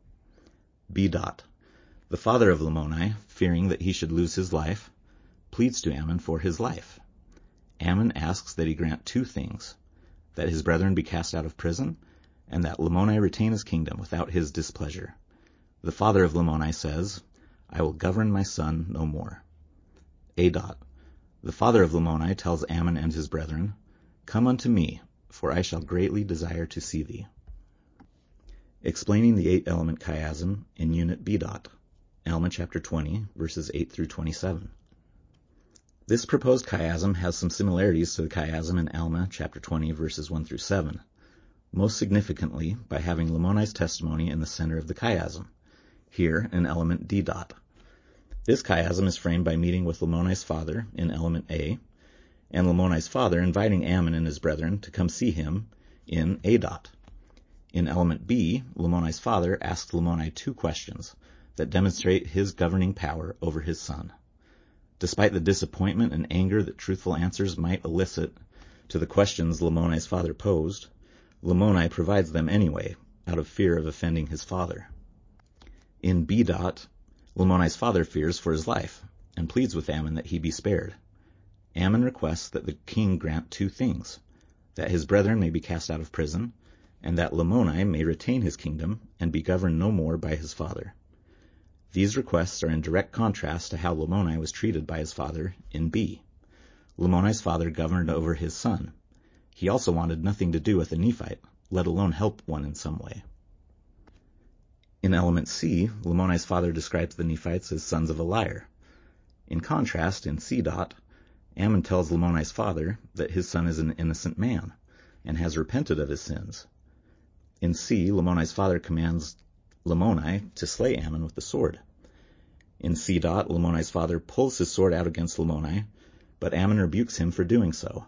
B. Dot. The father of Lamoni, fearing that he should lose his life, pleads to Ammon for his life. Ammon asks that he grant two things, that his brethren be cast out of prison, and that Lamoni retain his kingdom without his displeasure. The father of Lamoni says, I will govern my son no more. A. Dot. The father of Lamoni tells Ammon and his brethren, Come unto me, for I shall greatly desire to see thee. Explaining the eight element chiasm in unit B. Dot, Alma chapter 20, verses 8 through 27. This proposed chiasm has some similarities to the chiasm in Alma chapter 20, verses 1 through 7 most significantly by having Lamoni's testimony in the center of the chiasm, here in element D dot. This chiasm is framed by meeting with Lamoni's father in element A, and Lamoni's father inviting Ammon and his brethren to come see him in A dot. In element B, Lamoni's father asks Lamoni two questions that demonstrate his governing power over his son. Despite the disappointment and anger that truthful answers might elicit to the questions Lamoni's father posed, Lamoni provides them anyway, out of fear of offending his father. In B. Dot, Lamoni's father fears for his life, and pleads with Ammon that he be spared. Ammon requests that the king grant two things, that his brethren may be cast out of prison, and that Lamoni may retain his kingdom and be governed no more by his father. These requests are in direct contrast to how Lamoni was treated by his father in B. Lamoni's father governed over his son, he also wanted nothing to do with a Nephite, let alone help one in some way. In element C, Lamoni's father describes the Nephites as sons of a liar. In contrast, in C. Dot, Ammon tells Lamoni's father that his son is an innocent man and has repented of his sins. In C, Lamoni's father commands Lamoni to slay Ammon with the sword. In C. Dot, Lamoni's father pulls his sword out against Lamoni, but Ammon rebukes him for doing so.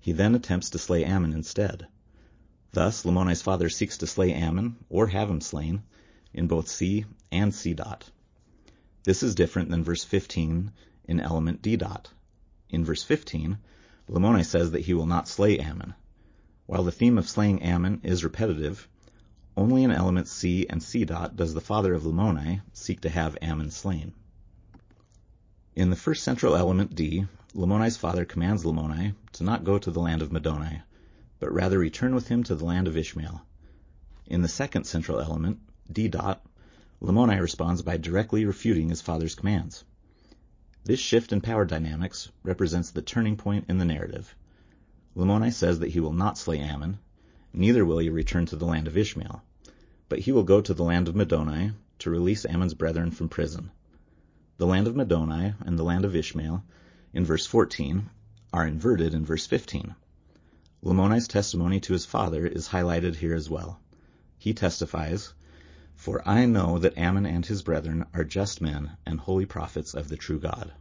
He then attempts to slay Ammon instead. Thus, Lamoni's father seeks to slay Ammon, or have him slain, in both C and C dot. This is different than verse 15 in element D dot. In verse 15, Lamoni says that he will not slay Ammon. While the theme of slaying Ammon is repetitive, only in element C and C dot does the father of Lamoni seek to have Ammon slain. In the first central element D, Lamoni's father commands Lamoni to not go to the land of Middoni, but rather return with him to the land of Ishmael. In the second central element, D dot, Lamoni responds by directly refuting his father's commands. This shift in power dynamics represents the turning point in the narrative. Lamoni says that he will not slay Ammon, neither will he return to the land of Ishmael, but he will go to the land of Middoni to release Ammon's brethren from prison. The land of Middoni and the land of Ishmael in verse 14 are inverted in verse 15. Lamoni's testimony to his father is highlighted here as well. He testifies, For I know that Ammon and his brethren are just men and holy prophets of the true God.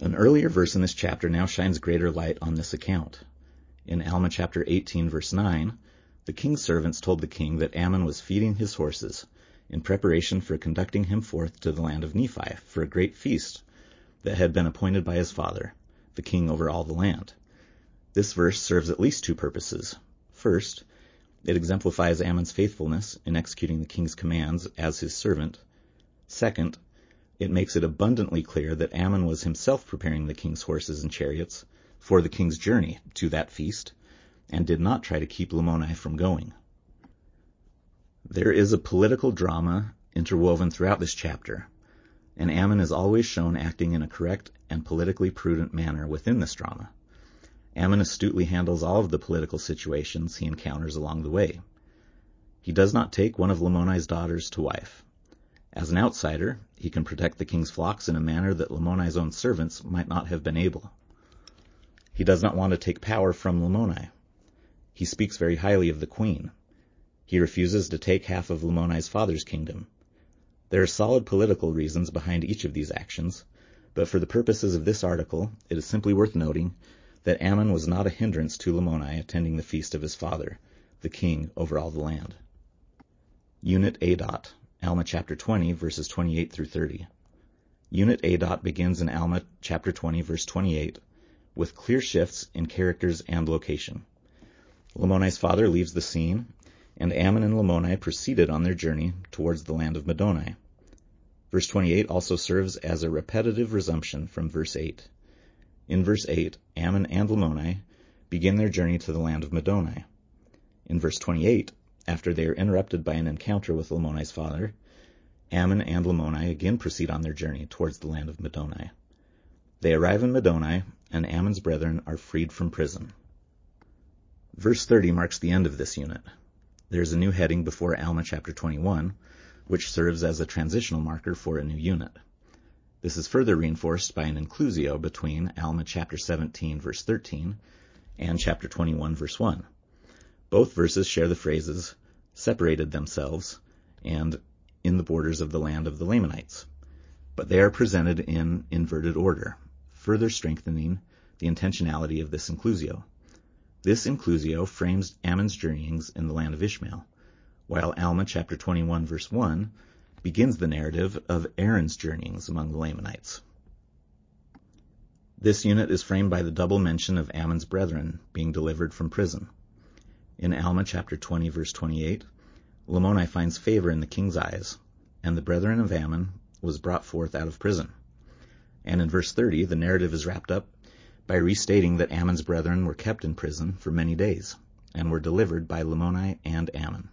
An earlier verse in this chapter now shines greater light on this account. In Alma chapter 18 verse 9, the king's servants told the king that Ammon was feeding his horses in preparation for conducting him forth to the land of Nephi for a great feast that had been appointed by his father, the king over all the land. This verse serves at least two purposes. First, it exemplifies Ammon's faithfulness in executing the king's commands as his servant. Second, it makes it abundantly clear that Ammon was himself preparing the king's horses and chariots for the king's journey to that feast, and did not try to keep Lamoni from going. There is a political drama interwoven throughout this chapter, and Ammon is always shown acting in a correct and politically prudent manner within this drama. Ammon astutely handles all of the political situations he encounters along the way. He does not take one of Lamoni's daughters to wife. As an outsider, he can protect the king's flocks in a manner that Lamoni's own servants might not have been able. He does not want to take power from Lamoni. He speaks very highly of the queen. He refuses to take half of Lamoni's father's kingdom. There are solid political reasons behind each of these actions, but for the purposes of this article, it is simply worth noting that Ammon was not a hindrance to Lamoni attending the feast of his father, the king over all the land. Unit A. Dot, Alma chapter 20, verses 28 through 30. Unit A. Dot begins in Alma chapter 20, verse 28, with clear shifts in characters and location. Lamoni's father leaves the scene and Ammon and Lamoni proceeded on their journey towards the land of Middoni. Verse 28 also serves as a repetitive resumption from verse 8. In verse 8, Ammon and Lamoni begin their journey to the land of Middoni. In verse 28, after they are interrupted by an encounter with Lamoni's father, Ammon and Lamoni again proceed on their journey towards the land of Middoni. They arrive in Middoni, and Ammon's brethren are freed from prison. Verse 30 marks the end of this unit. There's a new heading before Alma chapter 21, which serves as a transitional marker for a new unit. This is further reinforced by an inclusio between Alma chapter 17 verse 13 and chapter 21 verse 1. Both verses share the phrases separated themselves and in the borders of the land of the Lamanites, but they are presented in inverted order, further strengthening the intentionality of this inclusio. This inclusio frames Ammon's journeyings in the land of Ishmael, while Alma chapter 21 verse 1 begins the narrative of Aaron's journeyings among the Lamanites. This unit is framed by the double mention of Ammon's brethren being delivered from prison. In Alma chapter 20 verse 28, Lamoni finds favor in the king's eyes, and the brethren of Ammon was brought forth out of prison. And in verse 30, the narrative is wrapped up by restating that Ammon's brethren were kept in prison for many days, and were delivered by Lamoni and Ammon.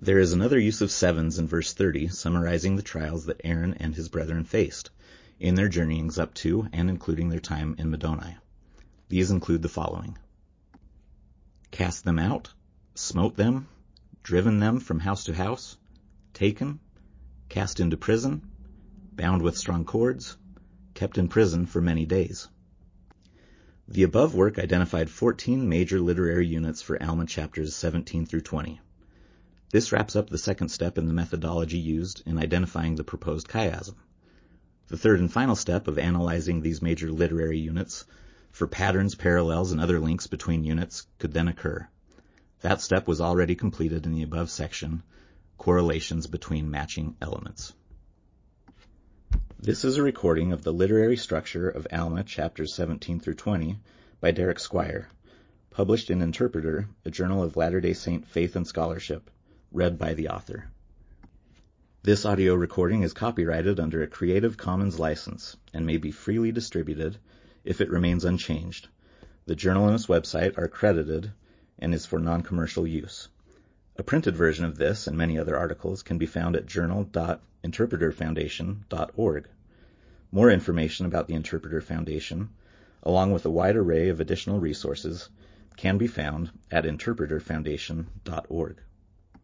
There is another use of sevens in verse 30, summarizing the trials that Aaron and his brethren faced in their journeyings up to and including their time in Middoni. These include the following. Cast them out, smote them, driven them from house to house, taken, cast into prison, bound with strong cords, kept in prison for many days. The above work identified 14 major literary units for Alma chapters 17 through 20. This wraps up the second step in the methodology used in identifying the proposed chiasm. The third and final step of analyzing these major literary units for patterns, parallels, and other links between units could then occur. That step was already completed in the above section, correlations between matching elements. This is a recording of the literary structure of Alma, chapters 17 through 20, by Derek Squire, published in Interpreter, a journal of Latter day Saint faith and scholarship, read by the author. This audio recording is copyrighted under a Creative Commons license and may be freely distributed if it remains unchanged. The journal and its website are credited and is for non-commercial use. A printed version of this and many other articles can be found at journal.interpreterfoundation.org. More information about the Interpreter Foundation, along with a wide array of additional resources, can be found at interpreterfoundation.org.